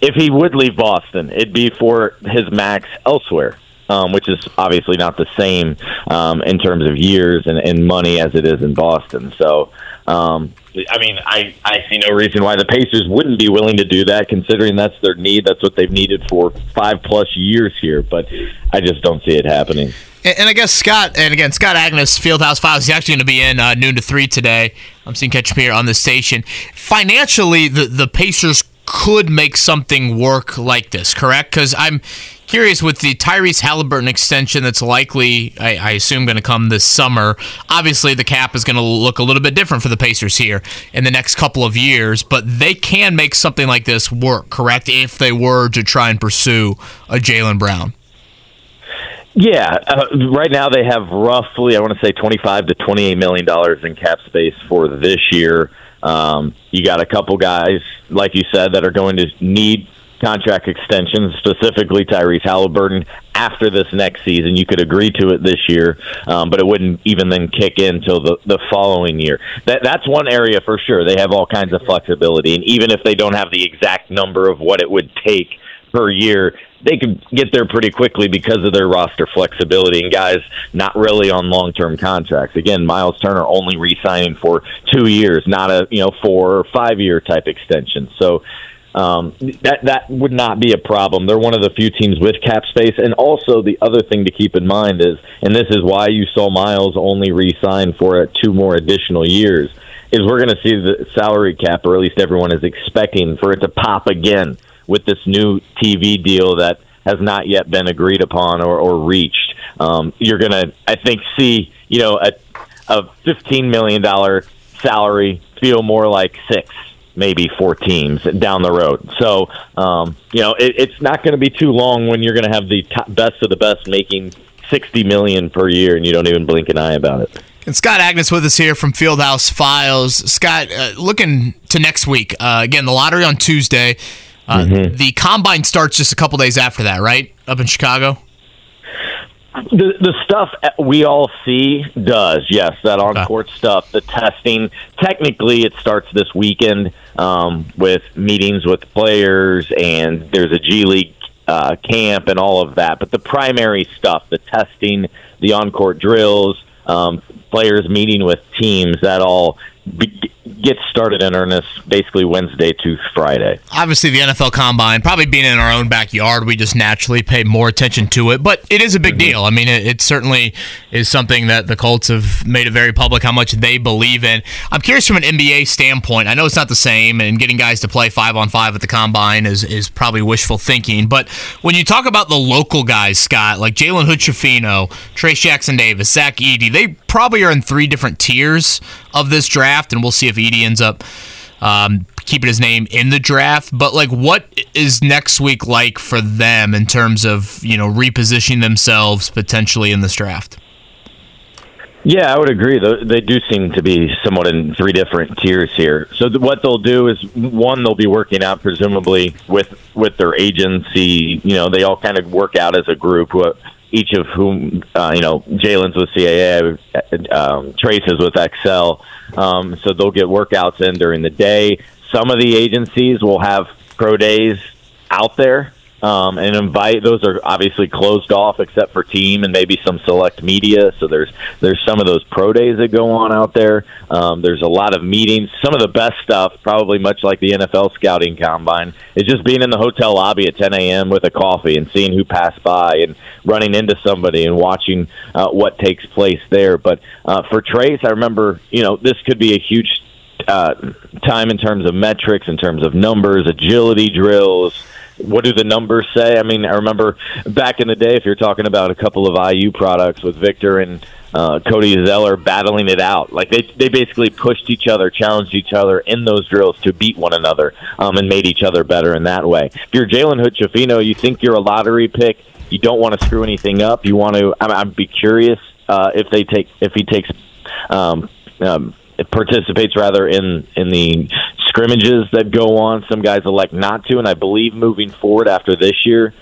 if he would leave Boston, it'd be for his max elsewhere, um, which is obviously not the same um, in terms of years and, and money as it is in Boston. So, um, I mean, I, I see no reason why the Pacers wouldn't be willing to do that, considering that's their need. That's what they've needed for five plus years here. But I just don't see it happening. And, I guess Scott, and again, Scott Agness, Fieldhouse Files, he's actually going to be in uh, noon to three today. I'm seeing catch here on the station. Financially, the the Pacers could make something work like this, correct? Because I'm curious with the Tyrese Haliburton extension that's likely, I, I assume, going to come this summer. Obviously, the cap is going to look a little bit different for the Pacers here in the next couple of years, but they can make something like this work, correct? If they were to try and pursue a Jaylen Brown. Yeah, uh, right now they have roughly, I want to say, twenty-five to twenty-eight million dollars in cap space for this year. Um, you got a couple guys, like you said, that are going to need contract extensions, specifically Tyrese Haliburton. After this next season, you could agree to it this year, um, but it wouldn't even then kick in until the, the following year. That that's one area for sure. They have all kinds of flexibility, and even if they don't have the exact number of what it would take per year, they could get there pretty quickly because of their roster flexibility and guys not really on long term contracts. Again, Myles Turner only re signing for two years, not a you know four or five year type extension. So um, that that would not be a problem. They're one of the few teams with cap space, and also the other thing to keep in mind is, and this is why you saw Myles only re-sign for two more additional years, is we're going to see the salary cap, or at least everyone is expecting for it to pop again with this new TV deal that has not yet been agreed upon or, or reached. Um, you're going to, I think, see you know a a fifteen million dollar salary feel more like six maybe four teams down the road. So, um, you know, it, it's not going to be too long when you're going to have the top, best of the best making sixty million per year, and you don't even blink an eye about it. And Scott Agness with us here from Fieldhouse Files. Scott, uh, looking to next week. Uh, again, the lottery on Tuesday. Uh, The combine starts just a couple days after that, right? Up in Chicago. The the stuff we all see does yes that on court stuff the testing technically it starts this weekend um, with meetings with players and there's a G League uh, camp and all of that but the primary stuff the testing the on court drills um, players meeting with teams that all be- gets started in earnest basically Wednesday to Friday. Obviously, the NFL Combine, probably being in our own backyard, we just naturally pay more attention to it. But it is a big Mm-hmm. deal. I mean, it, it certainly is something that the Colts have made it very public how much they believe in. I'm curious from an NBA standpoint. I know it's not the same, and getting guys to play five on five at the Combine is, is probably wishful thinking. But when you talk about the local guys, Scott, like Jalen Hood Schifino, Trayce Jackson Davis, Zach Edey, they probably are in three different tiers of this draft, and we'll see if Edey ends up um, keeping his name in the draft. But like, what is next week like for them in terms of you know repositioning themselves potentially in this draft? Yeah, I would agree. They do seem to be somewhat in three different tiers here. So what they'll do is one, they'll be working out presumably with with their agency. You know, they all kind of work out as a group. Each of whom, uh, you know, Jalen's with CAA, um, Trayce is with Excel. Um, so they'll get workouts in during the day. Some of the agencies will have pro days out there um, and invite. Those are obviously closed off except for team and maybe some select media. So there's there's some of those pro days that go on out there. Um, there's a lot of meetings. Some of the best stuff, probably much like the NFL scouting combine, is just being in the hotel lobby at 10 a.m. with a coffee and seeing who passed by and running into somebody and watching uh, what takes place there. But uh, for Trayce, I remember you know this could be a huge uh, time in terms of metrics, in terms of numbers, agility drills. What do the numbers say? I mean, I remember back in the day, if you're talking about a couple of IU products with Victor and uh, Cody Zeller battling it out, like they they basically pushed each other, challenged each other in those drills to beat one another, um, and made each other better in that way. If you're Jalen Hood you think you're a lottery pick. You don't want to screw anything up. You want to. I'm, I'd be curious uh, if they take if he takes um, um, participates rather in in the scrimmages that go on. Some guys elect not to, and I believe moving forward after this year,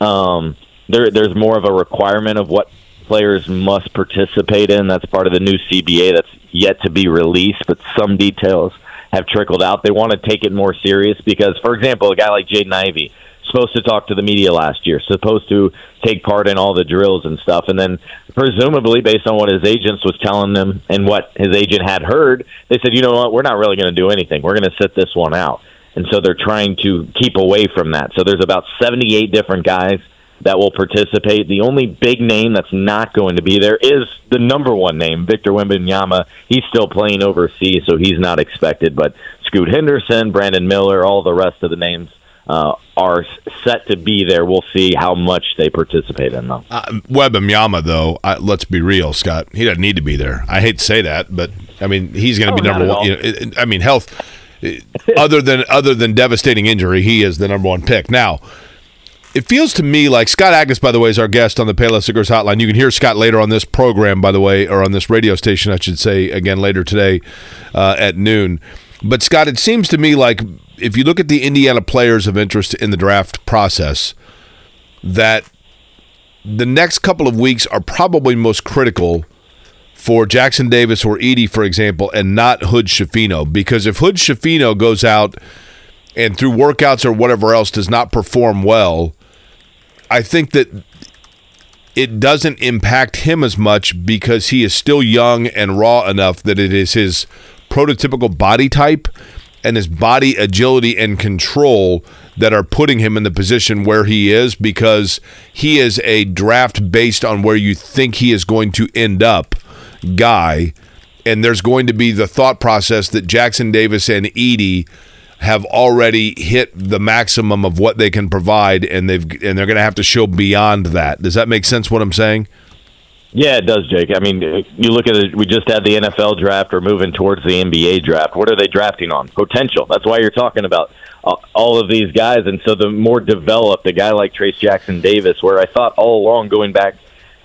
um, there there's more of a requirement of what players must participate in. That's part of the new CBA that's yet to be released, but some details have trickled out. They want to take it more serious because, for example, a guy like Jaden Ivey supposed to talk to the media last year, supposed to take part in all the drills and stuff, and then presumably based on what his agents was telling them and what his agent had heard, they said, you know what, we're not really going to do anything. We're going to sit this one out, and so they're trying to keep away from that. So there's about 78 different guys that will participate. The only big name that's not going to be there is the number one name, Victor Wembanyama. He's still playing overseas, so he's not expected. But Scoot Henderson, Brandon Miller, all the rest of the names uh, are set to be there. We'll see how much they participate in them. Uh, Wembanyama, though, I, let's be real, Scott. He doesn't need to be there. I hate to say that, but I mean, he's going to Oh, be number one. You know, I mean, health. other than other than devastating injury, he is the number one pick. Now, it feels to me like Scott Agness, by the way, is our guest on the Payless Cigars Hotline. You can hear Scott later on this program, by the way, or on this radio station, I should say, again later today uh, at noon. But Scott, it seems to me like if you look at the Indiana players of interest in the draft process, that the next couple of weeks are probably most critical for Jackson Davis or Edey, for example, and not Hood Schifino. Because if Hood Schifino goes out and through workouts or whatever else does not perform well, I think that it doesn't impact him as much because he is still young and raw enough that it is his prototypical body type and his body agility and control that are putting him in the position where he is because he is a draft based on where you think he is going to end up guy and there's going to be the thought process that Jackson Davis and Edey have already hit the maximum of what they can provide and they've and they're going to have to show beyond that. Does that make sense what I'm saying? Yeah, it does, Jake. I mean, you look at it. We just had the NFL draft. We're moving towards the NBA draft. What are they drafting on? Potential. That's why you're talking about uh, all of these guys. And so the more developed, a guy like Trayce Jackson Davis, where I thought all along going back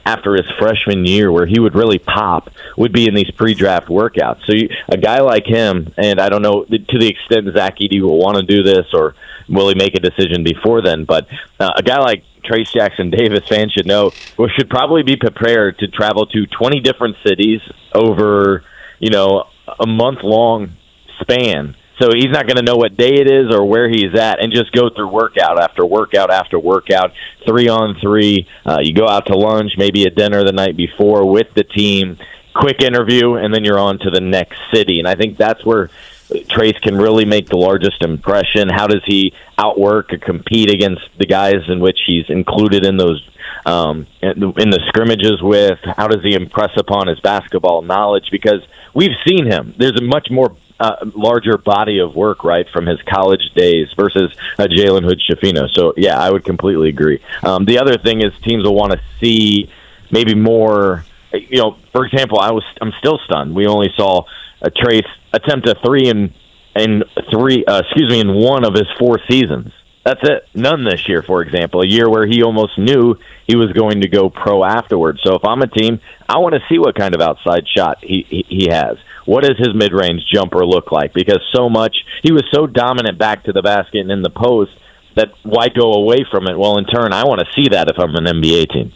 after his freshman year, where he would really pop, would be in these pre-draft workouts. So you, a guy like him, and I don't know to the extent Zach Edey will want to do this, or will he make a decision before then? But uh, a guy like Trayce Jackson Davis fans should know we should probably be prepared to travel to 20 different cities over, you know, a month long span. So he's not going to know what day it is or where he's at, and just go through workout after workout after workout, three on three. Uh, you go out to lunch, maybe a dinner the night before with the team, quick interview, and then you're on to the next city. And I think that's where Trayce can really make the largest impression? How does he outwork or compete against the guys in which he's included in those um, in the scrimmages with? How does he impress upon his basketball knowledge? Because we've seen him. There's a much more uh, larger body of work, right, from his college days versus uh, Jalen Hood Schifino. So, yeah, I would completely agree. Um, the other thing is teams will want to see maybe more. You know, for example, I was I'm still stunned. We only saw a Trayce attempt a three in in three. Uh, excuse me, in one of his four seasons. That's it. None this year, for example, a year where he almost knew he was going to go pro afterwards. So if I'm a team, I want to see what kind of outside shot he he, he has. What does his mid-range jumper look like? Because so much he was so dominant back to the basket and in the post that why go away from it? Well, in turn, I want to see that if I'm an NBA team.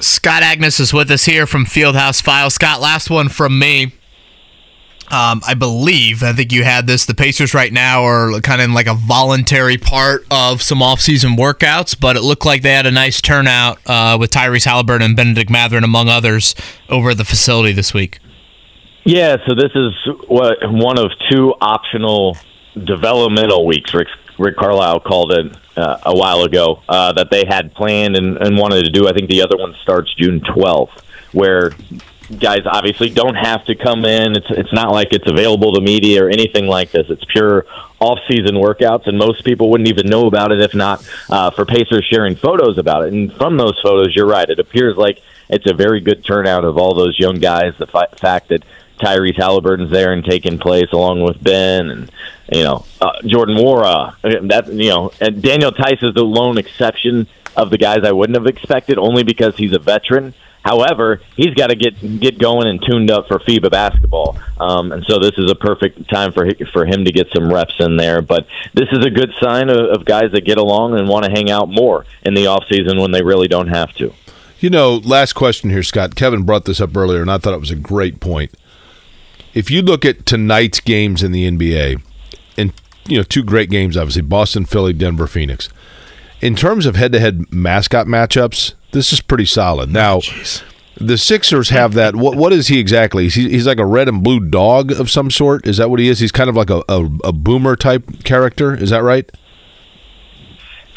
Scott Agness is with us here from Fieldhouse Files. Scott, last one from me. Um, I believe, I think you had this. The Pacers right now are kind of in like a voluntary part of some off-season workouts, but it looked like they had a nice turnout uh, with Tyrese Haliburton and Bennedict Mathurin, among others, over at the facility this week. Yeah, so this is what one of two optional developmental weeks. Rick, Rick Carlisle called it uh, a while ago uh, that they had planned and, and wanted to do. I think the other one starts June 12th, where guys obviously don't have to come in. It's it's not like it's available to media or anything like this. It's pure off-season workouts, and most people wouldn't even know about it if not uh, for Pacers sharing photos about it. And from those photos, you're right. It appears like it's a very good turnout of all those young guys. The fi- fact that Tyrese Haliburton's there and taking place along with Ben and you know uh, Jordan Nwora. That you know and Daniel Theis is the lone exception of the guys I wouldn't have expected, only because he's a veteran. However, he's got to get get going and tuned up for FIBA basketball, um, and so this is a perfect time for for him to get some reps in there. But this is a good sign of, of guys that get along and want to hang out more in the off season when they really don't have to. You know, last question here, Scott. Kevin brought this up earlier, and I thought it was a great point. If you look at tonight's games in the NBA, and you know, two great games, obviously Boston, Philly, Denver, Phoenix. In terms of head-to-head mascot matchups, this is pretty solid. Now, the Sixers have that. What what is he exactly? He's, he's like a red and blue dog of some sort. Is that what he is? He's kind of like a, a, a boomer type character. Is that right?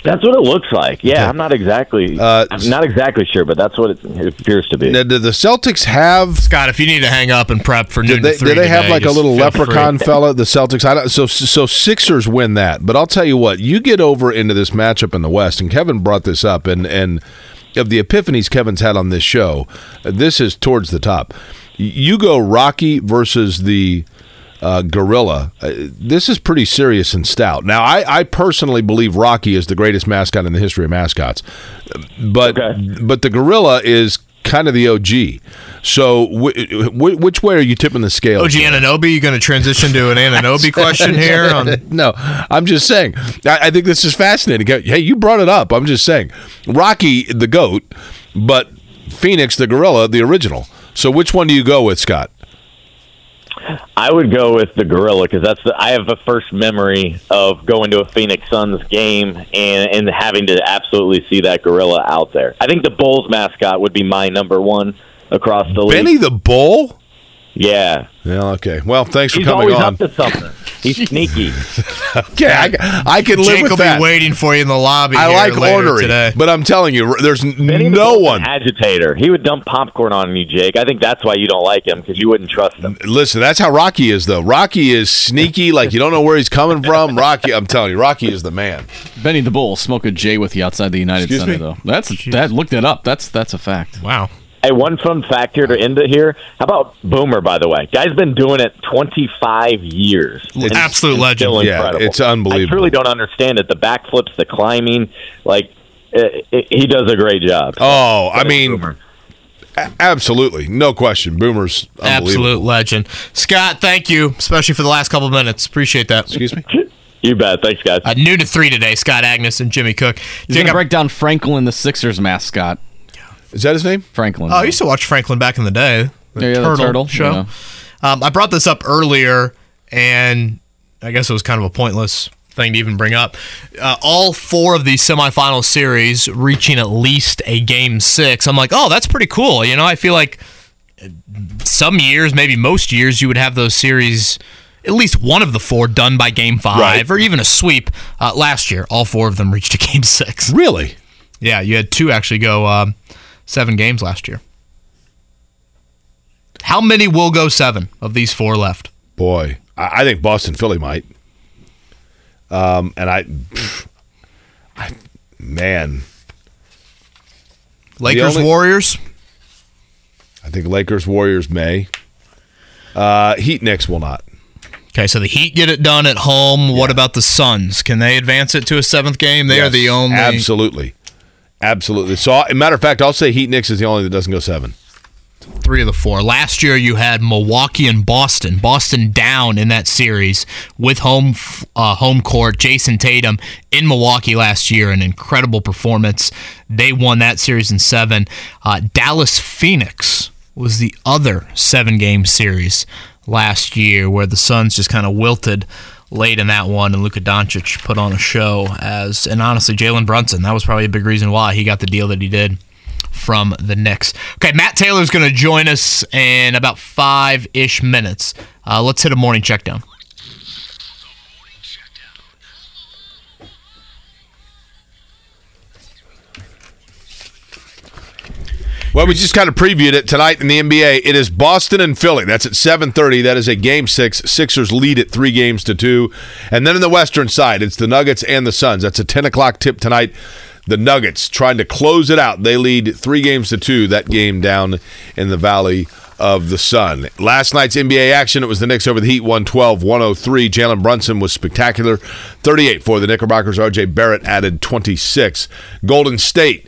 That's what it looks like. Yeah, I'm not exactly. Uh, I'm not exactly sure, but that's what it, it appears to be. Now, do the Celtics have Scott? If you need to hang up and prep for noon Did they, to three did they have like a little leprechaun free. (laughs) fella? The Celtics. I don't, so so Sixers win that, but I'll tell you what. You get over into this matchup in the West, and Kevin brought this up, and and of the epiphanies Kevin's had on this show, this is towards the top. You go Rocky versus the uh, Gorilla. Uh, this is pretty serious and stout. Now, I, I personally believe Rocky is the greatest mascot in the history of mascots, but but the Gorilla is kind of the OG. So, w- w- which way are you tipping the scale? Oh, OG Anunoby, you going to transition to an Anunoby (laughs) question here? On no, I'm just saying. I, I think this is fascinating. Hey, you brought it up. I'm just saying. Rocky, the goat, but Phoenix, the gorilla, the original. So, which one do you go with, Scott? I would go with the gorilla because that's the, I have a first memory of going to a Phoenix Suns game and and having to absolutely see that gorilla out there. I think the Bulls mascot would be my number one across the league. Benny the Bull. Yeah. Yeah. Okay. Well, thanks for He's coming always on. up to something. He's (laughs) sneaky. okay, I, I can live Jake with will that. be waiting for you in the lobby. I here like later ordering, today. but I'm telling you, there's Benny no Bull's one. an agitator. He would dump popcorn on you, Jake. I think that's why you don't like him because you wouldn't trust him. Listen, that's how Rocky is, though. Rocky is sneaky, like you don't know where he's coming from. (laughs) Rocky, I'm telling you, Rocky is the man. Benny the Bull smoke a J with you outside the United Excuse Center, me? though. That's that. Look that up. That's that's a fact. Wow. Hey, one fun fact here to end it here. How about Boomer, by the way? Guy's been doing it 25 years. It's And absolute it's legend. Still Yeah, incredible. it's unbelievable. I truly don't understand it. The backflips, the climbing, like, it, it, he does a great job. Oh, I mean, Boomer. a- absolutely, no question. Boomer's unbelievable. Absolute legend. Scott, thank you, especially for the last couple of minutes. Appreciate that. Excuse me. You bet. Thanks, guys. Uh, noon to three today. Scott Agness and Jimmy Cook. He's Jake, gonna break down Franklin, the Sixers mascot. Is that his name? Franklin. Oh, I used to watch Franklin back in the day. The Yeah, yeah, the turtle, turtle, show. yeah. Um, I brought this up earlier, and I guess it was kind of a pointless thing to even bring up. Uh, all four of these semifinal series reaching at least a game six. I'm like, oh, that's pretty cool. You know, I feel like some years, maybe most years, you would have those series at least one of the four done by game five Right. or even a sweep. Uh, last year, all four of them reached a (laughs) game six. Really? Yeah, you had two actually go um, seven games last year. How many will go seven of these four left? Boy, I, I think Boston Philly might. Um, and I, I man, Lakers, only- Warriors. I think Lakers Warriors may. Uh, Heat Knicks will not. Okay, so the Heat get it done at home. What about the Suns? Can they advance it to a seventh game? They are the only. Absolutely, absolutely. So, matter of fact, I'll say Heat Knicks is the only that doesn't go seven. three of the four. Last year, you had Milwaukee and Boston. Boston down in that series with home uh, home court. Jayson Tatum in Milwaukee last year, an incredible performance. They won that series in seven. Uh, Dallas Phoenix was the other seven game series last year, where the Suns just kind of wilted. Late in that one, and Luka Doncic put on a show as, and honestly, Jalen Brunson. That was probably a big reason why he got the deal that he did from the Knicks. Okay, Matt Taylor's going to join us in about five ish minutes. Uh, let's hit a morning check down. Well, we just kind of previewed it tonight in the NBA. It is Boston and Philly. That's at 7:30. That is a game 6. Sixers lead it 3 games to 2. And then in the western side, it's the Nuggets and the Suns. That's a 10 o'clock tip tonight. The Nuggets trying to close it out. They lead 3 games to 2 that game down in the Valley of the Sun. Last night's NBA action, it was the Knicks over the Heat 112-103. Jalen Brunson was spectacular. 38 for the Knickerbockers. RJ Barrett added 26. Golden State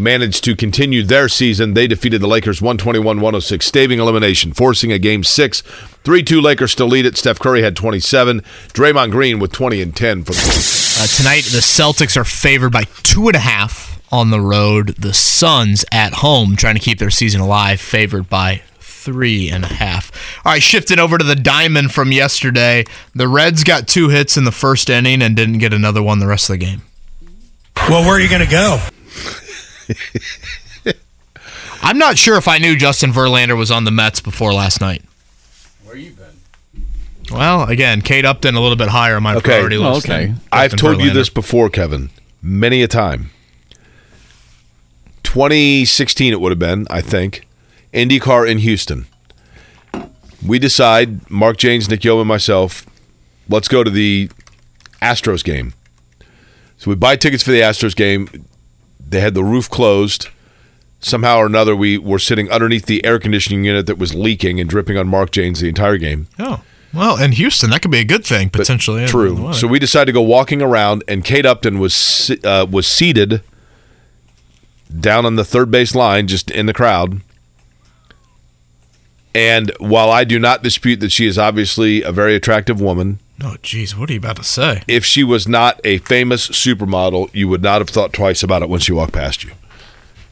managed to continue their season. They defeated the Lakers 121 106, staving elimination, forcing a game six. 3 2 Lakers still lead it. Steph Curry had 27. Draymond Green with 20 and 10 for the Uh, tonight, the Celtics are favored by two and a half on the road. The Suns at home, trying to keep their season alive, favored by three and a half. All right, shifting over to the Diamond from yesterday. The Reds got two hits in the first inning and didn't get another one the rest of the game. Well, where are you going to go? (laughs) I'm not sure if I knew Justin Verlander was on the Mets before last night. Where you been? Well, again, Kate Upton a little bit higher on my Okay. priority Oh, list. okay. than I've Justin told you this before, Kevin, many a time. 2016, it would have been, I think. IndyCar in Houston. We decide, Mark Jaynes, Nick Yo, and myself, let's go to the Astros game. So we buy tickets for the Astros game. They had the roof closed. Somehow or another, we were sitting underneath the air conditioning unit that was leaking and dripping on Mark Jaynes the entire game. Oh, well, in Houston, that could be a good thing potentially. True. So we decided to go walking around, and Kate Upton was uh, was seated down on the third base line, just in the crowd. And while I do not dispute that she is obviously a very attractive woman, Oh, geez, what are you about to say? if she was not a famous supermodel, you would not have thought twice about it when she walked past you.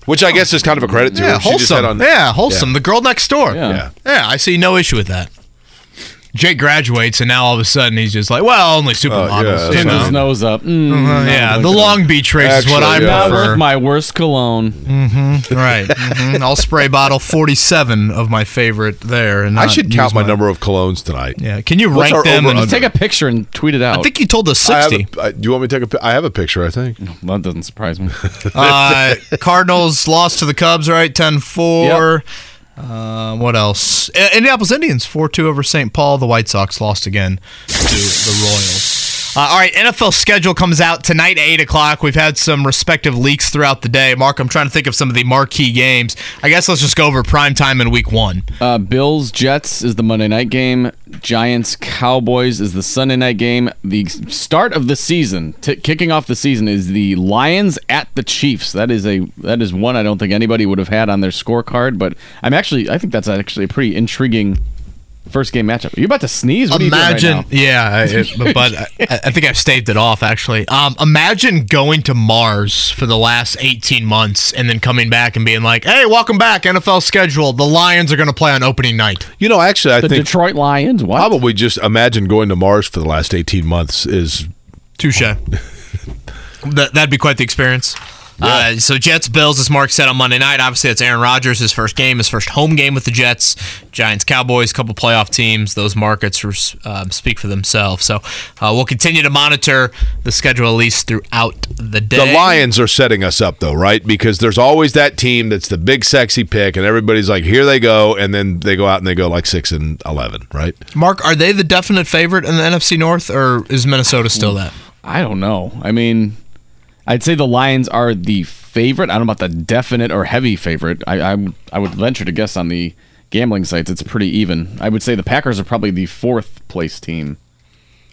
Which I guess is kind of a credit to Yeah, her. She just had wholesome. on- yeah, wholesome. The girl next door. Yeah. Yeah. Yeah, I see no issue with that. Jake graduates, and now all of a sudden he's just like, well, only supermodels. yeah, you Turns know? his nose up. Mm, Uh, yeah, not the good. Long Beach race is what I Actually, yeah. Not prefer. worth my worst cologne. right. mhm. I'll spray bottle 47 of my favorite there. And I not should count use my number of colognes tonight. Yeah. Can you What's rank our them? over- and- Just take a picture and tweet it out. I think you told us I have 60. a, I- do you want me to take a? pi- I have a picture. I think. that doesn't surprise me. (laughs) uh, Cardinals lost to the Cubs, right? 10 4. Uh, what else? Indianapolis Indians 4 2 over St. Paul. The White Sox lost again to the Royals. Uh, all right, NFL schedule comes out tonight at 8 o'clock. We've had some respective leaks throughout the day. Mark, I'm trying to think of some of the marquee games. I guess let's just go over prime time in week one. Uh, Bills Jets is the Monday night game. Giants Cowboys is the Sunday night game. The start of the season, t- kicking off the season, is the Lions at the Chiefs. That is a that is one I don't think anybody would have had on their scorecard. But I'm actually I think that's actually a pretty intriguing first game matchup. Are you about to sneeze? What imagine, are you doing right yeah, it, (laughs) but I, I think I've staved it off actually. Um, imagine going to Mars for the last 18 months and then coming back and being like, "Hey, welcome back, NFL schedule. The Lions are going to play on opening night." You know, actually, I? The think Detroit Lions. What? probably just imagine going to Mars for the last eighteen months is Touche. (laughs) that that'd be quite the experience. Uh, so Jets Bills, as Mark said on Monday night. Obviously, that's Aaron Rodgers' his first game, his first home game with the Jets. Giants, Cowboys, couple playoff teams. Those markets um, speak for themselves. So uh, we'll continue to monitor the schedule at least throughout the day. The Lions are setting us up though, right? Because there's always that team that's the big sexy pick, and everybody's like, "Here they go," and then they go out and they go like six and eleven, right? Mark, are they the definite favorite in the NFC North, or is Minnesota still that? I don't know. I mean, I'd say the Lions are the favorite. I don't know about the definite or heavy favorite. I I, I would venture to guess on the gambling sites it's pretty even. I would say the Packers are probably the fourth place team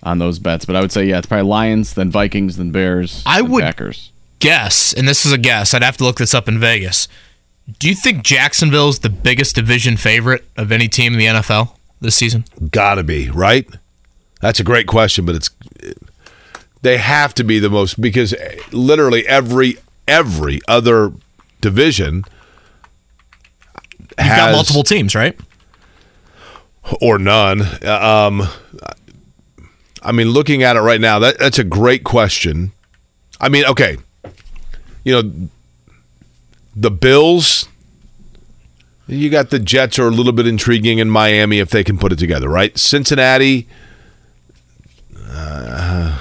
on those bets, but I would say yeah, it's probably Lions, then Vikings, then Bears. I then would Packers. guess, and this is a guess. I'd have to look this up in Vegas. Do you think Jacksonville's the biggest division favorite of any team in the NFL this season? Gotta be right. That's a great question, but it's they have to be the most because literally every every other division You've got multiple teams, right? or none. Um, I mean, looking at it right now, that that's a great question. I mean, okay, you know, the Bills. You got the Jets are a little bit intriguing in Miami if they can put it together, right? Cincinnati.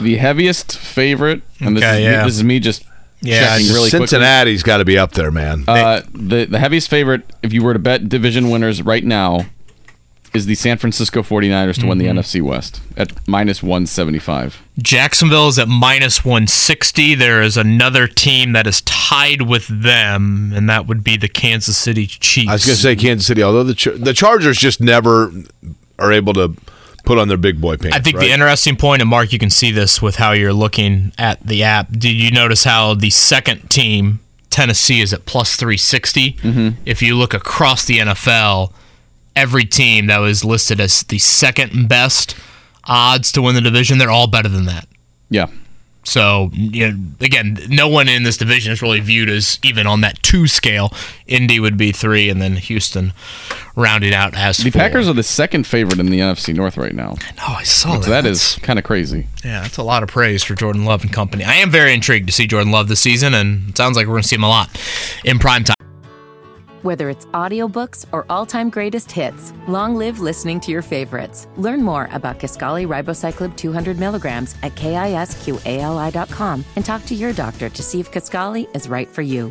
The heaviest favorite, and this, Okay, is, yeah. this is me just Yeah, checking really quickly. Cincinnati's got to be up there, man. Uh, the the heaviest favorite, if you were to bet division winners right now, is the San Francisco 49ers to win the Mhm. NFC West at minus 175. Jacksonville is at minus 160. There is another team that is tied with them, and that would be the Kansas City Chiefs. I was going to say Kansas City, although the Char- the Chargers just never are able to put on their big boy pants. I think right? the interesting point, and Mark, you can see this with how you're looking at the app. Did you notice how the second team, Tennessee, is at plus 360? Mm-hmm. If you look across the NFL, every team that was listed as the second best odds to win the division, they're all better than that. Yeah. So, you know, again, no one in this division is really viewed as even on that two scale. Indy would be three, and then Houston rounding out as The four. Packers are the second favorite in the NFC North right now. Oh, I saw So that. that is kind of crazy. Yeah, that's a lot of praise for Jordan Love and company. I am very intrigued to see Jordan Love this season, and it sounds like we're going to see him a lot in prime time. Whether it's audiobooks or all-time greatest hits, long live listening to your favorites. Learn more about Kisqali Ribociclib 200 milligrams at kisqali.com and talk to your doctor to see if Kaskali is right for you.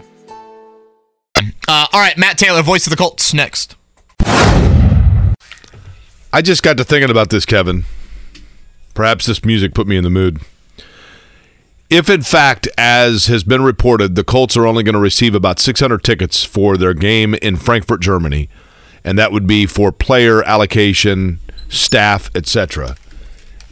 Uh, all right, Matt Taylor, voice of the Colts, next. I just got to thinking about this, Kevin. Perhaps this music put me in the mood. If, in fact, as has been reported, the Colts are only going to receive about 600 tickets for their game in Frankfurt, Germany, and that would be for player allocation, staff, etc.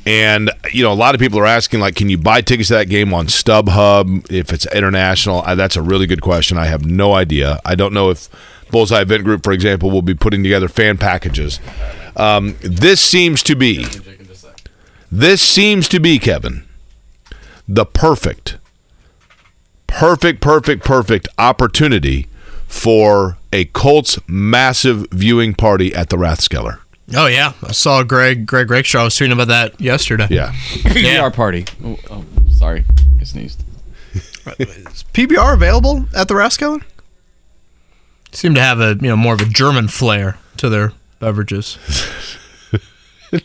And you know, a lot of people are asking, like, can you buy tickets to that game on StubHub if it's international? Uh, that's a really good question. I have no idea. I don't know if Bullseye Event Group, for example, will be putting together fan packages. Um, this seems to be, this seems to be, Kevin, the perfect, perfect, perfect, perfect opportunity for a Colts massive viewing party at the Rathskeller. Oh, yeah. I saw Greg Greg Rakestraw was tweeting about that yesterday. Yeah. (laughs) PBR party. Oh, oh, sorry. I sneezed. Is PBR available at the Rathskeller? Seem to have a you know more of a German flair to their beverages. (laughs)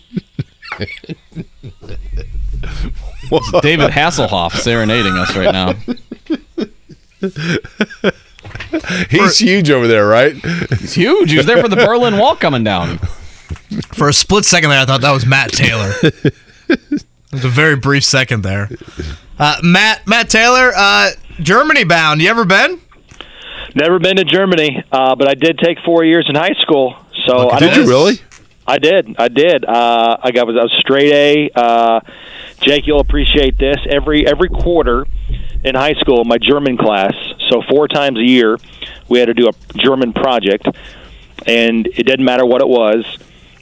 (laughs) David Hasselhoff serenading us right now. (laughs) He's huge over there, right? He's huge. He was there for the Berlin Wall coming down. For a split second there, I thought that was Matt Taylor. (laughs) it was a very brief second there. Uh, Matt Matt Taylor, uh, Germany bound. You ever been? Never been to Germany, uh, but I did take four years in high school. So I Did you really? I did. I did. Uh, I got was I was straight A. Jake, you'll appreciate this. Every every quarter in high school, my German class. So four times a year, we had to do a German project, and it didn't matter what it was.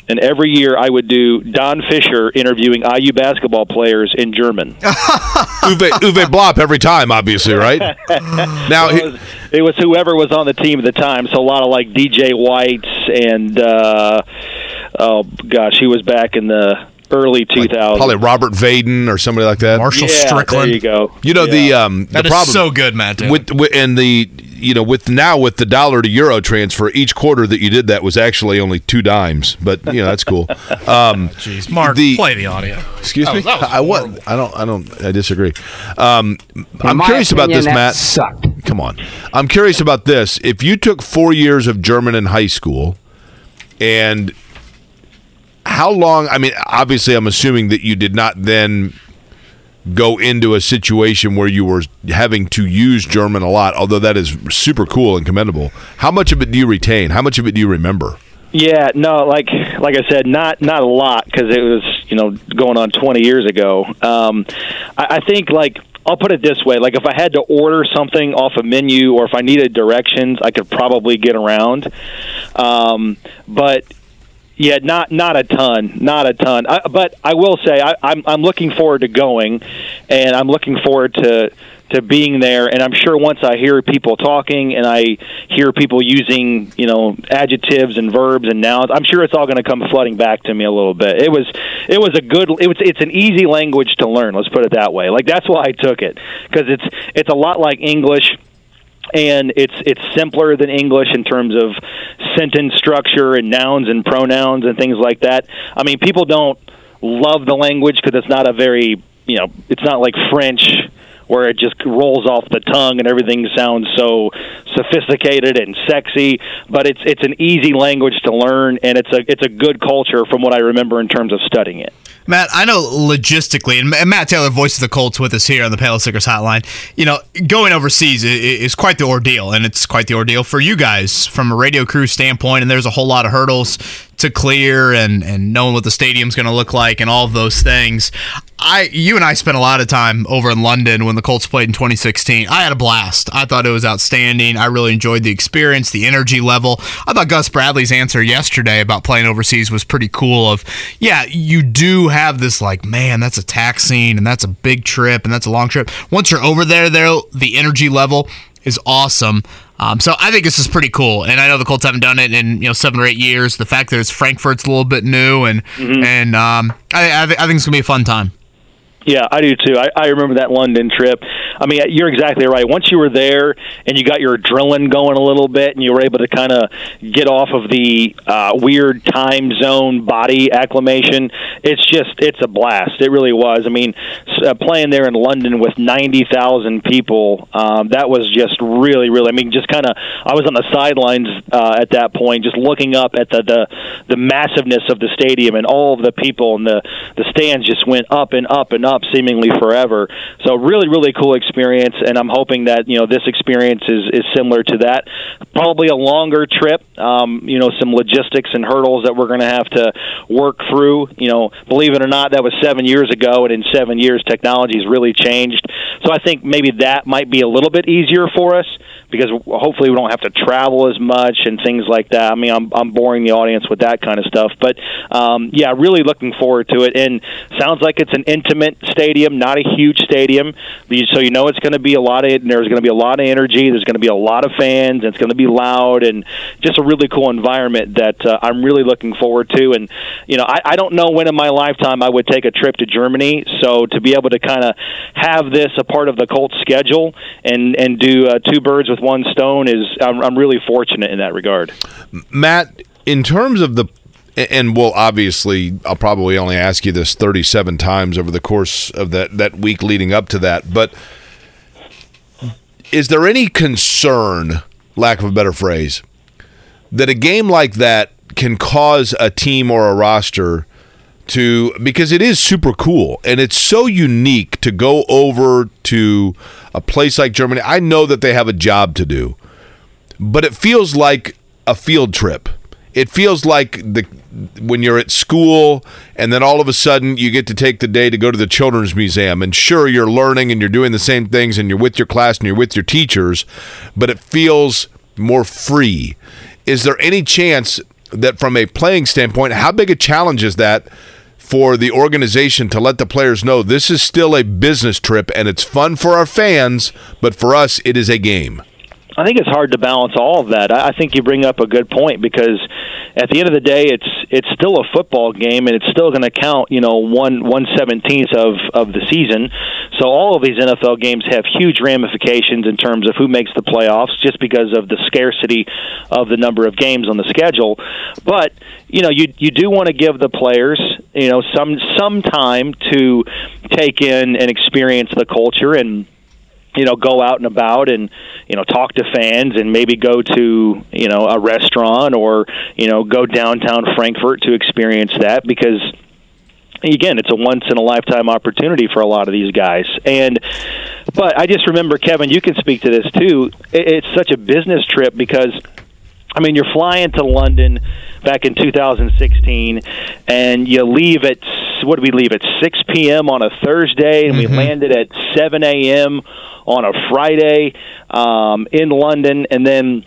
And every year, I would do Don Fisher interviewing IU basketball players in German. (laughs) Uwe, Uwe Blab every time, obviously, right? (laughs) Now, it was, it was whoever was on the team at the time. So a lot of like DJ Whites and uh, oh gosh, he was back in the early 2000s. Probably Robert Vaden or somebody like that. Marshall Yeah, Strickland. There you go. You know the um That the is problem so good, Matt. With, with and the you know with now with the dollar to euro transfer each quarter that you did that was actually only two dimes, but you know that's cool. (laughs) Um, Jeez, Mark, the- play the audio. Excuse me. was- that was I what? I don't. I don't. I disagree. Um, I'm my curious about this, that Matt. sucked. Come on. I'm curious about this. If you took four years of German in high school, and how long? I mean, obviously, I'm assuming that you did not then go into a situation where you were having to use German a lot. Although that is super cool and commendable. How much of it do you retain? How much of it do you remember? Yeah, no, like like I said, not not a lot because it was you know going on 20 years ago. Um, I, I think like I'll put it this way: like if I had to order something off a menu or if I needed directions, I could probably get around. Um, but yeah, not not a ton, not a ton. I, but I will say I, I'm I'm looking forward to going, and I'm looking forward to to being there. And I'm sure once I hear people talking and I hear people using you know adjectives and verbs and nouns, I'm sure it's all going to come flooding back to me a little bit. It was it was a good it was it's an easy language to learn. Let's put it that way. Like that's why I took it because it's it's a lot like English and it's it's simpler than English in terms of sentence structure and nouns and pronouns and things like that. I mean, people don't love the language because it's not a very you know it's not like French where it just rolls off the tongue and everything sounds so sophisticated and sexy but it's it's an easy language to learn and it's a it's a good culture from what I remember in terms of studying it Matt, I know logistically, and Matt Taylor, voice of the Colts, with us here on the Payless Liquors Hotline. You know, going overseas is quite the ordeal, and it's quite the ordeal for you guys from a radio crew standpoint. And there's a whole lot of hurdles to clear, and and knowing what the stadium's going to look like, and all of those things. I, you and I spent a lot of time over in London when the Colts played in 2016. I had a blast. I thought it was outstanding. I really enjoyed the experience, the energy level. I thought Gus Bradley's answer yesterday about playing overseas was pretty cool. Of yeah, you do have this like, man, that's a taxing and that's a big trip and that's a long trip. Once you're over there, though, the energy level is awesome. Um, so I think this is pretty cool, and I know the Colts haven't done it in you know seven or eight years. The fact that it's Frankfurt's a little bit new, and and um, I, I, thi- I think it's gonna be a fun time. Yeah, I do too. I, I remember that London trip. I mean, you're exactly right. Once you were there and you got your adrenaline going a little bit, and you were able to kind of get off of the uh, weird time zone body acclimation, it's just it's a blast. It really was. I mean, uh, playing there in London with ninety thousand people, um, that was just really, really. I mean, just kind of. I was on the sidelines uh, at that point, just looking up at the, the the massiveness of the stadium and all of the people, and the the stands just went up and up and up seemingly forever. So really, really cool experience, and I'm hoping that you know this experience is is similar to that. Probably a longer trip. Um, you know, some logistics and hurdles that we're going to have to work through. You know, believe it or not, that was seven years ago, and in seven years, technology has really changed. So I think maybe that might be a little bit easier for us because hopefully we don't have to travel as much and things like that. I mean, I'm I'm boring the audience with that kind of stuff, but um, yeah, really looking forward to it. And sounds like it's an intimate stadium, not a huge stadium, so you know it's going to be a lot of. There's going to be a lot of energy. There's going to be a lot of fans. And it's going to be loud and just a really cool environment that uh, I'm really looking forward to. And you know, I, I don't know when in my lifetime I would take a trip to Germany. So to be able to kind of have this a part of the Colts schedule and and do uh, two birds with one stone is I'm, I'm really fortunate in that regard. Matt, in terms of the and we'll obviously I'll probably only ask you this 37 times over the course of that that week leading up to that, but is there any concern, lack of a better phrase, that a game like that can cause a team or a roster to because it is super cool and it's so unique to go over to a place like Germany. I know that they have a job to do but it feels like a field trip. It feels like the when you're at school and then all of a sudden you get to take the day to go to the children's museum and sure you're learning and you're doing the same things and you're with your class and you're with your teachers, but it feels more free. Is there any chance that from a playing standpoint, how big a challenge is that for the organization to let the players know this is still a business trip and it's fun for our fans, but for us it is a game? I think it's hard to balance all of that. I think you bring up a good point because at the end of the day, it's it's still a football game, and it's still going to count. You know, one one seventeenth of of the season. So all of these NFL games have huge ramifications in terms of who makes the playoffs, just because of the scarcity of the number of games on the schedule. But you know, you you do want to give the players you know some some time to take in and experience the culture and you know go out and about and you know talk to fans and maybe go to you know a restaurant or you know go downtown Frankfurt to experience that because again it's a once in a lifetime opportunity for a lot of these guys. And but I just remember Kevin you can speak to this too. It, it's such a business trip because I mean, you're flying to London back in 2016, and you leave at what do we leave at 6 p.m. on a Thursday, and we landed at 7 a.m. on a Friday um, in London, and then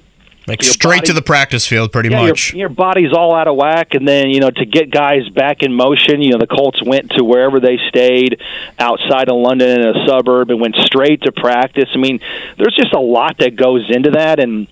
Like straight to the practice field, pretty yeah, much. Your, your body's all out of whack, and then you know to get guys back in motion. You know the Colts went to wherever they stayed outside of London in a suburb and went straight to practice. I mean, there's just a lot that goes into that, and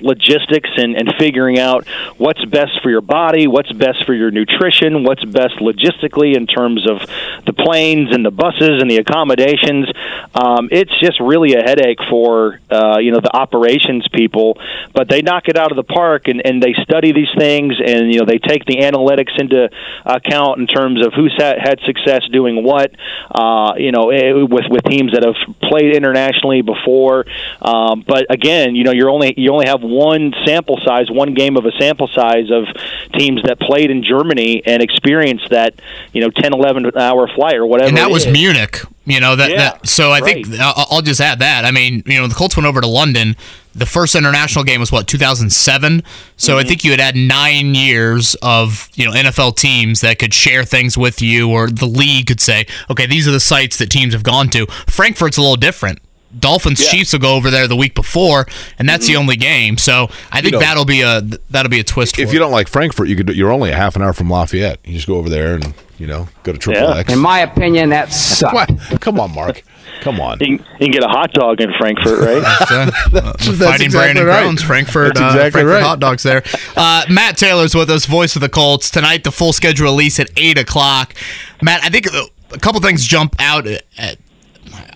logistics and, and figuring out what's best for your body, what's best for your nutrition, what's best logistically in terms of the planes and the buses and the accommodations. Um, it's just really a headache for uh, you know the operations people, but they knock it out of the park and, and they study these things and you know they take the analytics into account in terms of who's had, had success doing what. Uh, you know, eh, with with teams that have played internationally before, um, but again, you know, you're only you only have one sample size, one game of a sample size of teams that played in Germany and experienced that, you know, 10, 11 hour flight or whatever. and that was is. Munich. You know that. Yeah, that so I think I'll, just add that. I mean, you know, the Colts went over to London. The first international game was what 2007. So I Mm-hmm. think you had had nine years of you know NFL teams that could share things with you, or the league could say, okay, these are the sites that teams have gone to. Frankfurt's a little different. Dolphins Chiefs will go over there the week before, and that's the only game. So I think know- that'll be a that'll be a twist. If for you it. don't like Frankfurt, you could. You're only a half an hour from Lafayette. You just go over there and you know go to Triple X. In my opinion, that sucks. What? Come on, Mark. Come on. You can, you can get a hot dog in Frankfurt, right? That's, (laughs) that's fighting exactly Brandon right. Crones, Frankfurt, That's uh, exactly Frankfurt right. hot dogs there. (laughs) Uh, Matt Taylor's with us, voice of the Colts tonight. The full schedule release at eight o'clock. Matt, I think uh, a couple things jump out at, at,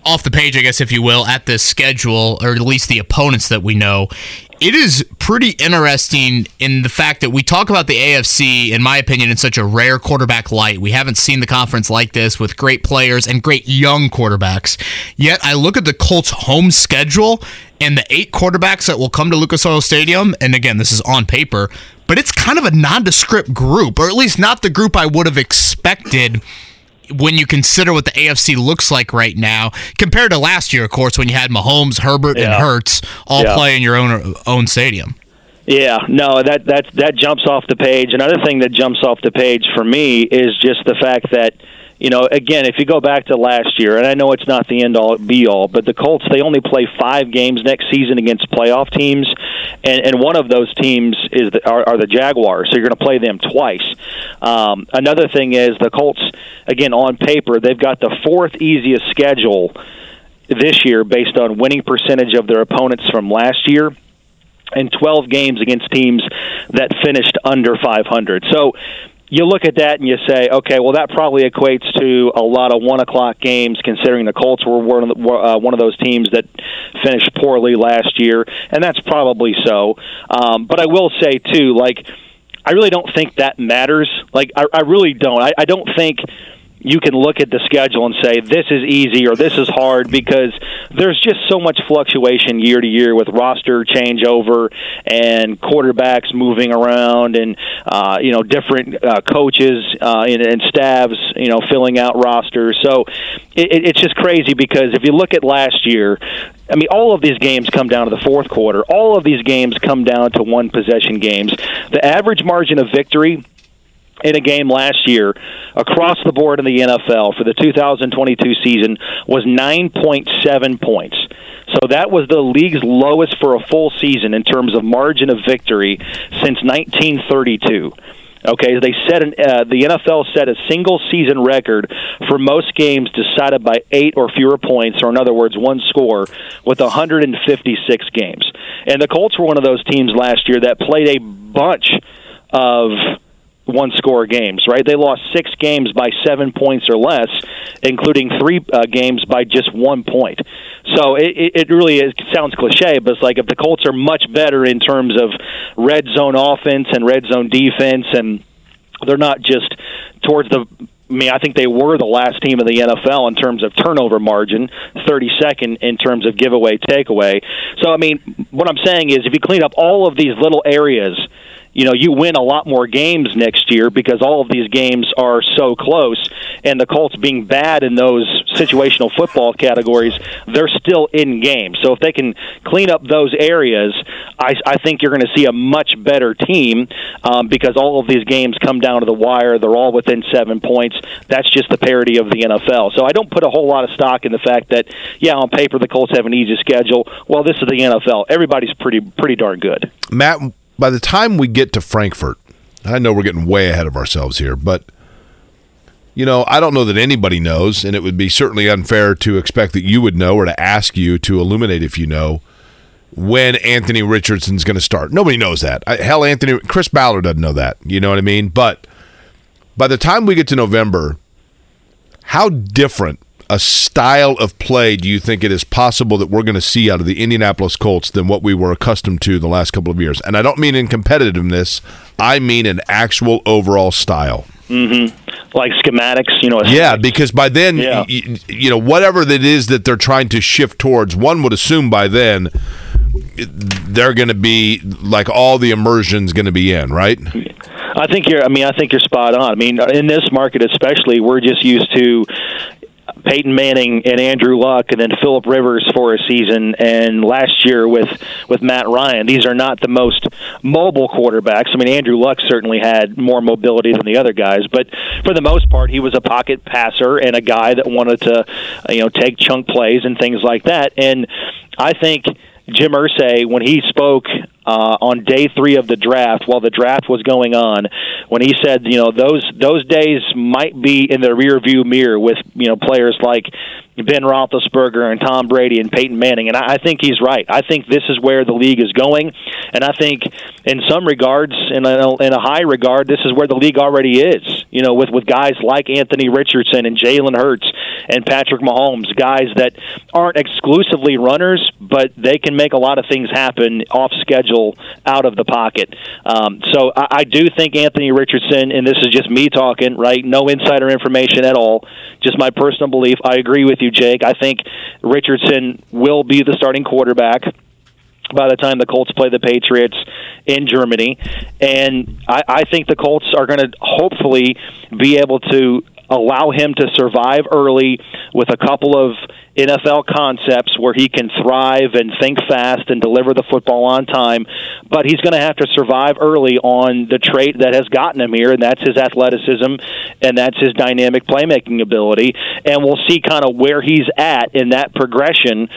off the page, I guess, if you will, at this schedule, or at least the opponents that we know. It is pretty interesting in the fact that we talk about the AFC, in my opinion, in such a rare quarterback light. We haven't seen the conference like this with great players and great young quarterbacks. Yet I look at the Colts' home schedule and the eight quarterbacks that will come to Lucas Oil Stadium, and again, this is on paper, but it's kind of a nondescript group, or at least not the group I would have expected when you consider what the AFC looks like right now, compared to last year, of course, when you had Mahomes, Herbert, and Yeah. Hurts all Yeah. play in your own own stadium. Yeah, no, that that that jumps off the page. Another thing that jumps off the page for me is just the fact that you know, again, if you go back to last year, and I know it's not the end all be all, but the Colts they only play five games next season against playoff teams, and and one of those teams is the, are, are the Jaguars, so you're going to play them twice. Um, another thing is the Colts, again on paper, they've got the fourth easiest schedule this year based on winning percentage of their opponents from last year and 12 games against teams that finished under 500. So you look at that and you say, okay, well, that probably equates to a lot of one o'clock games, considering the Colts were one of, the, uh, one of those teams that finished poorly last year, and that's probably so. Um, but I will say, too, like, I really don't think that matters. Like, I, I really don't. I, I don't think you can look at the schedule and say this is easy or this is hard because there's just so much fluctuation year to year with roster changeover and quarterbacks moving around and uh, you know different uh, coaches uh, and, and staffs you know filling out rosters. So it, it- it's just crazy because if you look at last year. I mean, all of these games come down to the fourth quarter. All of these games come down to one possession games. The average margin of victory in a game last year across the board in the NFL for the 2022 season was 9.7 points. So that was the league's lowest for a full season in terms of margin of victory since 1932. Okay, they set an, uh, the NFL set a single season record for most games decided by eight or fewer points, or in other words, one score, with 156 games. And the Colts were one of those teams last year that played a bunch of one score games, right? They lost six games by seven points or less, including three uh, games by just one point. So it, it really is, sounds cliche, but it's like if the Colts are much better in terms of red zone offense and red zone defense, and they're not just towards the I mean, I think they were the last team in the NFL in terms of turnover margin, 32nd in terms of giveaway takeaway. So, I mean, what I'm saying is if you clean up all of these little areas you know you win a lot more games next year because all of these games are so close. And the Colts being bad in those situational football categories they're still in game. So if they can clean up those areas I, I think you're going to see a much better team um, because all of these games come down to the wire. They're all within seven points. That's just the parity of the NFL so I don't put a whole lot of stock in the fact that yeah on paper the Colts have an easy schedule. Well this is the NFL everybody's pretty pretty darn good. Matt by the time we get to Frankfurt, I know we're getting way ahead of ourselves here, but you know, I don't know that anybody knows, and it would be certainly unfair to expect that you would know or to ask you to illuminate if you know when Anthony Richardson's going to start. Nobody knows that. I, hell, Anthony Chris Ballard doesn't know that. You know what I mean? But by the time we get to November, how different a style of play do you think it is possible that we're going to see out of the Indianapolis Colts than what we were accustomed to the last couple of years? And I don't mean in competitiveness, I mean an actual overall style. Mm-hmm. Like schematics, you know. Yeah, because by then, yeah. you, you know, whatever that is that they're trying to shift towards, one would assume by then they're going to be like all the immersion's going to be in, right? I think you're. I mean, I think you're spot on. I mean, in this market especially, we're just used to Peyton Manning and Andrew Luck, and then Philip Rivers for a season, and last year with with Matt Ryan. These are not the most mobile quarterbacks. I mean, Andrew Luck certainly had more mobility than the other guys, but for the most part, he was a pocket passer and a guy that wanted to, you know, take chunk plays and things like that. And I think Jim Irsay, when he spoke uh, on day three of the draft, while the draft was going on, when he said, you know, those those days might be in the rearview mirror with you know players like Ben Roethlisberger and Tom Brady and Peyton Manning, and I, I think he's right. I think this is where the league is going, and I think in some regards, in a, in a high regard, this is where the league already is. You know, with with guys like Anthony Richardson and Jalen Hurts and Patrick Mahomes, guys that aren't exclusively runners, but they can make a lot of things happen off schedule, out of the pocket. Um, so I, I do think Anthony Richardson, and this is just me talking, right? No insider information at all, just my personal belief. I agree with you, Jake. I think Richardson will be the starting quarterback by the time the Colts play the Patriots in Germany. And I, I think the Colts are going to hopefully be able to allow him to survive early with a couple of NFL concepts where he can thrive and think fast and deliver the football on time, but he's going to have to survive early on the trait that has gotten him here, and that's his athleticism and that's his dynamic playmaking ability. And we'll see kind of where he's at in that progression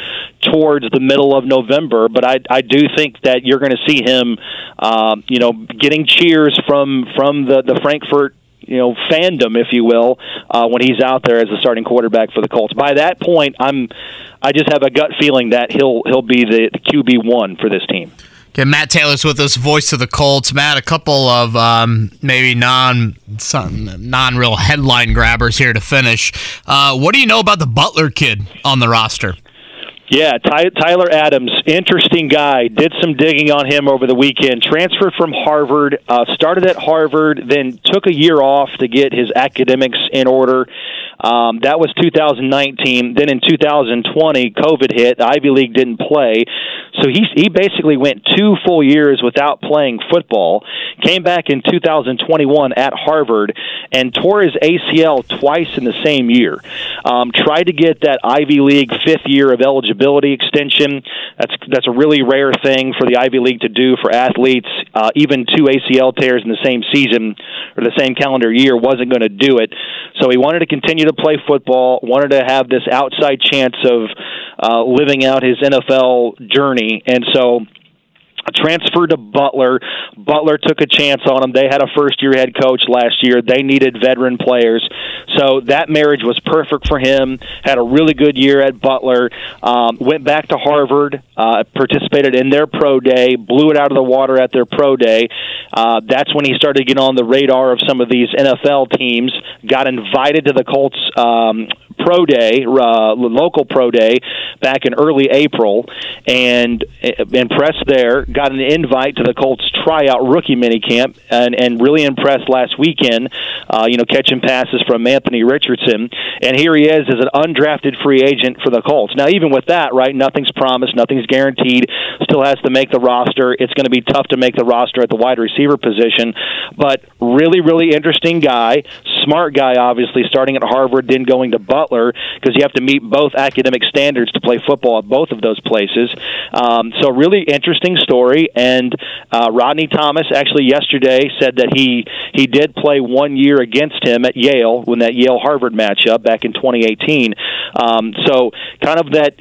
towards the middle of November. But I, I do think that you're going to see him, um, you know, getting cheers from from the the Frankfurt you know fandom, if you will, uh, when he's out there as the starting quarterback for the Colts. By that point, I'm I just have a gut feeling that he'll he'll be the, QB one for this team. Okay, Matt Taylor's with us, voice of the Colts. Matt, a couple of um, maybe non non real headline grabbers here to finish. Uh, what do you know about the Butler kid on the roster? Yeah, Ty- Tyler Adams, interesting guy. Did some digging on him over the weekend. Transferred from Harvard, uh, started at Harvard, then took a year off to get his academics in order. Um, that was 2019. Then in 2020, COVID hit. Ivy League didn't play, so he he basically went two full years without playing football. Came back in 2021 at Harvard and tore his ACL twice in the same year. Um, tried to get that Ivy League fifth year of eligibility extension. That's that's a really rare thing for the Ivy League to do for athletes. Uh, even two ACL tears in the same season or the same calendar year wasn't going to do it. So he wanted to continue to play football. Wanted to have this outside chance of uh, living out his NFL journey, and so transferred to Butler, Butler took a chance on him. They had a first year head coach last year. They needed veteran players. So that marriage was perfect for him. Had a really good year at Butler. Um, went back to Harvard, uh, participated in their pro day, blew it out of the water at their pro day. Uh, that's when he started to get on the radar of some of these NFL teams. Got invited to the Colts um, pro day, uh, local pro day, back in early April, and uh, impressed there. Got an invite to the Colts tryout rookie minicamp, and and really impressed last weekend. Uh, you know, catching passes from Anthony Richardson, and here he is as an undrafted free agent for the Colts. Now, even with that, right, nothing's promised, nothing's guaranteed. Still has to make the roster. It's going to be tough to make the roster at the wide receiver position, but really, really interesting guy, smart guy, obviously starting at Harvard, then going to Butler because you have to meet both academic standards to play football at both of those places. Um, so, really interesting story. And uh, Rodney Thomas actually yesterday said that he he did play one year against him at Yale when that Yale Harvard matchup back in 2018. Um, so, kind of that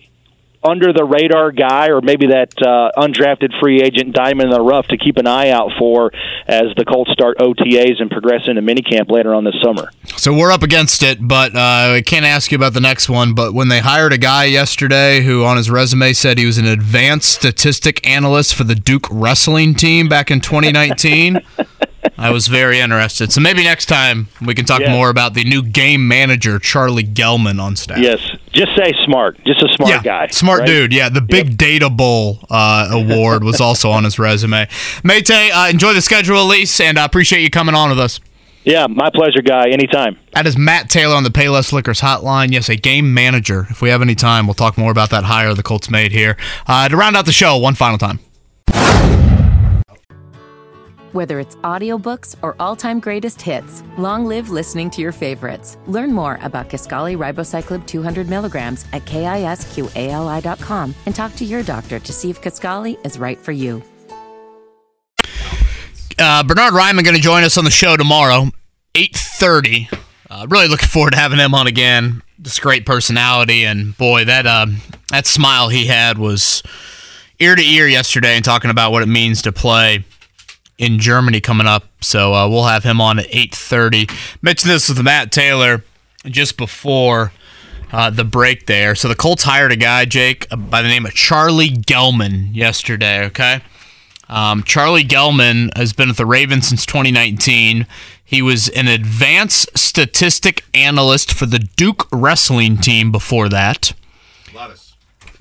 under the radar guy or maybe that uh, undrafted free agent diamond in the rough to keep an eye out for as the Colts start OTAs and progress into minicamp later on this summer. So we're up against it, but uh, I can't ask you about the next one. But when they hired a guy yesterday who on his resume said he was an advanced statistic analyst for the Duke wrestling team back in 2019. (laughs) I was very interested. So maybe next time we can talk more about the new game manager, Charlie Gelman, on staff. Yes, just say smart, just a smart yeah, guy, Smart right? dude. Yeah, the Big Data Bowl uh, award was also on his resume. Mate, uh, enjoy the schedule, Elise, and I appreciate you coming on with us. Yeah, my pleasure, guy. Anytime. That is Matt Taylor on the Payless Liquors hotline. Yes, a game manager. If we have any time, we'll talk more about that hire the Colts made here. Uh, to round out the show, one final time. Whether it's audiobooks or all-time greatest hits, long live listening to your favorites. Learn more about Kisqali Ribociclib 200 milligrams at kisqali.com and talk to your doctor to see if Kaskali is right for you. Uh, Bernhard Raimann going to join us on the show tomorrow, eight thirty. Uh, really looking forward to having him on again. Just great personality, and boy, that uh, that smile he had was ear to ear yesterday, and talking about what it means to play in Germany coming up. So uh, we'll have him on at eight thirty. Mentioned this with Matt Taylor just before uh, the break there. So the Colts hired a guy, Jake, by the name of Charlie Gelman yesterday. Okay. Um, Charlie Gelman has been with the Ravens since 2019. He was an advanced statistic analyst for the Duke wrestling team before that.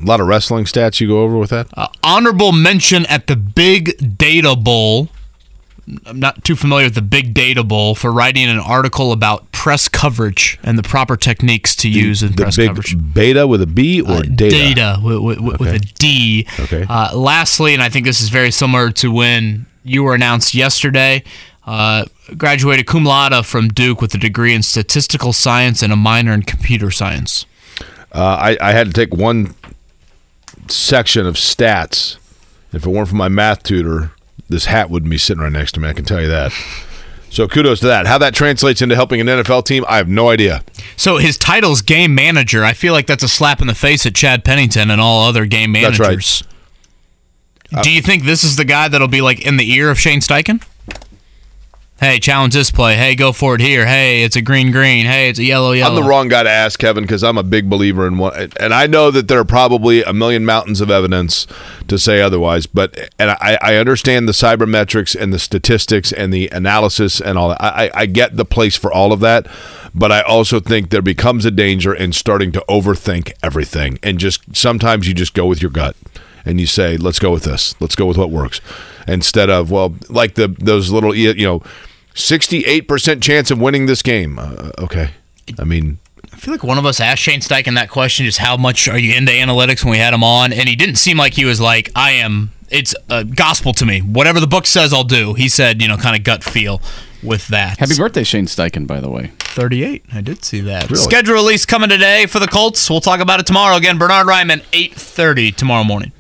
A lot of wrestling stats you go over with that. Uh, honorable mention at the Big Data Bowl. I'm not too familiar with the Big Data Bowl for writing an article about press coverage and the proper techniques to use in the press big coverage. beta with a B or data? Data with, with, with a D. Okay. Uh, lastly, and I think this is very similar to when you were announced yesterday, uh, graduated cum laude from Duke with a degree in statistical science and a minor in computer science. Uh, I, I had to take one section of stats. If it weren't for my math tutor, this hat wouldn't be sitting right next to me. I can tell you that. So kudos to that. How that translates into helping an NFL team, I have no idea. So his title's game manager. I feel like that's a slap in the face at Chad Pennington and all other game managers. That's right. managers. Uh, Do you think this is the guy that'll be like in the ear of Shane Steichen? Hey, challenge this play. Hey, go for it here. Hey, it's a green green. Hey, it's a yellow yellow. I'm the wrong guy to ask, Kevin, because I'm a big believer in one, and I know that there are probably a million mountains of evidence to say otherwise. But and I, I understand the sabermetrics and the statistics and the analysis and all that. I, I I get the place for all of that, but I also think there becomes a danger in starting to overthink everything, and just sometimes you just go with your gut and you say, "Let's go with this. Let's go with what works," instead of well, like the those little you know. 68% chance of winning this game. Uh, okay. I mean, I feel like one of us asked Shane Steichen that question: just how much are you into analytics when we had him on? And he didn't seem like he was like, "I am." It's uh, gospel to me. Whatever the book says, I'll do. He said, you know, kind of gut feel with that. Happy birthday, Shane Steichen, by the way. 38. I did see that. Really? Schedule release coming today for the Colts. We'll talk about it tomorrow. Again, Bernhard Raimann, 8.30 tomorrow morning.